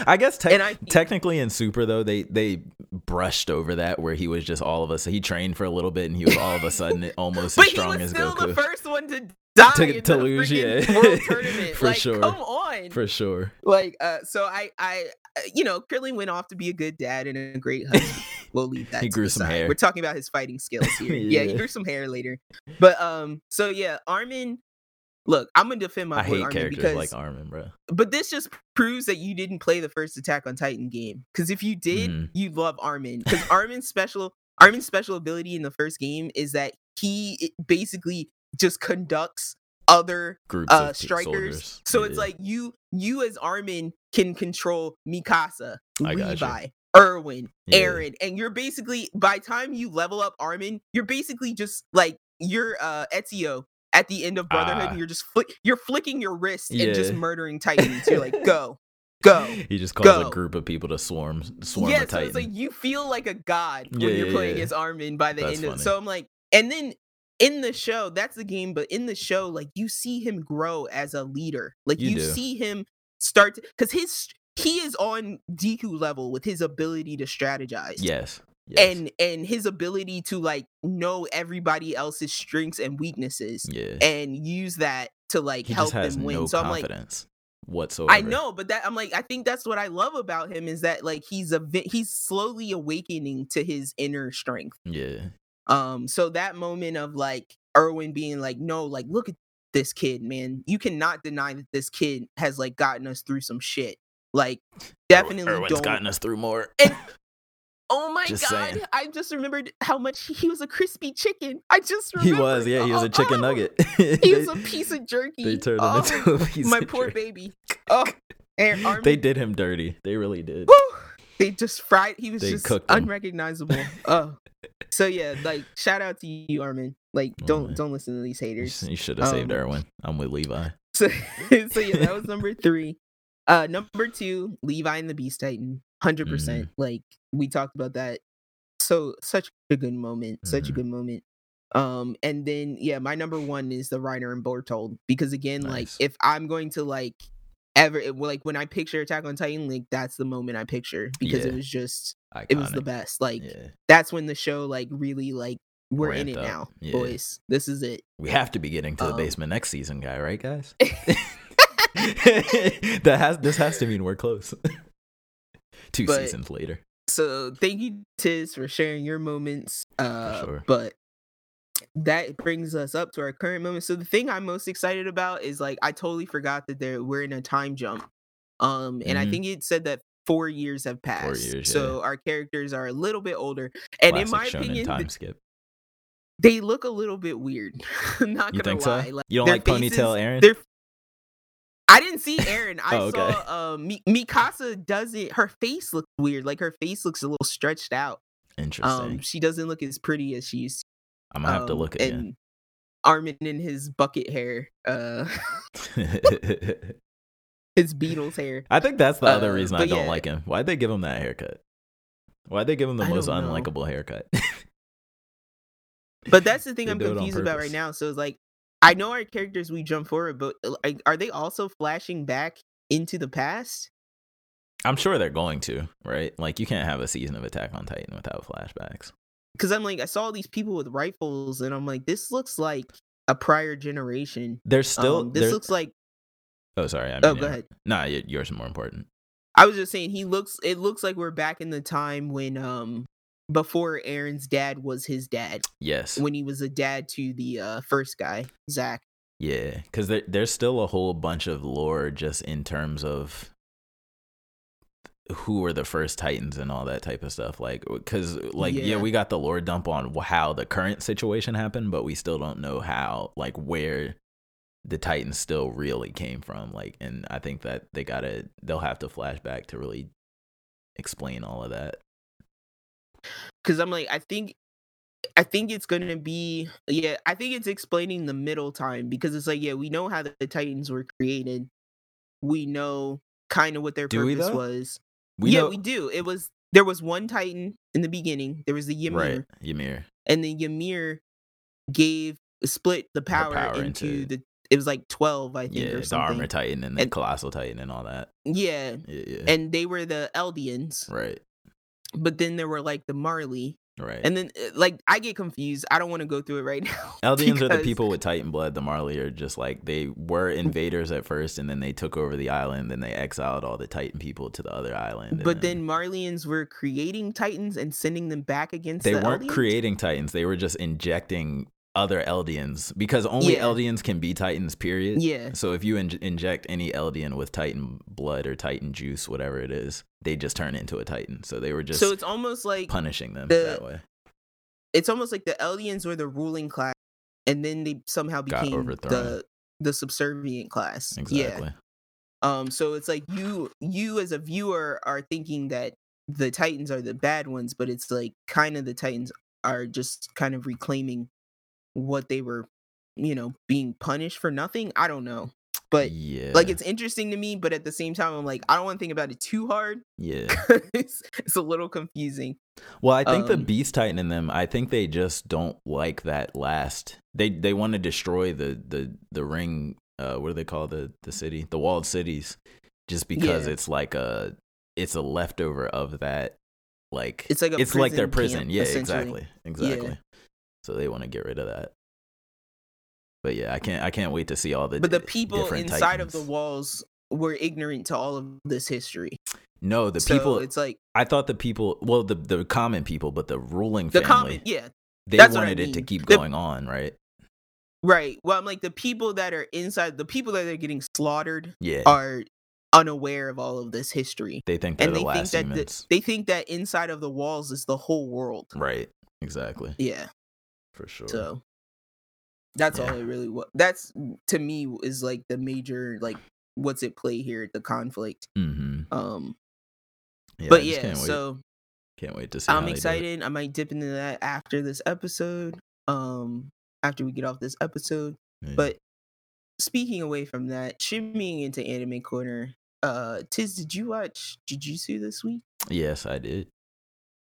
I guess And I- technically in Super though they they brushed over that where he was just all of us. He trained for a little bit and he was all of a sudden [LAUGHS] almost as he strong was as still Goku the first one to die To- in to the lose, yeah. world [LAUGHS] tournament. For like, sure. come on. for sure. like, uh, so I, I, uh, you know, Krillin went off to be a good dad and a great [LAUGHS] husband. We'll leave that. He to grew some side. hair. We're talking about his fighting skills here. yeah. he grew some hair later. But um, so yeah, Armin. Look, I'm gonna defend my I boy hate Armin characters because, like Armin, bro. but this just proves that you didn't play the first Attack on Titan game. Because if you did, Mhm. you'd love Armin. Because Armin's special, Armin's special ability in the first game is that he basically just conducts other Groups uh strikers. soldiers. So it's like you you as Armin can control Mikasa, I you. Levi, Erwin, Yeah. Eren, and you're basically by time you level up Armin, you're basically just like you're uh Ezio at the end of Brotherhood, Ah. and you're just flick you're flicking your wrist and just [LAUGHS] murdering Titans. You're like, go, go. He just calls Go. a group of people to swarm swarm yeah, a so Titan. it's like you feel like a god when Yeah, you're yeah, playing yeah. as Armin by the That's end of funny. So I'm like, and then in the show, that's the game, but in the show, like you see him grow as a leader. Like You you, see him start because his he is on Deku level with his ability to strategize. yes. Yes. And and his ability to like know everybody else's strengths and weaknesses yeah. and use that to like he help them win. no so I'm like, confidence whatsoever. I know, but that I'm like, I think that's what I love about him is that like he's a he's slowly awakening to his inner strength. Yeah. Um, so that moment of like Erwin being like, no, like look at this kid, man. You cannot deny that this kid has like gotten us through some shit. Like, definitely Erwin's don't. gotten us through more. [LAUGHS] oh my Just god, saying. I just remembered how much he, he was a crispy chicken. I just he remembered. was, yeah, he was Oh, a chicken oh, nut. [LAUGHS] He they, was a piece of jerky. they turned him Oh, into a piece my of poor jerky. baby. Oh, [LAUGHS] They did him dirty. They really did. Woo! They just fried. He was They just unrecognizable. oh, so yeah, like shout out to you, Armin. Like, Oh, don't man. don't listen to these haters. you should have saved Um, Erwin. I'm with Levi. [LAUGHS] So, so yeah, that was number three. Uh, number two, Levi and the Beast Titan, 100 Mm-hmm. percent. Like we talked about that. So such a good moment. Such a Mhm. good moment. Um, and then yeah, my number one is the Reiner and Bertolt because again, like if I'm going to like ever it, like when I picture Attack on Titan, like that's the moment I picture because it was just Iconic. it was the best. Like yeah. that's when the show like really like we're in it up. now, Yeah. boys. This is it. We have to be getting to the Um, basement next season, guy, right, guys? [LAUGHS] [LAUGHS] that has this has to mean we're close. [LAUGHS] Two But- seasons later. So thank you, Tiz, for sharing your moments. Uh, sure. But that brings us up to our current moment. So the thing I'm most excited about is like I totally forgot that there we're in a time jump. Um, and I Mhm. think it said that four years have passed. Four years, so our characters are a little bit older, and in my Classic opinion, time skip. they look a little bit weird. [LAUGHS] I'm not You gonna lie. so? You don't like ponytail Eren? Their I didn't see Eren. I Oh, okay. saw Mi- Mikasa doesn't. Her face looks weird. Like her face looks a little stretched out. Interesting. Um, she doesn't look as pretty as she used. To. I'm gonna have to um, look again. And Armin in his bucket hair. Uh, [LAUGHS] [LAUGHS] his Beatles hair. I think that's the other Uh, reason I don't yeah. like him. Why'd they give him that haircut? Why'd they give him the I most unlikable haircut? [LAUGHS] But that's the thing They I'm it confused about right now. So it's like I know our characters we jump forward, but uh, like, are they also flashing back into the past? I'm sure they're going to, right? Like you can't have a season of Attack on Titan without flashbacks. Because I'm like, I saw these people with rifles, and I'm like, this looks like a prior generation. There's still um, this there- looks like. Oh, sorry. I Oh, mean, go yeah. ahead. Nah, yours is more important. I was just saying he looks. It looks like we're back in the time when um before Eren's dad was his dad Yes. when he was a dad to the uh first guy Zach. Yeah, because there, there's still a whole bunch of lore just in terms of who were the first Titans and all that type of stuff. Like, because like yeah. Yeah. we got the lore dump on how the current situation happened, but we still don't know how like where the Titans still really came from. Like, and I think that they gotta they'll have to flash back to really explain all of that. Because I'm like, I think, I think it's gonna be, yeah, I think it's explaining the middle time because it's like, yeah, we know how the, the Titans were created, we know kind of what their Do purpose though? was. We yeah, know, we do. It was there was one Titan in the beginning. There was the Ymir, right, Ymir. and the Ymir gave split the power, power into, into- the. It was like twelve, I think, Yeah, or the something. armor Titan and the And- colossal Titan and all that. Yeah, Yeah, yeah. and they were the Eldians, right, but then there were like the Marley, right. and then uh, like I get confused. I don't want to go through it right [LAUGHS] now. Eldians are the people with Titan blood. The Marley are just like they were invaders at first, and then they took over the island. Then they exiled all the Titan people to the other island. and But then Marleyans were creating Titans and sending them back against they the weren't Eldians? creating Titans. They were just injecting other Eldians because only Yeah. Eldians can be Titans. Period. Yeah, So if you in- inject any Eldian with Titan blood or Titan juice, whatever it is, they just turn into a Titan. So they were just so it's almost like punishing them the- that way. it's almost like the Eldians were the ruling class, and then they somehow became the the subservient class. Yeah. Exactly. Um. So it's like you you as a viewer are thinking that the Titans are the bad ones, but it's like kind of the Titans are just kind of reclaiming what they were, you know, being punished for nothing. I don't know, but yeah. like it's interesting to me, but at the same time, I'm like I don't want to think about it too hard. yeah. it's, [LAUGHS] it's a little confusing. Well, I think the Um, Beast Titan in them, I think they just don't like that last. They they want to destroy the the the ring. Uh, what do they call the the city? The walled cities, just because Yeah. it's like a it's a leftover of that. Like It's like a it's like their prison camp, yeah, exactly, exactly. So they want to get rid of that. But yeah, I can't I can't wait to see all the But the people inside of the walls were ignorant to all of this history. No, the So people. it's like I thought the people. Well, the the common people, but the ruling the family. common, yeah, they what I wanted it to mean. keep The- going on, right? right. Well, I'm like the people that are inside, the people that are getting slaughtered Yeah. are unaware of all of this history, They think they're and the they think last that the, they think that inside of the walls is the whole world. right. Exactly. Yeah, For sure. so that's all Yeah. it really was. That's to me is like the major like what's at play here, the conflict. hmm Um, Yeah, but yeah, can't wait. so can't wait to see. I'm they do it. excited. I might dip into that after this episode. Um, after we get off this episode. Yeah. But speaking away from that, shimmying into anime corner. Uh, Tiz, did you watch Jujutsu this week? yes, I did.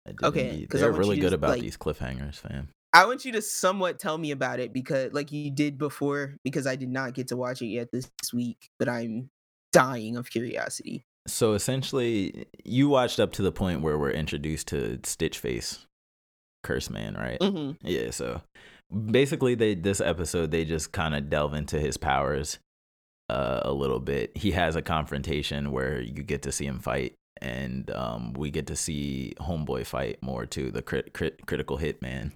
I did Okay, indeed. 'cause I they're really good about like- these cliffhangers, fam. I want you to somewhat tell me about it because, like you did before, because I did not get to watch it yet this week, but I'm dying of curiosity. So essentially, you watched up to the point where we're introduced to Stitch Face, Curse Man, right? Mm-hmm. Yeah, so basically they this episode they just kind of delve into his powers uh, a little bit. He has a confrontation where you get to see him fight and um, we get to see Homeboy fight more too, the crit, crit, critical hit man.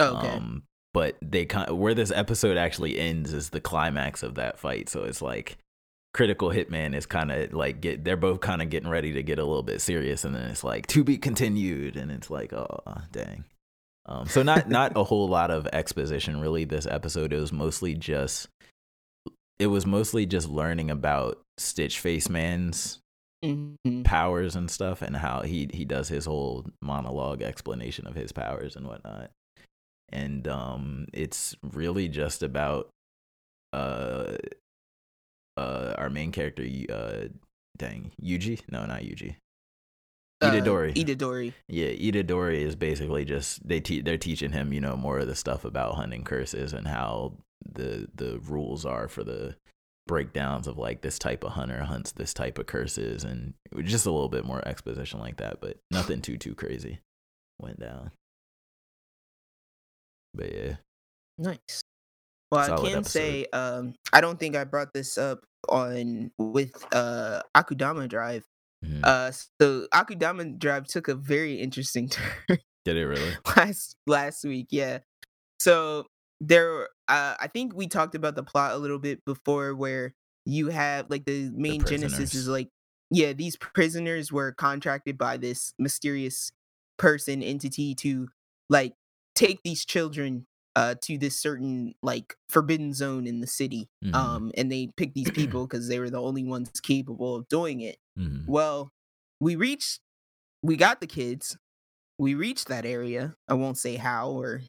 Oh, okay. Um but they kind where this episode actually ends is the climax of that fight. So it's like critical hitman is kind of like get they're both kind of getting ready to get a little bit serious and then it's like to be continued and it's like oh dang um so not [LAUGHS] not a whole lot of exposition really this episode it was mostly just it was mostly just learning about stitch face man's Mhm. powers and stuff and how he he does his whole monologue explanation of his powers and whatnot and um it's really just about uh uh our main character uh dang Yuji? No not Yuji. Uh, Itadori. Itadori. yeah Itadori is basically just they te- they're teaching him you know more of the stuff about hunting curses and how the the rules are for the breakdowns of like this type of hunter hunts this type of curses and just a little bit more exposition like that but nothing too too crazy went down but yeah Nice. Well, Solid I can episode. say um I don't think I brought this up on with uh Akudama Drive. Mhm. Uh so Akudama Drive took a very interesting [LAUGHS] turn did it really last last week, yeah. So there uh I think we talked about the plot a little bit before where you have like the main genesis is like yeah, these prisoners were contracted by this mysterious person entity to like take these children uh to this certain like forbidden zone in the city Mhm. um and they picked these [CLEARS THROAT] people because they were the only ones capable of doing it Mhm. well we reached we got the kids we reached that area i won't say how or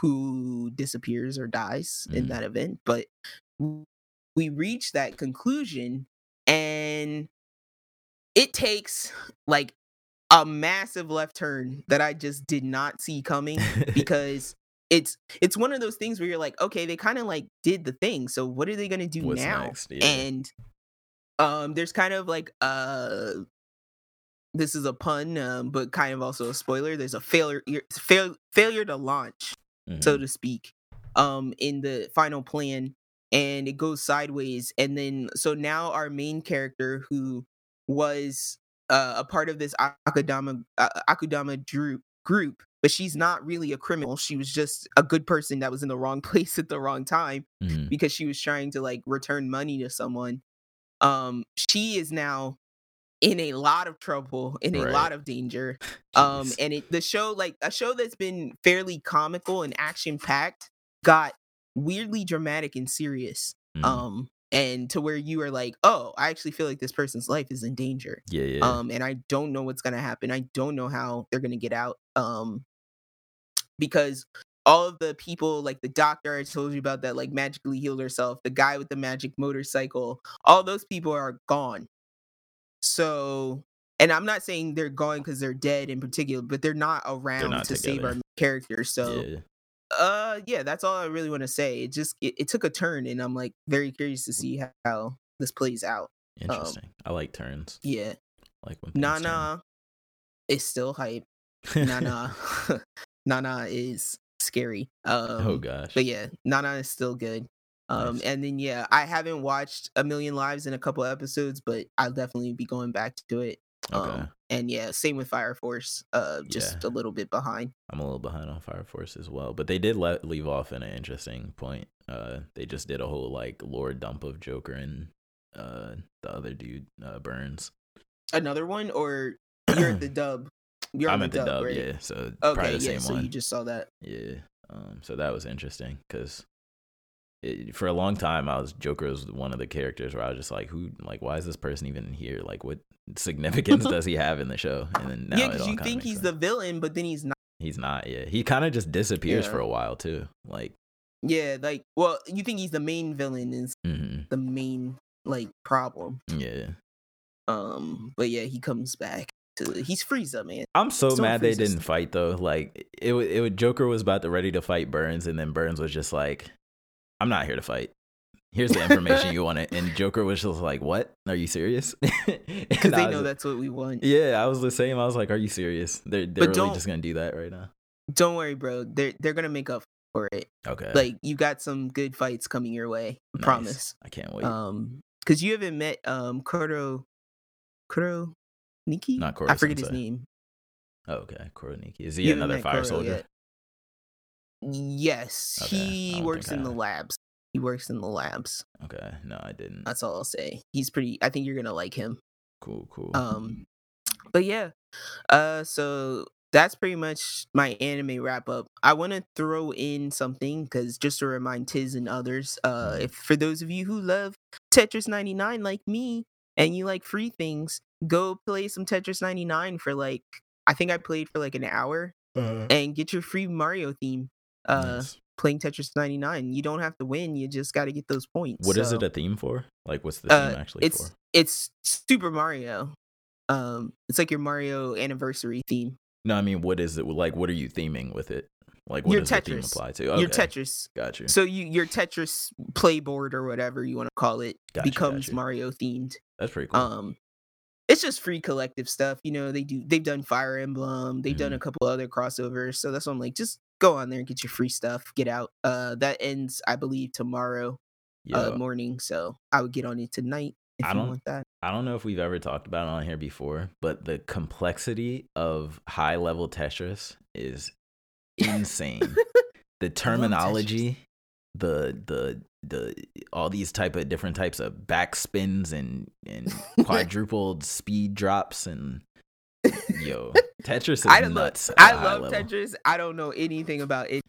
who disappears or dies in Mhm. that event but we reached that conclusion and it takes like a massive left turn that i just did not see coming [LAUGHS] because it's it's one of those things where you're like okay they kind of like did the thing so what are they going to do What's now next? Yeah. and um there's kind of like uh this is a pun um, but kind of also a spoiler there's a failure fail, failure to launch so Mhm. to speak um in the final plan and it goes sideways and then so now our main character who was uh, a part of this akudama uh, akudama group group but she's not really a criminal she was just a good person that was in the wrong [LAUGHS] place at the wrong time Mhm. because she was trying to like return money to someone um she is now in a lot of trouble in a Right. lot of danger [LAUGHS] um and it the show like a show that's been fairly comical and action packed got weirdly dramatic and serious Mhm. um and to where you are like oh i actually feel like this person's life is in danger yeah, yeah. um and i don't know what's gonna happen i don't know how they're gonna get out um because all of the people like the doctor i told you about that like magically healed herself the guy with the magic motorcycle all those people are gone so and i'm not saying they're gone because they're dead in particular but they're not around not to save our together. characters so yeah. Uh yeah that's all i really want to say it just it, it took a turn and i'm like very curious to see how, how this plays out Interesting. I like turns. yeah I like when turn. nana is still hype [LAUGHS] nana [LAUGHS] nana is scary um oh gosh. but yeah nana is still good um Nice. and then yeah i haven't watched a million lives in a couple episodes but i'll definitely be going back to it Okay. um and yeah same with fire force uh just a little bit behind I'm a little behind on Fire Force as well, but they did let leave off in an interesting point. Uh, they just did a whole like lore dump of Joker and uh the other dude uh, Burns. another one or [CLEARS THROAT] you're at the dub you're I'm at the dub, right? yeah. So okay probably the yeah same so one. you just saw that Yeah. Um. So that was interesting because for a long time I was Joker was one of the characters where I was just like, who, like, why is this person even here? Like, what significance [LAUGHS] does he have in the show? And then now yeah because you think he's sense. the villain but then he's not he's not. Yeah. He kind of just disappears Yeah. for a while too. Like. yeah like well you think he's the main villain is hmm the main like problem Yeah. um but yeah he comes back to he's Frieza man I'm so Still mad they freezes. didn't fight though. Like it, it, Joker was about to ready to fight Burns, and then Burns was just like, "I'm not here to fight. Here's the information you [LAUGHS] wanted." And Joker was just like, "What? Are you serious?" [LAUGHS] because they know that's what we want Yeah, I was the same. I was like, "Are you serious? They're they're really just gonna do that right now?" don't worry bro they're they're gonna make up for it Okay, like you got some good fights coming your way I Nice. promise I can't wait. um because you haven't met um Kuro Kuro Nikki Not Kuro I forget his name oh, okay, Kuroniki. Is he You another fire Kuro soldier? yet. Yes Okay, he works think I in the labs. He works in the labs. Okay, no, I didn't. that's all I'll say. He's pretty I think you're gonna like him. Cool, cool. um but yeah uh so that's pretty much my anime wrap up i want to throw in something because just to remind tiz and others uh Mhm. if for those of you who love tetris 99 like me and you like free things go play some tetris 99 for like i think i played for like an hour Uh, and get your free mario theme uh nice. playing Tetris 99. You don't have to win. You just got to get those points. What is So, it a theme for? Like, what's the theme uh, actually it's for? it's Super Mario. Um, it's like your Mario anniversary theme. No, I mean, what is it like? What are you theming with it? Like, what Your does the theme Tetris. apply to? Your Tetris. got you. So you your Tetris playboard or whatever you want to call it becomes. Mario themed. That's pretty cool. Um, it's just free collective stuff. You know, they do they've done Fire Emblem, they've done Mhm. a couple other crossovers. So that's why I'm like, just go on there and get your free stuff. Get out. Uh, that ends, I believe, tomorrow uh morning. So I would get on it tonight if I don't- want that. I don't know if we've ever talked about it on here before, but the complexity of high level Tetris is insane. [LAUGHS] the terminology, the the the all these type of different types of backspins and and [LAUGHS] quadrupled speed drops and yo, [LAUGHS] Tetris is I nuts. love I love level. Tetris. I don't know anything about it,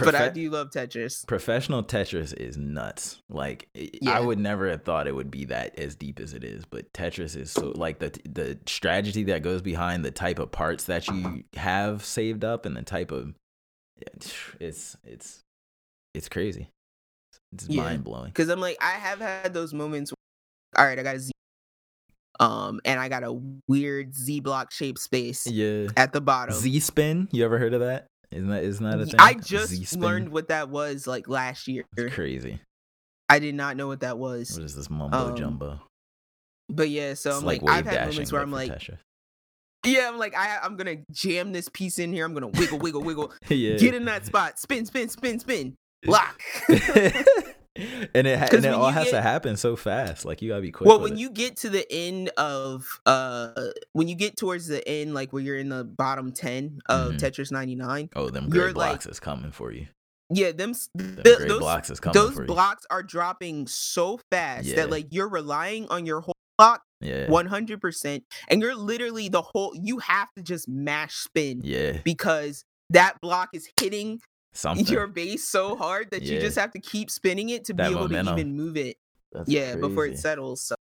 but I do love Tetris. Professional Tetris is nuts. Like i- Yeah. I would never have thought it would be that as deep as it is, but Tetris is so like the the strategy that goes behind the type of parts that you have saved up and the type of [SIGHS] it's it's it's crazy. It's Yeah. mind blowing. Because I'm like, I have had those moments. Where, all right, I got a Z, um, and I got a weird Z block shaped space Yeah. at the bottom. Z spin, you ever heard of that? Isn't that isn't that a thing? I just Z-spin? learned what that was like last year. It's crazy. I did not know what that was. What is this mumbo Um, jumbo? But yeah, so It's I'm like like, I've had moments where I'm like, yeah, I'm like, I, I'm gonna jam this piece in here. I'm gonna wiggle, wiggle, wiggle, [LAUGHS] yeah. get in that spot, spin, spin, spin, spin, [LAUGHS] lock. [LAUGHS] and it ha- and it all has to happen so fast. Like you gotta be quick. well, when it. you get to the end of uh, when you get towards the end, like where you're in the bottom ten of Mhm. Tetris 99, oh, them you're great like- blocks is coming for you. yeah, them Them the- those blocks is coming those for you. blocks are dropping so fast Yeah. that like you're relying on your whole block yeah, 100% and you're literally the whole you have to just mash spin yeah, because that block is hitting something. your base so hard that you just have to keep spinning it to That be able momentum. to even move it That's yeah before it settles so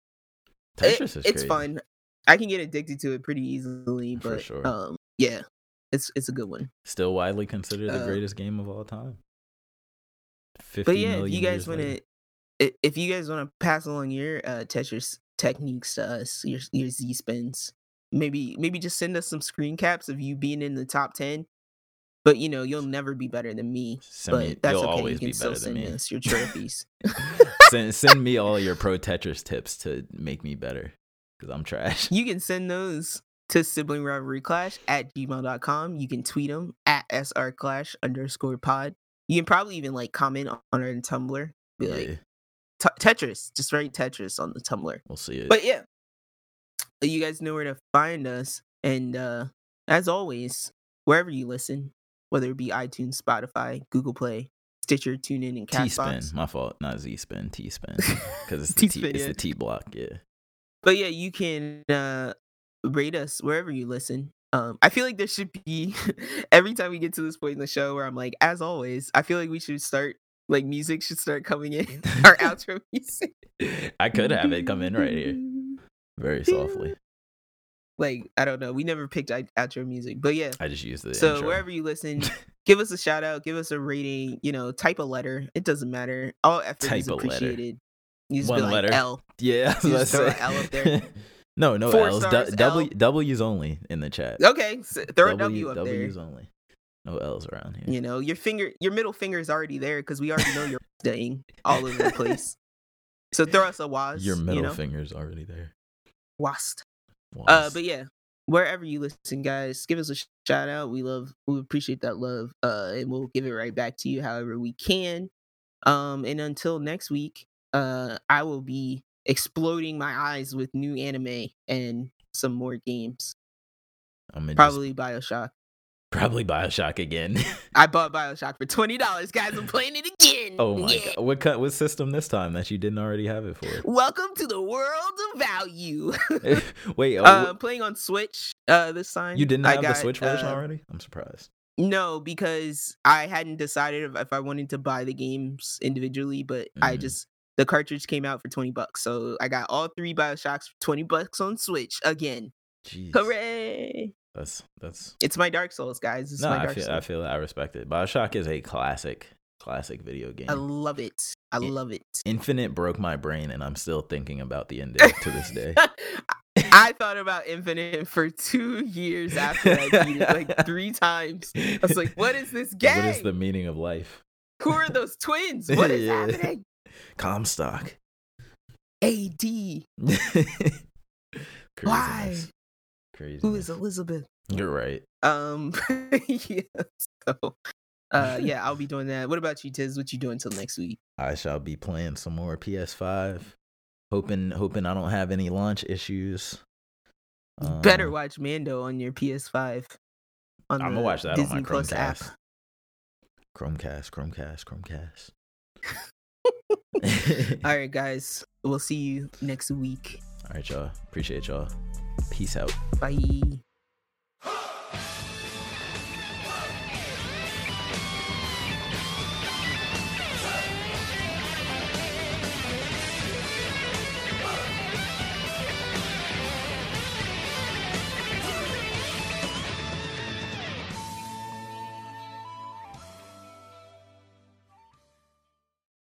Tetris it- is it's crazy. fun i can get addicted to it pretty easily For but sure. um yeah it's it's a good one Still widely considered the Uh, greatest game of all time. 50 but yeah if you guys want to if you guys want to pass along your uh tetris techniques to us your your z spins maybe maybe just send us some screen caps of you being in the top 10 but you know you'll never be better than me Send but me- that's you'll okay you always can be still better than send me. us your trophies [LAUGHS] send send me all your pro Tetris tips to make me better because I'm trash. you can send those to sibling rivalry clash at gmail.com you can tweet them at sr clash underscore pod you can probably even like comment on our tumblr be like Yeah, tetris just write tetris on the tumblr we'll see it. But yeah, you guys know where to find us. And uh as always, wherever you listen, whether it be iTunes, Spotify, Google Play, Stitcher, TuneIn, and T spin, Castbox. my fault, not Z spin, T spin, because [LAUGHS] it's the T, T-spin, it's yeah. the T block. Yeah, But yeah, you can uh rate us wherever you listen. Um, I feel like there should be [LAUGHS] every time we get to this point in the show where I'm like, as always, I feel like we should start like music should start coming in [LAUGHS] our outro music. I could have it come in right here, very softly. Like I don't know, we never picked out- outro music, but yeah. I just used the So intro. wherever you listen, [LAUGHS] give us a shout out, give us a rating, you know, type a letter. It doesn't matter. All effort Type is a letter. appreciated. You just One be like letter. L. [LAUGHS] Yeah, You just throw L up there. [LAUGHS] no, no Four L's. Du- stars, w. W's only in the chat. Okay, so throw a W up W's there. only. No L's around here. You know, your finger, your middle finger is already there because we already know you're staying all over the place. So throw us a was. Your middle you know? finger's already there. Wast. Uh, but yeah, wherever you listen, guys, give us a shout out. We love, we appreciate that love, uh, and we'll give it right back to you however we can. Um, and until next week, uh, I will be exploding my eyes with new anime and some more games. I'm gonna just- Probably Bioshock. Probably Bioshock again. [LAUGHS] I bought Bioshock for twenty dollars, guys. I'm playing it again. oh my Yeah. god! What cut? What system this time that you didn't already have it for? Welcome to the world of value. [LAUGHS] [LAUGHS] Wait, oh, uh, playing on Switch uh, this time. you didn't I have the Switch version uh, already? I'm surprised. No, because I hadn't decided if, if I wanted to buy the games individually, but I Mhm. just the cartridge came out for 20 bucks. So I got all three BioShocks for 20 bucks on Switch again. Jeez. Hooray! That's that's. It's my Dark Souls, guys. It's no, my I feel Souls. I feel it. I respect it. Bioshock is a classic, classic video game. I love it. I Yeah. love it. Infinite broke my brain, and I'm still thinking about the ending to this day. [LAUGHS] I thought about Infinite for two years after I beat it, like [LAUGHS] three times. I was like, "What is this game? What is the meaning of life? Who are those twins? [LAUGHS] What is Yeah. happening?" Comstock. AD. Why? Craziness. Who is Elizabeth? You're right. Um, [LAUGHS] yeah. So, uh, yeah, I'll be doing that. What about you, Tiz? What you doing till next week? I shall be playing some more PS5. Hoping, hoping I don't have any launch issues. You Better Um, watch Mando on your PS5. On I'm gonna watch that Disney on my Plus app. Chromecast. Chromecast, Chromecast, Chromecast. [LAUGHS] All [LAUGHS] right, guys. We'll see you next week. All right, y'all. Appreciate y'all. Peace out. Bye.